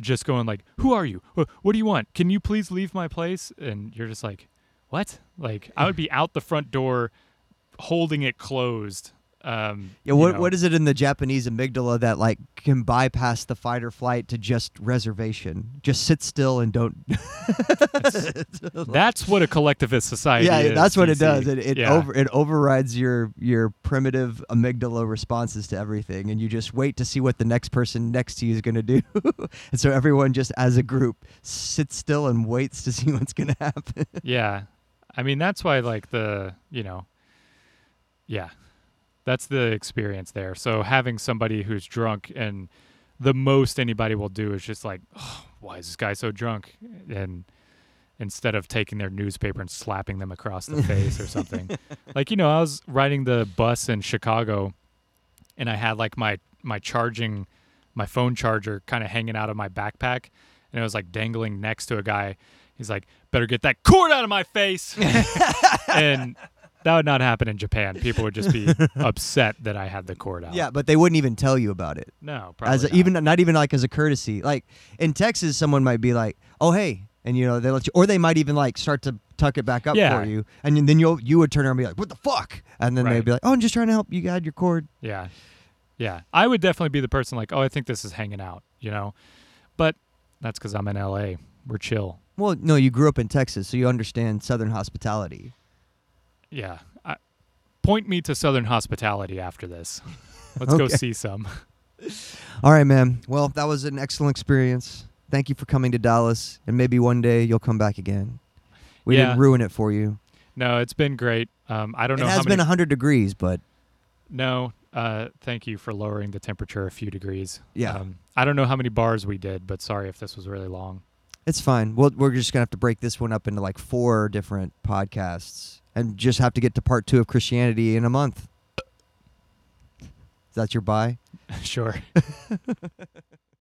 Speaker 1: just going like who are you? What do you want? Can you please leave my place? And you're just like what? Like i would be out the front door holding it closed Um,
Speaker 2: Yeah,
Speaker 1: you
Speaker 2: what
Speaker 1: know,
Speaker 2: what is it in the Japanese amygdala that like can bypass the fight or flight to just reservation? Just sit still and don't.
Speaker 1: That's what a collectivist society
Speaker 2: yeah,
Speaker 1: is.
Speaker 2: that's what it does. It it
Speaker 1: Yeah.
Speaker 2: over it overrides your your primitive amygdala responses to everything, and you just wait to see what the next person next to you is going to do. and so everyone just as a group sits still and waits to see what's going to happen.
Speaker 1: Yeah. I mean, that's why, like, the, you know, yeah, that's the experience there. So having somebody who's drunk and the most anybody will do is just like, oh, why is this guy so drunk? And instead of taking their newspaper and slapping them across the face or something. Like, you know, I was riding the bus in Chicago and I had like my, my charging, my phone charger kind of hanging out of my backpack and it was like dangling next to a guy. He's like, better get that cord out of my face. and that would not happen in Japan. People would just be upset that I had the cord out.
Speaker 2: yeah, but they wouldn't even tell you about it.
Speaker 1: No, probably
Speaker 2: as a,
Speaker 1: not.
Speaker 2: even not even like as a courtesy. Like in Texas, someone might be like, "Oh, hey," and you know they let you, or they might even like start to tuck it back up
Speaker 1: Yeah.
Speaker 2: for you, and then you'll you would turn around and be like, "What the fuck?" And then they'd be like, "Oh, I'm just trying to help you guide your cord."
Speaker 1: Yeah. Yeah. I would definitely be the person like, oh, I think this is hanging out, you know? But that's because I'm in LA. We're chill.
Speaker 2: Well, no, you grew up in Texas, so you understand Southern hospitality.
Speaker 1: Yeah. I, point me to Southern hospitality after this. Let's go see some.
Speaker 2: All right, man. Well, that was an excellent experience. Thank you for coming to Dallas, and maybe one day you'll come back again. We
Speaker 1: Yeah.
Speaker 2: didn't ruin it for you.
Speaker 1: No, it's been great. Um, I don't
Speaker 2: It
Speaker 1: know
Speaker 2: has
Speaker 1: how many.
Speaker 2: been 100 degrees, but
Speaker 1: no, uh, thank you for lowering the temperature a few degrees.
Speaker 2: Yeah.
Speaker 1: Um, I don't know how many bars we did, but sorry if this was really long.
Speaker 2: It's fine. Well, we're just gonna have to break this one up into like four different podcasts, and just have to get to part two of Christianity in a month. Is that your buy?
Speaker 1: sure.